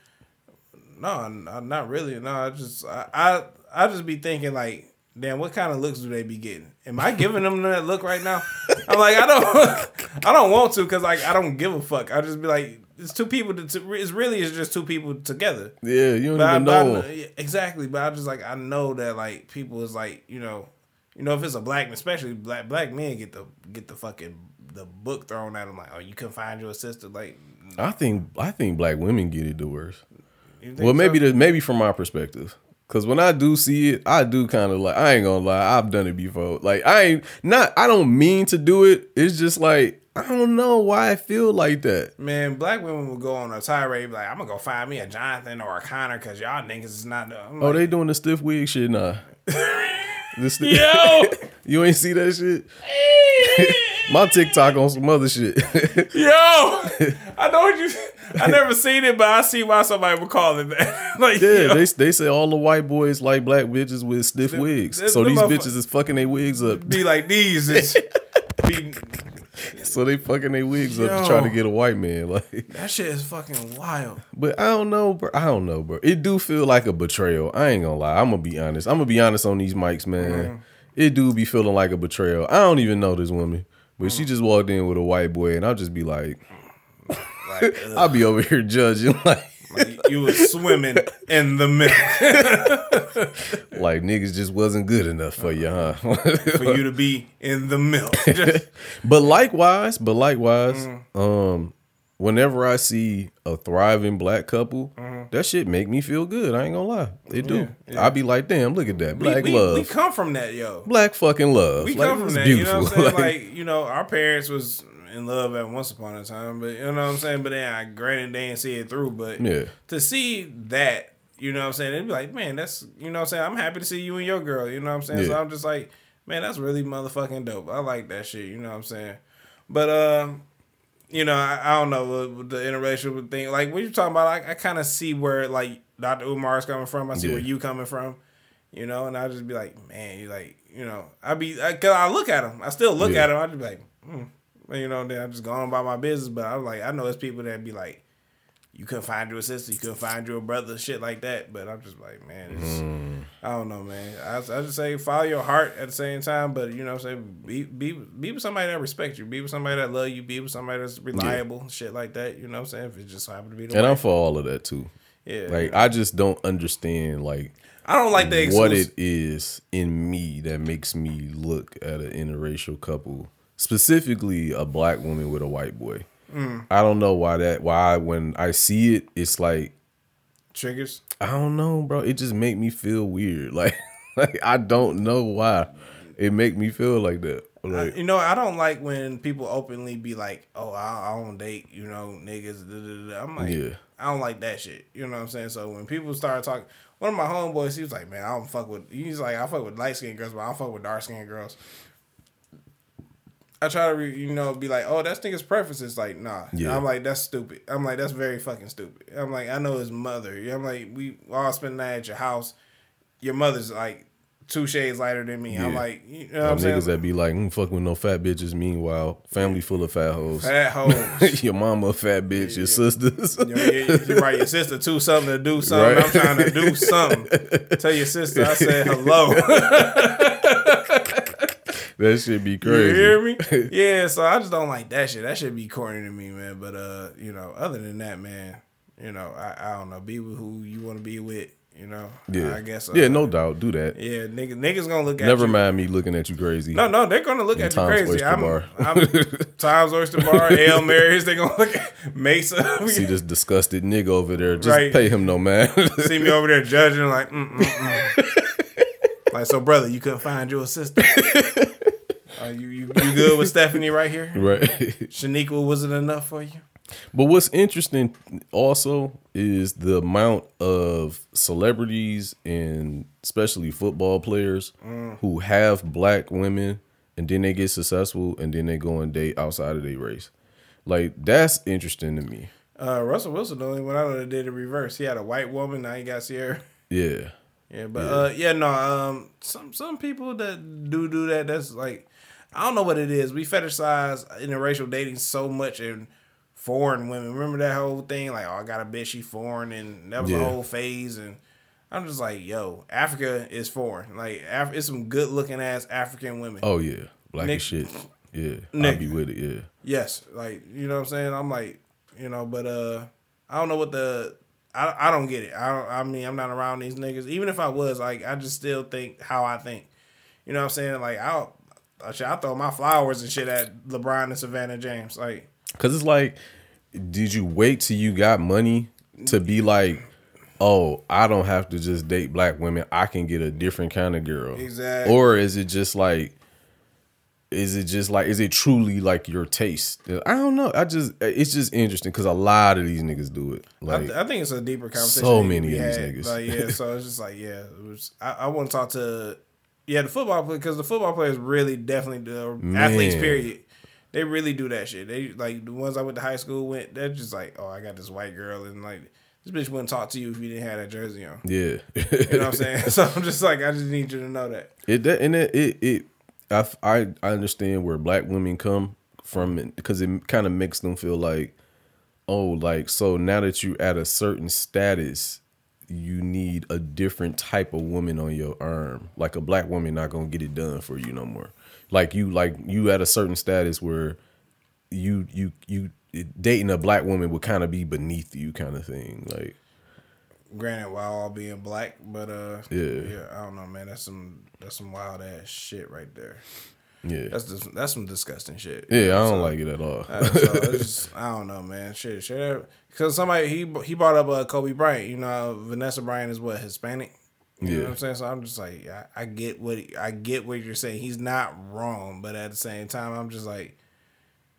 No, I'm- I'm uh, not really. No, I just I, I I just be thinking like. Damn, what kind of looks do they be getting? Am I giving them that look right now? I'm like, I don't, I don't want to, cause like I don't give a fuck. I just be like, it's two people. To, to, it's really it's just two people together. Yeah, you don't But I, even I know. yeah, exactly. But I just like I know that like people is like you know, you know if it's a black, especially black black men get the get the fucking the book thrown at them like oh you can find your sister like. I think I think black women get it the worst. Well, maybe so? the, maybe from my perspective, because when I do see it, I do kind of like I ain't gonna lie, I've done it before. Like I ain't not, I don't mean to do it. It's just like I don't know why I feel like that. Man, black women will go on a tirade like, "I'm gonna go find me a Jonathan or a Connor because y'all niggas is not." the-" I'm Oh, like, they doing the stiff wig shit now. This Yo! you ain't see that shit. My TikTok on some other shit. Yo, I know what you. I never seen it, but I see why somebody would call it that. like, yeah, yo, they they say all the white boys like black bitches with stiff wigs. So these bitches is fucking their wigs up. be like these. Is, be, So they fucking their wigs up to try to get a white man. Like that shit is fucking wild. But I don't know, bro. I don't know, bro. It do feel like a betrayal. I ain't gonna lie. I'm gonna be honest. I'm gonna be honest on these mics, man. Mm-hmm. It do be feeling like a betrayal. I don't even know this woman, but Mm. she just walked in with a white boy, and I'll just be like, Like, I'll be over here judging, like, like, you was swimming in the milk like niggas just wasn't good enough for you, huh? for you to be in the milk. Just, but likewise, but likewise, Mm-hmm. um, whenever I see a thriving black couple, Mm-hmm. that shit make me feel good. I ain't gonna lie, it do. I be like, damn, look at that black we, love. we come from that, yo. black fucking love. We like, come from that. beautiful. You know what I'm saying? Like, Like, you know, our parents was in love at once upon a time, but you know what I'm saying. But then, I granted, they didn't see it through. But Yeah. to see that, you know what I'm saying, it'd be like, man, that's you know what I'm saying. I'm happy to see you and your girl. You know what I'm saying. So I'm just like, man, that's really motherfucking dope. I like that shit. You know what I'm saying. But uh, you know, I, I don't know the interracial thing. Like what you talking about, I, I kind of see where like Dr. Umar is coming from. I see Yeah. where you coming from you know, and I just be like, man, you like, you know, I be, I, cause I look at him, I still look Yeah. at him, I just be like, hmm. You know, then I just go on about my business, but I'm like, I know it's people that be like, you couldn't find your sister, you couldn't find your brother, shit like that, but I'm just like, man, it's, Mm. I don't know, man. I, I just say follow your heart at the same time, but you know, what I'm saying be be be with somebody that respects you, be with somebody that love you, be with somebody that's reliable, shit like that. You know, what I'm saying if it just happen to be the and I'm for all of that too. yeah, Like I just don't understand like I don't like the what it is in me that makes me look at an interracial couple, specifically a black woman with a white boy. Mm. I don't know why that why when I see it, it's like triggers. I don't know, bro. It just make me feel weird. Like like I don't know why. it make me feel like that. Like, you know, I don't like when people openly be like, "Oh, I, I don't date," you know, niggas. Da, da, da. I'm like, Yeah. I don't like that shit. You know what I'm saying? So when people start talking, one of my homeboys, he was like, "Man, I don't fuck with." He's like, "I fuck with light skinned girls, but I don't fuck with dark skinned girls." I try to, re, you know, be like, "Oh, that's nigga's preferences." Like, nah. Yeah. I'm like, that's stupid. I'm like, that's very fucking stupid. I'm like, I know his mother. I'm like, we all spend the night at your house. Your mother's like two shades lighter than me. I'm like, you know what I'm saying? niggas that be like, mm, fuck with no fat bitches. Meanwhile, family full of fat hoes. Fat hoes. your mama a fat bitch. Your sisters. You know, you- you right, your sister too something to do something. Right. I'm trying to do something. Tell your sister I said hello. that should be crazy. You hear me? Yeah, so I just don't like that shit. That should be corny to me, man. But uh, you know, other than that, man, you know, I, I don't know. Be with who you want to be with. You know, Yeah, I guess. Uh, yeah, no doubt. Do that. Yeah, niggas, niggas gonna look at you. Never you. mind me looking at you crazy. No, no, they're gonna look at you crazy. Oyster I'm, Bar. I'm Tom's Oyster Bar, Hail Marys. They gonna look at Mesa. See this disgusted nigga over there. Just Right. pay him no man. see me over there judging like, mm, mm, mm. like so, brother, you couldn't find your sister. Are you, you you good with Stephanie right here? right. Shaniqua wasn't enough for you. But what's interesting also is the amount of celebrities and especially football players Mm. who have black women and then they get successful and then they go and date outside of their race. Like that's interesting to me. Uh, Russell Wilson, the only one I know that did the reverse. He had a white woman, now he got Ciara. Yeah. Yeah, but uh, yeah, no. Um, some some people that do do that. That's like, I don't know what it is. We fetishize interracial dating so much and foreign women. Remember that whole thing? Like, oh, I got a bitch, she foreign, and that was a Yeah. whole phase. And I'm just like, yo, Africa is foreign. Like, Af- it's some good looking ass African women. Oh yeah. Black Nick- as shit. Yeah. I'll be with it, yeah. Yes, like you know what I'm saying. I'm like, you know, but uh, I don't know what the. I, I don't get it. I don't, I mean I'm not around these niggas. Even if I was, like, I just still think how I think. You know what I'm saying? Like I'll, I I throw my flowers and shit at LeBron and Savannah James. Like Cause it's like, did you wait till you got money to be like, oh, I don't have to just date black women. I can get a different kind of girl. Exactly. Or is it just like, is it just like, is it truly like your taste? I don't know. I just, it's just interesting because a lot of these niggas do it. I, Like, th- I think it's a deeper conversation. so many of these had. niggas. Like yeah, so it's just like yeah, it was. I, I want to talk to yeah the football player because the football players really definitely do uh, athletes. Period. They really do that shit. They like the ones I went to high school with. They're just like, oh, I got this white girl, and like this bitch wouldn't talk to you if you didn't have that jersey on. yeah. You know what I'm saying? so I'm just like, I just need you to know that. It that and it it, it I, I I understand where black women come from because it kind of makes them feel like oh like so now that you at a certain status you need a different type of woman on your arm like a black woman not gonna get it done for you no more like you like you at a certain status where you you you dating a black woman would kind of be beneath you kind of thing like Granted, while all being black, but uh, Yeah. yeah, I don't know, man. That's some that's some wild ass shit right there. Yeah That's just, that's some disgusting shit. yeah I don't like it at all so it's just, I don't know, man. Shit, shit. Because somebody he he brought up uh, Kobe Bryant. You know, Vanessa Bryant is what Hispanic. You know Yeah. what I'm saying? So I'm just like, I, I get what I get what you're saying. He's not wrong, but at the same time, I'm just like,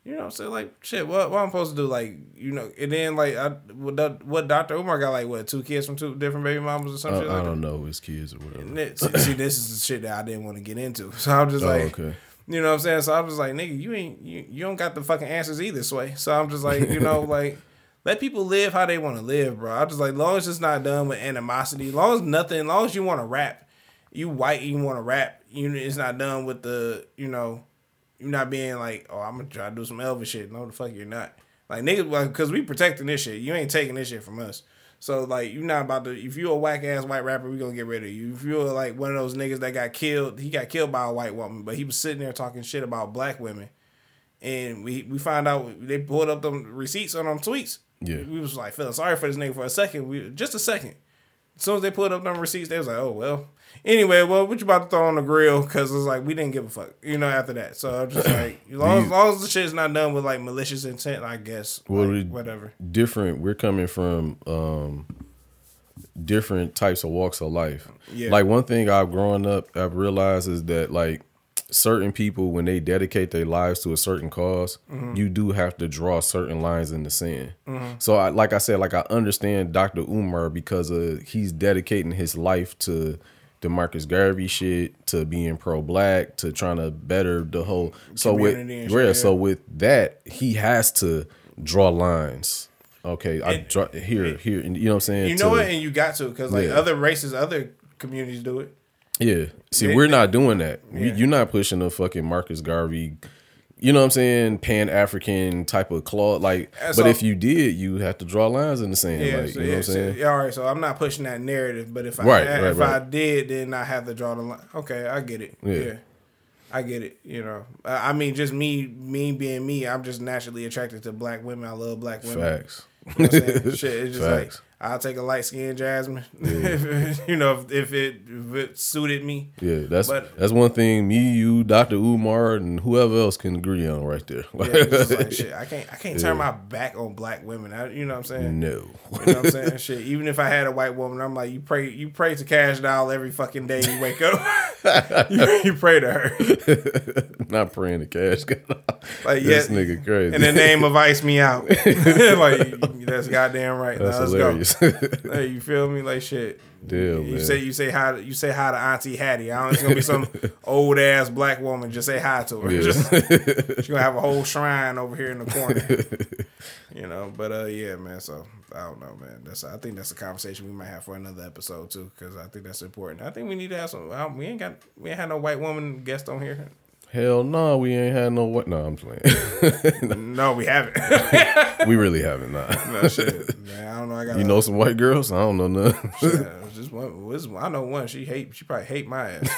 you know, what I'm saying like, shit. What what I'm supposed to do? Like, you know, and then like, I what, what Dr. Umar got like what two kids from two different baby mamas or something? I, I don't know his kids or whatever that. See, see, this is the shit that I didn't want to get into. So I'm just oh, like, okay you know what I'm saying? So I'm just like, nigga, you ain't you, you don't got the fucking answers either, sway. So I'm just like, you know, like let people live how they want to live, bro. I'm just like, long as it's not done with animosity, long as nothing, long as you want to rap, you white, you want to rap, you know, it's not done with the, you know, you're not being like, oh, I'm gonna try to do some Elvis shit. No, the fuck you're not. Like niggas, like, cause we protecting this shit. You ain't taking this shit from us. So like, you're not about to. If you're a whack ass white rapper, we gonna get rid of you. If you're like one of those niggas that got killed, he got killed by a white woman, but he was sitting there talking shit about black women, and we we find out they pulled up them receipts on them tweets. Yeah. we was like feeling sorry for this nigga for a second. We just a second. As soon as they pulled up them receipts, they was like, oh well. Anyway, well, what you about to throw on the grill? Because it's like we didn't give a fuck, you know. After that, so I'm just like, as long as, long as the shit's not done with like malicious intent, I guess. Well, like, whatever. different we're coming from um different types of walks of life Yeah. like one thing i've grown up i've realized is that like certain people when they dedicate their lives to a certain because Mm-hmm. you do have to draw certain lines in the sand. So, I, like I said, like I understand Dr. Umar because uh, he's dedicating his life to the Marcus Garvey shit, to being pro black, to trying to better the whole. So with Community and yeah, so with that, he has to draw lines. Okay, I draw here, here, and you know what I'm saying. You know to- what? And you got to because like Yeah. other races, other communities do it. Yeah. See, They- we're they- not doing that. Yeah. You're not pushing the fucking Marcus Garvey, you know what I'm saying, Pan African type of claw. Like, And but if you did, you have to draw lines in the sand. Yeah, like, so, you know yeah, what I'm so- saying? yeah, all right. So I'm not pushing that narrative, but if I Right, right, if I did, then I have to draw the line. Okay, I get it. Yeah. Yeah. I get it. You know, I I mean, just me, me being me, I'm just naturally attracted to black women. I love black women. Facts. You know what I'm saying? Shit, it's just Facts. like I'll take a light skinned Jasmine. you know, if, if it if it suited me. Yeah, that's But- that's one thing. Me, you, Doctor Umar, and whoever else can agree on right there. Yeah, like shit. I can't I can't turn my back on black women. I, you know what I'm saying? no, You know what I'm saying? Shit. Even if I had a white woman, I'm like, you pray, you pray to Kash Doll every fucking day you wake up. you, you pray to her, not praying to cash. like this yeah, nigga crazy. in the name of Ice Me Out. like that's goddamn right. that's now, let's hilarious. go. Hey, you feel me? Like shit. Damn, You man. say you say hi to you say hi to Auntie Hattie. I don't. It's gonna be some old ass black woman. Just say hi to her. Yeah. Just, she's gonna have a whole shrine over here in the corner. you know, but uh, yeah, man. So I don't know, man. That's I think that's a conversation we might have for another episode too, because I think that's important. I think we need to have some. We ain't got we ain't had no white woman guest on here. Hell no, we ain't had no what. No, I'm playing. No, we haven't. we really haven't. Nah. no shit, man. I don't know. I got You know some white girls? I don't know none. just one. this- I know one. She hate. She probably hate my ass.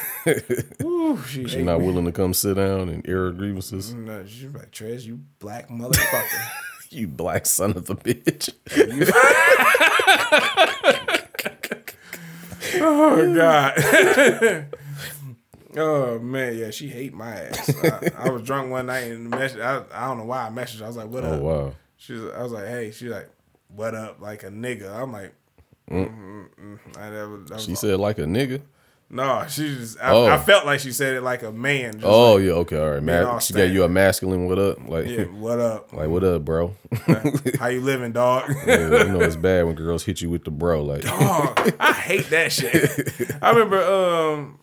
Ooh, she, She not me. willing to come sit down and air her grievances. Mm, no, she's like, Trez, you black motherfucker. You black son of a bitch. oh God. Oh man, yeah, she hate my ass. I, I was drunk one night and message. I, I don't know why I messaged. her. I was like, "What Oh up?" wow. She's. I was like, "Hey." She's like, "What up?" Like a nigga. I'm like, mm. mm, mm. I never. She said like a nigga. no. She just. I, Oh. I felt like she said it like a man. Oh like, yeah, okay, all right. being Ma- all she got you a masculine what up? Like yeah. What up? like what up, bro? How you living, dog? yeah, you know it's bad when girls hit you with the bro. Like Oh, I hate that shit. I remember, um,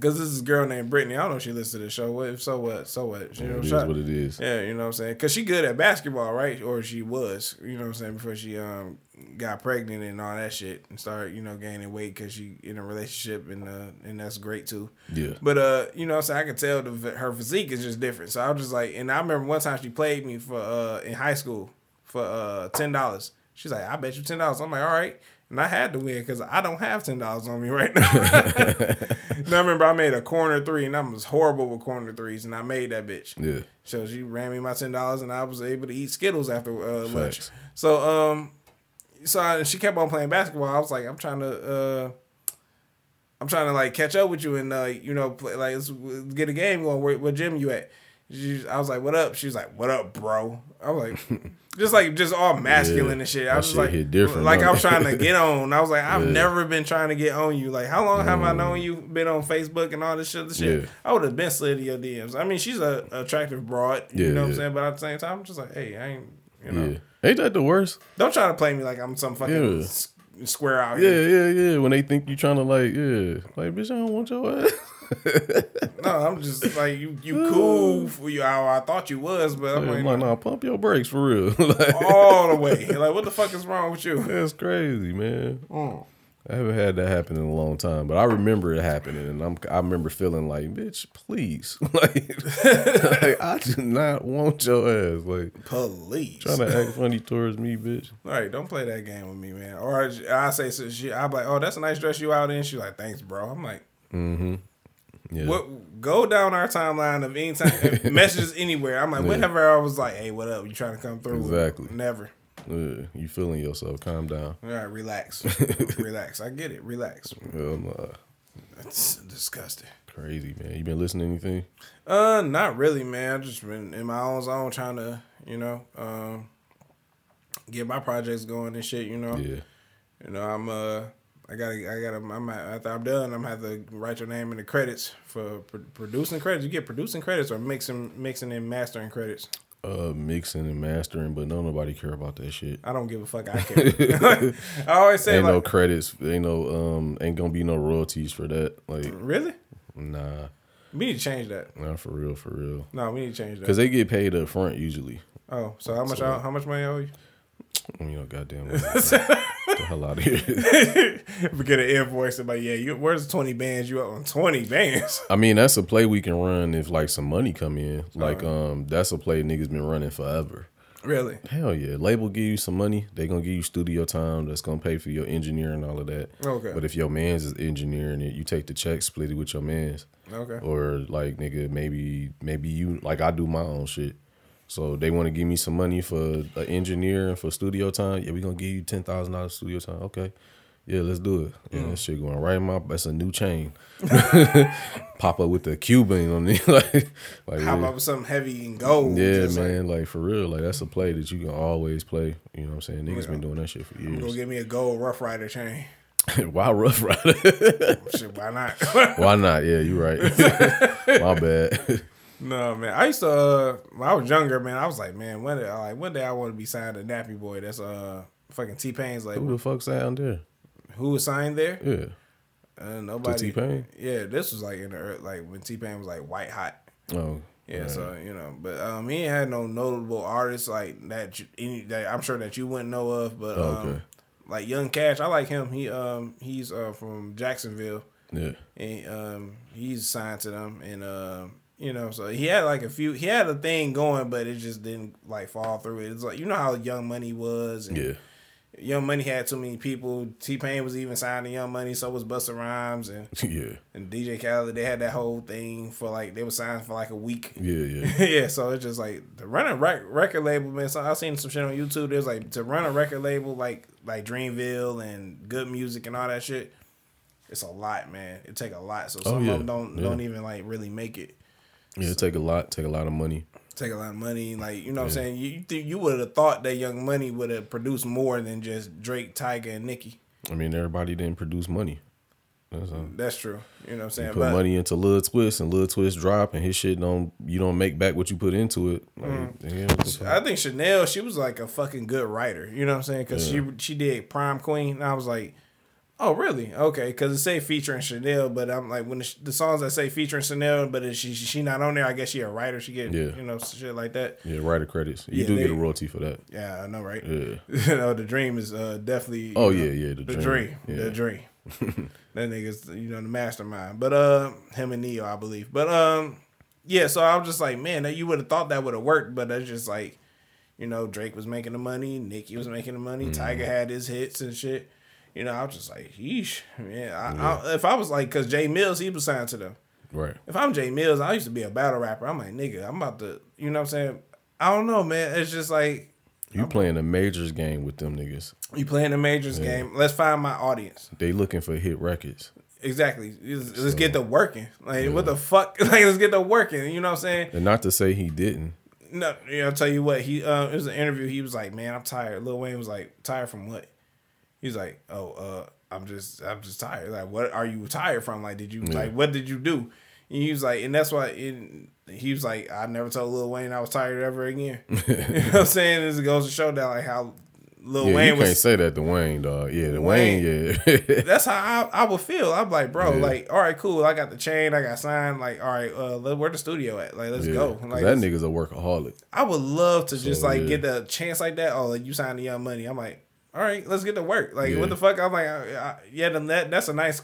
because this is a girl named Brittany. I don't know if she listens to the show. What if so? What so? What? You know, it is shout- what it is. Yeah, you know what I'm saying? Because she good at basketball, right? Or she was, you know what I'm saying, before she um got pregnant and all that shit and started, you know, gaining weight because she in a relationship and uh and that's great too. Yeah. But uh, you know, what I'm saying I can tell the her physique is just different. So I was just like, and I remember one time she played me for uh in high school for uh ten dollars. She's like, I bet you ten dollars. I'm like, all right. And I had to win because I don't have ten dollars on me right now. and I remember I made a corner three, and I was horrible with corner threes, and I made that bitch. Yeah. So she ran me my ten dollars, and I was able to eat Skittles after uh, lunch. So um, so I, she kept on playing basketball. I was like, I'm trying to uh, I'm trying to like catch up with you and uh, you know, play, like let's get a game going. Where, what gym you at? She, I was like, what up? She was like, what up, bro? I was like, just like just all masculine Yeah, and shit. I was just like, hit different, like I was trying to get on. I was like, I've Yeah. never been trying to get on you. Like, how long have I Mm. known you? Been on Facebook and all this shit. This shit. Yeah. I would have been slid in your DMs. I mean, she's a attractive broad. You know what I'm saying? But at the same time, I'm just like, hey, I ain't. You know. Ain't that the worst? don't try to play me like I'm some fucking Yeah. square out here. Yeah, yeah, yeah. When they think you trying to like, yeah, like bitch, I don't want your ass. No, I'm just like you. You cool for you. How I thought you was, but I'm like, like, nah, pump your brakes for real. like, all the way. Like, what the fuck is wrong with you? that's crazy, man. Mm. I haven't had that happen in a long time, but I remember it happening, and I'm I remember feeling like, bitch, please, like, like, I do not want your ass, like Police. trying to act funny towards me, bitch. All right, don't play that game with me, man. Or I say some shit. I'm like, oh, that's a nice dress you out in. She's like, thanks, bro. I'm like, Yeah, what? Go down our timeline of any time messages anywhere. I'm like, whenever I was like, hey, what up? You trying to come through? Exactly. Never. Yeah, you feeling yourself? Calm down. All right, relax, relax. I get it. Relax. Hell nah. That's disgusting. Crazy man. You been listening to anything? Uh, not really, man. I just been in my own zone trying to, you know, um, get my projects going and shit. You know, Yeah. you know, I'm uh, I gotta, I gotta. I'm after I'm done. I'm gonna have to write your name in the credits for pro- producing credits. You get producing credits or mixing, mixing and mastering credits. Uh, mixing and mastering, but no nobody care about that shit. I don't give a fuck. I care. I always say Ain't like, no credits. Ain't no um. Ain't gonna be no royalties for that. Like really? nah, We need to change that. not for real, for real. No, we need to change that. Because they get paid up front usually. oh, so how much? So- how much money I owe you? You know, goddamn. The hell out of here. we get an invoice about yeah, you where's twenty bands? You up on twenty bands? I mean, that's a play we can run if like some money come in. Like, Uh-huh. um, that's a play niggas been running forever. really? Hell yeah, label give you some money. They gonna give you studio time. That's gonna pay for your engineer and all of that. Okay. But if your man's is engineering it, you take the check, split it with your man's. Okay. Or like nigga, maybe maybe you like I do my own shit. So they want to give me some money for an engineer and for studio time. Yeah, we gonna give you ten thousand dollars studio time. Okay. Yeah, let's do it. Yeah, Mm. that shit going right in my. That's a new chain. Pop up with the Cuban on it, like, like How yeah. about something heavy and gold? Yeah, Just like, man, like, for real, like that's a play that you can always play. You know what I'm saying? Niggas been doing that shit for years. Go get me a gold Ruff Ryder chain. Why Ruff Ryder? Shit, why not? Why not? Yeah, you're right. My bad. No, man. I used to uh, when I was younger, man. I was like, man, one day, like one day I want to be signed to Nappy Boy. That's uh fucking T Pain's like Who the fuck's down there? who was signed there? Yeah. Uh, nobody. T-Pain? Yeah, this was like in the like when T Pain was like white hot. Oh. Yeah, right. so you know, but um, he had no notable artists like that. You, any that I'm sure that you wouldn't know of, but Oh, um, okay. like Young Cash, I like him. He um he's uh from Jacksonville, Yeah. and um he's signed to them, and um you know, so he had like a few, he had a thing going, but it just didn't like fall through. It. It's like you know how Young Money was, and Yeah. Young Money had too many people. T Pain was even signed to Young Money, so was Busta Rhymes and. Yeah. And DJ Khaled, they had that whole thing for like they were signed for like a week. Yeah. Yeah. yeah, so it's just like to run a rec- record label, man. So I seen some shit on YouTube. There's like to run a record label like like Dreamville and Good Music and all that shit. It's a lot, man. It take a lot. So oh, some Oh, yeah. of them don't Yeah. don't even like really make it. Yeah. It take a lot. Take a lot of money. Take a lot of money. Like you know what I'm saying. You you, you would have thought that Young Money would have produced more than just Drake, Tyga, and Nicki. I mean, everybody didn't produce money. That's all. That's true. You know what I'm saying. Put money into Lil Twist and Lil Twist drop and his shit don't you don't make back what you put into it. Like, Mm. yeah, what the fuck? I think Shanell, she was like a fucking good writer. You know what I'm saying? Because she she did Prime Queen, and I was like, oh really? Okay, because it say featuring Shanell, but I'm like when the, the songs that say featuring Shanell, but she she not on there, I guess she a writer. She get Yeah. you know shit like that. yeah, writer credits. You Yeah, do they- get a royalty for that. Yeah, I know, right? Yeah. you know, the dream is uh, definitely. Oh, you know, yeah, yeah, the the dream. dream, Yeah. the dream. that nigga's you know the mastermind, but uh, him and Ne-Yo, I believe. But um, yeah. So I was just like, man, that you would have thought that would have worked, but that's just like, you know, Drake was making the money, Nicki was making the money, Mm-hmm. Tyga had his hits and shit. You know, I was just like, yeesh, man. I, I, if I was like, cause Jae Millz, he was signed to them. Right. If I'm Jae Millz, I used to be a battle rapper. I'm like, nigga, I'm about to, you know what I'm saying? I don't know, man. It's just like You playing a majors game with them niggas. you playing the majors game. Let's find my audience. They looking for hit records. Exactly. Let's, let's get to working. Like what the fuck? Like let's get to working. You know what I'm saying? And not to say he didn't. No, you know, I'll tell you what. He uh, it was an interview. He was like, "Man, I'm tired." Lil Wayne was like, "Tired from what?" He was like, "Oh, uh, I'm just, I'm just tired. Like, what are you tired from? Like, did you like, what did you do?" And he was like, and that's why. It, he was like, "I never told Lil Wayne I was tired ever again." you know what I'm saying? This goes to show that like how Lil Yeah, Wayne you can't was say that to Wayne, dog. Yeah, the Wayne. Wayne, yeah. that's how I, I would feel. I'm like, bro, Yeah. like, all right, cool. I got the chain, I got signed. Like, all right, uh, let, where the studio at? Like, let's Yeah, go. Like, that nigga's a workaholic. I would love to just So, like yeah. get a chance like that. Oh, like you signed the Young Money. I'm like, all right, let's get to work. Like, Yeah. what the fuck? I'm like, I, I, yeah, that that's a nice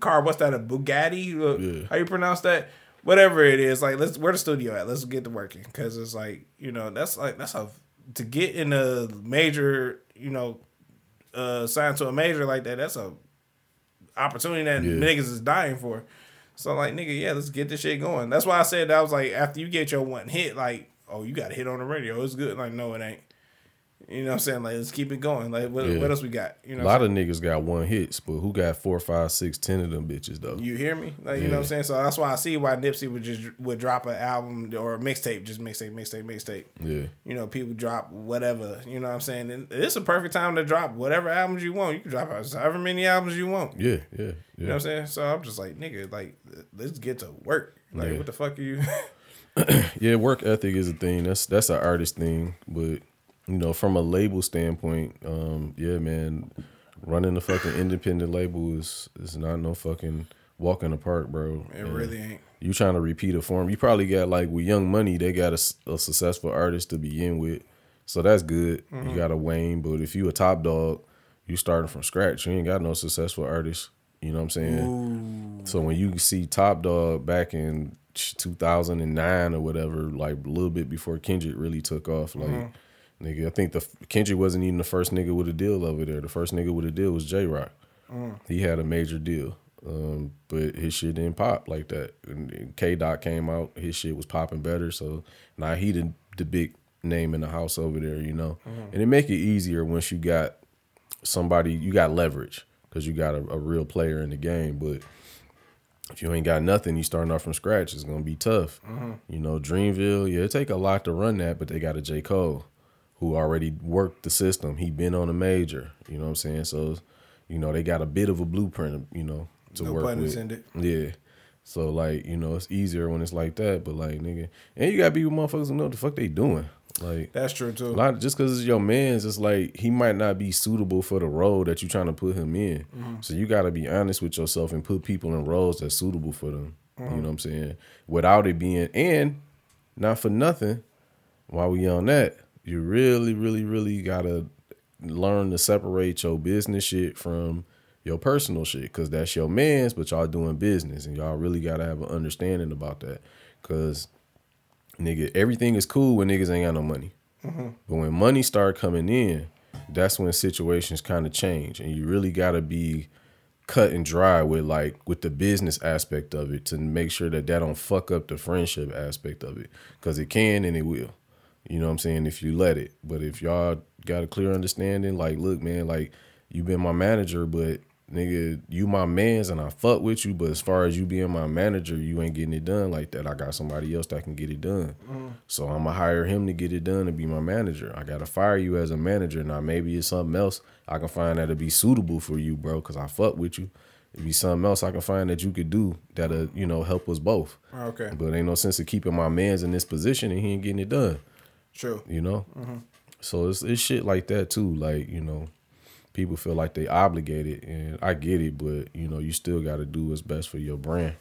car. What's that? A Bugatti? Uh, Yeah. How you pronounce that? Whatever it is, like, let's where the studio at? Let's get to working because it's like you know that's like that's a to get in a major you know uh signed to a major like that. That's a opportunity that Yeah. niggas is dying for. So like nigga, yeah, let's get this shit going. That's why I said that I was like after you get your one hit, like, oh, you got a hit on the radio. It's good. Like, no, it ain't. You know what I'm saying? Like let's keep it going. Like what, Yeah. what else we got? You know, A lot of niggas got one hits, but who got four, five, six, ten of them bitches though? You hear me? Like you know what I'm saying? So that's why I see why Nipsey would just would drop an album or a mixtape, just mixtape, mixtape, mixtape. Yeah. You know, people drop whatever. You know what I'm saying? And it's a perfect time to drop whatever albums you want. You can drop however many albums you want. Yeah, yeah, yeah. You know what I'm saying? So I'm just like, nigga, like let's get to work. Like Yeah. what the fuck are you? Yeah, work ethic is a thing. That's that's an artist thing, but you know, from a label standpoint, um, yeah, man, running a fucking independent label is is not no fucking walk in the park, bro. it And really ain't. You trying to repeat a form? You probably got like with Young Money, they got a successful artist to begin with, so that's good. You got a Wayne, but if you a Top Dawg, you starting from scratch. You ain't got no successful artist. You know what I'm saying? So when you see Top Dawg back in 2009 or whatever, like a little bit before Kendrick really took off, like nigga, I think the Kendrick wasn't even the first nigga with a deal over there. The first nigga with a deal was Jay Rock. Mm. He had a major deal, um, but his shit didn't pop like that. K Dot came out, his shit was popping better. So now he the the big name in the house over there, you know. Mm-hmm. And it make it easier once you got somebody you got leverage because you got a, a real player in the game. But if you ain't got nothing, you starting off from scratch. It's gonna be tough. Mm-hmm. You know, Dreamville, yeah, it take a lot to run that, but they got a J Cole who already worked the system. He been on a major. You know what I'm saying? So, you know, they got a bit of a blueprint. You know, to No work with. intended. Yeah. So like, you know, it's easier when it's like that. But like, nigga, and you gotta be with motherfuckers who know what the fuck they doing. Like, That's true too. a lot just because it's your man's, it's like he might not be suitable for the role that you're trying to put him in. Mm-hmm. So you got to be honest with yourself and put people in roles that's suitable for them. You mm-hmm. know what I'm saying? Without it being and not for nothing. While we on that, you really, really, really gotta learn to separate your business shit from your personal shit because that's your man's, but y'all doing business and y'all really gotta have an understanding about that. Cause nigga, everything is cool when niggas ain't got no money. Mm-hmm. But when money start coming in, that's when situations kind of change, and you really gotta be cut and dry with like with the business aspect of it to make sure that that don't fuck up the friendship aspect of it, because it can and it will. You know what I'm saying? If you let it, but if y'all got a clear understanding, like, look, man, like you been my manager, but nigga, you my man's and I fuck with you, but as far as you being my manager, you ain't getting it done like that. I got somebody else that can get it done. Mm-hmm. So I'm gonna hire him to get it done and be my manager. I gotta fire you as a manager. Now maybe it's something else I can find that'll be suitable for you, bro, cause I fuck with you. It be something else I can find that you could do that'll, you know, help us both. Okay. But ain't no sense of keeping my man's in this position and he ain't getting it done True. you know. So it's it's shit like that too. Like you know, people feel like they obligated, and I get it, but you know, you still got to do what's best for your brand.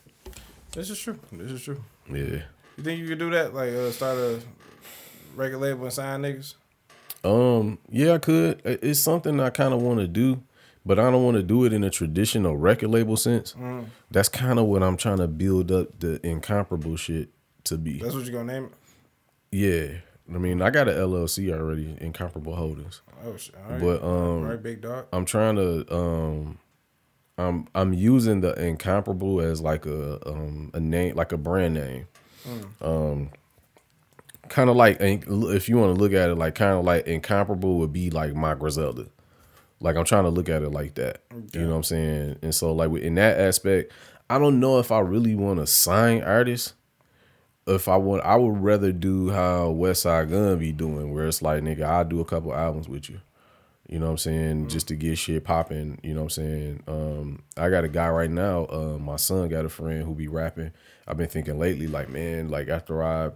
This is true. This is true. Yeah. You think you could do that? Like uh, start a record label and sign niggas? Um. Yeah, I could. It's something I kind of want to do, but I don't want to do it in a traditional record label sense. That's kind of what I'm trying to build up the incomparable shit to be. That's what you're gonna name it? yeah. I mean, I got an LLC already, Incomparable Holdings. Oh shit. All right. But um, right, big dog. I'm trying to um I'm I'm using the incomparable as like a um a name like a brand name. Um kind of like if you want to look at it like kind of like incomparable would be like my Griselda. Like I'm trying to look at it like that. You know what I'm saying? And so like in that aspect, I don't know if I really want to sign artists. If I want, I would rather do how Westside Gunn be doing, where it's like, nigga, I'll do a couple albums with you. You know what I'm saying? Just to get shit popping. You know what I'm saying? Um, I got a guy right now. Uh, my son got a friend who be rapping. I've been thinking lately, like, man, like after I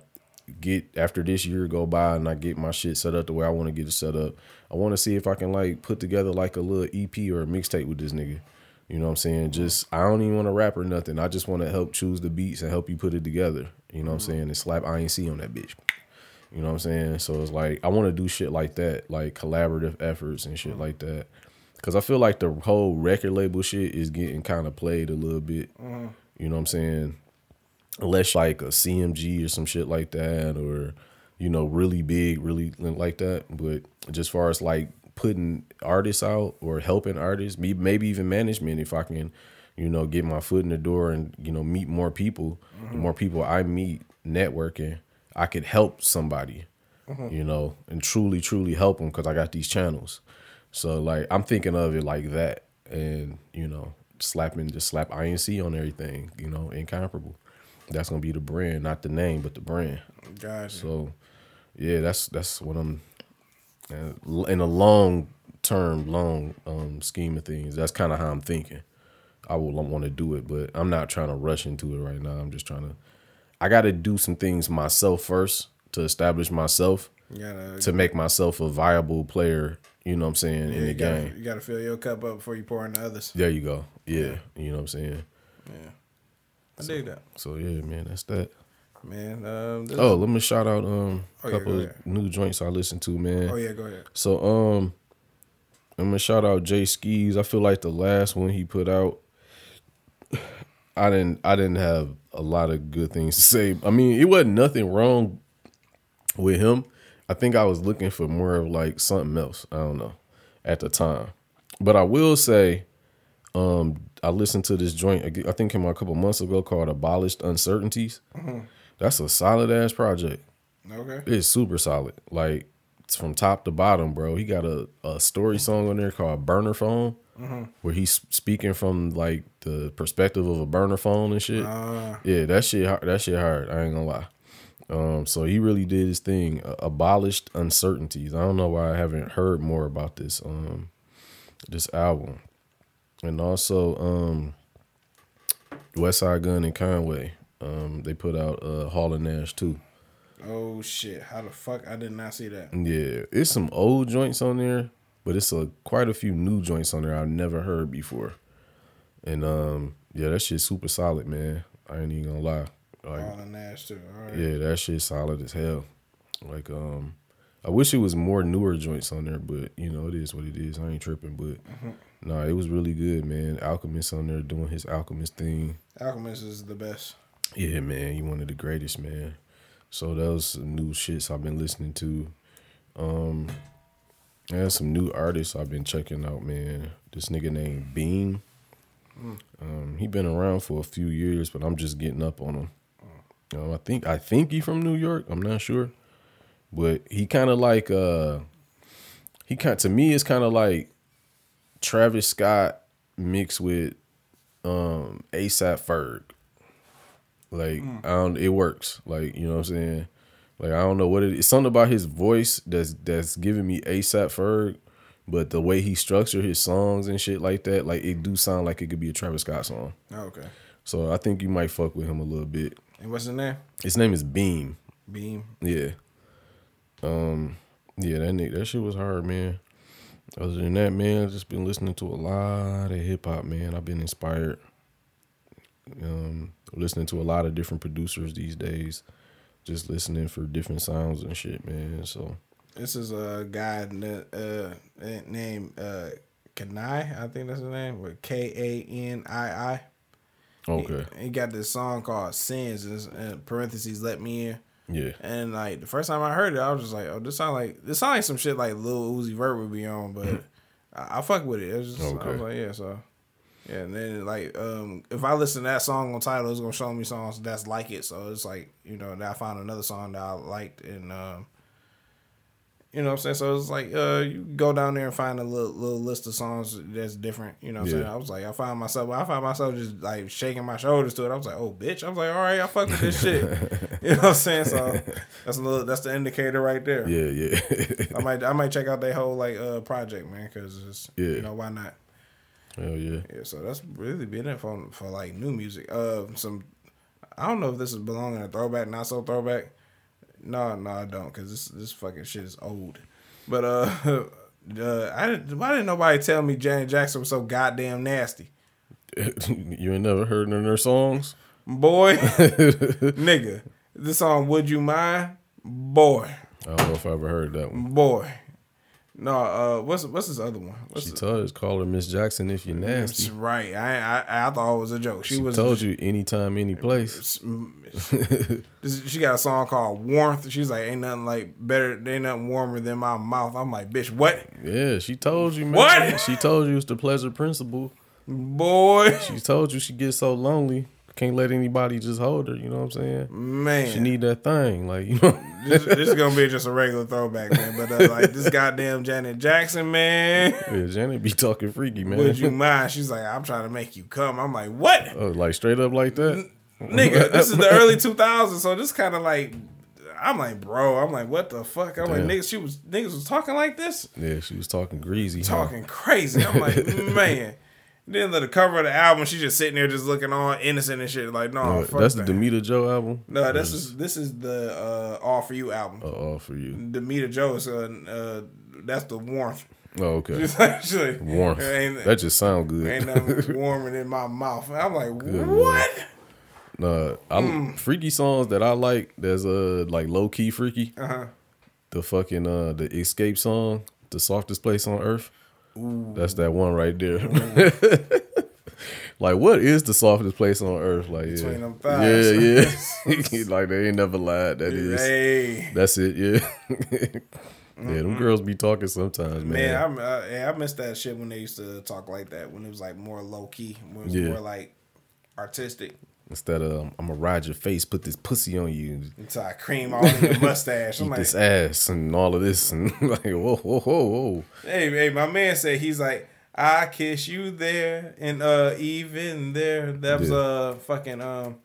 get after this year go by and I get my shit set up the way I want to get it set up, I want to see if I can like put together like a little EP or a mixtape with this nigga. You know what I'm saying? Just I don't even want to rap or nothing. I just want to help choose the beats and help you put it together. You know what I'm mm-hmm. saying? And slap INC on that bitch. You know what I'm saying? So it's like I want to do shit like that, like collaborative efforts and shit mm-hmm. like that. Cause I feel like the whole record label shit is getting kind of played a little bit. Mm-hmm. You know what I'm saying? Unless like a CMG or some shit like that, or you know, really big, really like that. But just far as like putting artists out or helping artists, maybe even management, if I can, you know, get my foot in the door and you know meet more people. The more people I meet, networking, I could help somebody. you know, and truly, truly help them because I got these channels. So like I'm thinking of it like that, and you know, slapping just slap INC on everything, you know, incomparable. That's gonna be the brand, not the name, but the brand. Gotcha. So, yeah, that's that's what I'm uh, in a long term, long um, scheme of things. That's kind of how I'm thinking. I will want to do it, but I'm not trying to rush into it right now. I'm just trying to. I got to do some things myself first to establish myself gotta, to make myself a viable player. You know what I'm saying in you the gotta, game. You gotta fill your cup up before you pour into others. There you go. Yeah, you know what I'm saying. Yeah. I dig that. So yeah, man, that's that. Man, um, Oh, let me shout out um Oh, a yeah, couple ahead. new joints I listened to, man. oh yeah, go ahead. So um I'm gonna shout out Jay Skis. I feel like the last one he put out, I didn't I didn't have a lot of good things to say. I mean, it wasn't nothing wrong with him. I think I was looking for more of like something else. I don't know at the time. But I will say, um, I listened to this joint. I think came out a couple months ago called "Abolished Uncertainties." That's a solid ass project. Okay. It's super solid. Like it's from top to bottom, bro. He got a, a story song on there called Burner Phone, where he's speaking from like the perspective of a burner phone and shit. Uh, yeah, that shit that shit hard. I ain't gonna lie. Um, so he really did his thing. Uh, abolished uncertainties. I don't know why I haven't heard more about this um this album. And also um Westside Gunn and Conway. Um, they put out uh Hall and Nash too. oh shit! How the fuck I did not see that? Yeah, it's some old joints on there, but it's a quite a few new joints on there I've never heard before. And um, yeah, that shit's super solid, man. I ain't even gonna lie. Like, Hall and Nash too. All right. yeah, that shit's solid as hell. Like, um, I wish it was more newer joints on there, but you know, it is what it is. I ain't tripping, but nah, it was really good, man. Alchemist on there doing his Alchemist thing. Alchemist is the best. Yeah, man, he one of the greatest, man. So that was some new shits I've been listening to. Um, and some new artists I've been checking out, man. This nigga named Beam. Um, he been around for a few years, but I'm just getting up on him. Um, I think I think he from New York. I'm not sure, but he kind of like uh, he kind to me it's kind of like Travis Scott mixed with um ASAP Ferg. Like I don't, it works. Like you know what I'm saying. Like I don't know what it is. Something about his voice that's that's giving me ASAP Ferg, but the way he structured his songs and shit like that, like it do sound like it could be a Travis Scott song. Oh, okay. So I think you might fuck with him a little bit. And what's his name? His name is Beam. Beam. Yeah. Um. Yeah, that nigga, that shit was hard, man. Other than that, man, I just been listening to a lot of hip hop, man. I've been inspired. Um, listening to a lot of different producers these days. Just listening for different sounds and shit, man. So This is a guy uh, named uh, Kanii. I think that's his name. With K A N I I. okay, He, he got this song called Sins. And in parentheses, let me in. yeah, And like the first time I heard it, I was just like, "Oh, this sound like this sound like some shit like Lil Uzi Vert would be on." But I, I fuck with it. It was just, I was like, "Yeah." So yeah, and then like um, if I listen to that song on Tidal, it's gonna show me songs that's like it. So it's like you know, that I found another song that I liked, and um, you know what I'm saying. So it's like uh, you go down there and find a little little list of songs that's different. You know what I'm Yeah. saying. I was like, I found myself, I found myself just like shaking my shoulders to it. I was like, oh bitch. I was like, all right, I fuck with this shit. you know what I'm saying. So that's a little that's the indicator right there. yeah, yeah. I might I might check out their whole like uh project, man, because it's Yeah. you know why not? Hell yeah. Yeah, so that's really been it for for like new music. Uh, some I don't know if this is belonging to throwback, not so throwback. No, no, I don't, cause this this fucking shit is old. But uh, uh I didn't. Why didn't nobody tell me Janet Jackson was so goddamn nasty? you ain't never heard none of her songs? Boy, nigga, this song "Would You Mind?" Boy, I don't know if I ever heard that one. boy. No, uh, what's what's this other one? What's She the- told us call her Miss Jackson if you're That's nasty. right. I, I I thought it was a joke. She, She was told you anytime, any place. She got a song called Warmth. She's like, ain't nothing like better, ain't nothing warmer than my mouth. I'm like, bitch, what? Yeah, she told you, man. What? She told you it's the pleasure principle. Boy, She told you she gets so lonely, can't let anybody just hold her. You know what I'm saying? man. She need that thing, like you know. this, this is gonna be just a regular throwback, man. But uh, like this goddamn Janet Jackson, man. Yeah, Janet be talking freaky, man. Would you mind? She's like, I'm trying to make you come. I'm like, what, oh, like straight up like that? nigga? This is the early 2000s, so this kind of like. I'm like, bro. I'm like, what the fuck? I'm like, Damn. niggas. She was niggas was talking like this, Yeah, she was talking greasy. huh? talking crazy. I'm like, man. Then the cover of the album, she's just sitting there, just looking all innocent and shit. Like, no, fuck that's that. the Damita Jo album. No, this is this is the uh, All for You album. Uh, all for you. Damita Jo is uh, uh, that's the warmth. Oh, okay. She's like, she's like, Warmth. That just sound good. ain't nothing warmer than my mouth. I'm like, Lord. what? Nah, I, Mm. freaky songs that I like. There's a like low key freaky. Uh huh. The fucking uh the Xscape song, the softest place on earth. That's that one right there. like, what is the softest place on earth? Like, yeah, Between them thighs. yeah, yeah. like they ain't never lied. That is. Hey, That's it. Yeah. yeah, them girls be talking sometimes, man. man, uh, yeah, I missed that shit when they used to talk like that. When it was like more low key. When it was Yeah. more like artistic. Instead of I'm gonna ride your face, put this pussy on you, Until I cream all in your mustache. I'm eat like, this ass, and all of this, and like whoa, whoa, whoa, whoa. Hey, hey, my man said he's like, I kiss you there and uh even there. That was Yeah. uh fucking um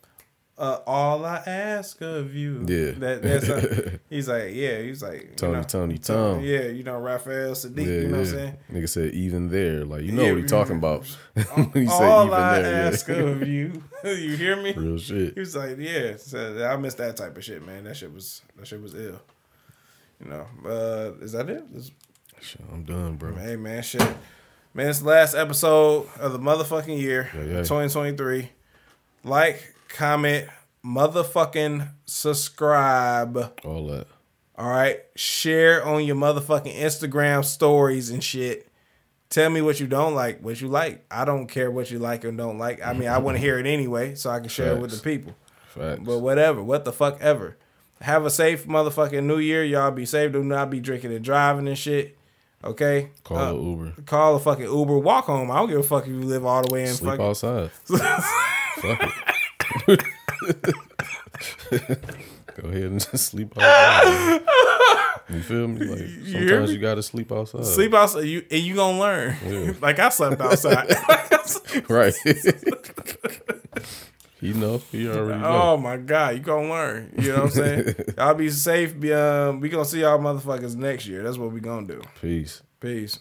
uh all I ask of you. Yeah. That that's uh, he's like, yeah, he's like Tony, know, Tony, Tom. Yeah, you know, Raphael Saadiq, Yeah, you know what I'm yeah. saying? Nigga said even there, like you know Yeah, what he talking about. All, he said all even I there, ask yeah. of you. you hear me? Real shit. He was like, yeah. So I miss that type of shit, man. That shit was that shit was ill. You know, uh, is that it? Is- Shit, I'm done, bro. Hey man, shit. Man, it's the last episode of the motherfucking year, Yeah, yeah. 2023. Like, comment, motherfucking subscribe. All that. All right. Share on your motherfucking Instagram stories and shit. Tell me what you don't like, what you like. I don't care what you like or don't like. I mean, I want to hear it anyway, so I can share it with the people. Facts. But whatever, what the fuck ever. Have a safe motherfucking new year. Y'all be safe. Do not be drinking and driving and shit. Okay? Call Uh, an Uber. Call a fucking Uber. Walk home. I don't give a fuck if you live all the way in Sleep fucking. outside. Fuck it. Go ahead and just sleep outside. You feel me? Like sometimes me? you gotta sleep outside. Sleep outside. You and you gonna learn. Yeah. like I slept outside. Right. he know. He already know. oh my god, you gonna learn. You know what I'm saying? y'all be safe. Be um, we gonna see y'all motherfuckers next year. That's what we gonna do. Peace. Peace.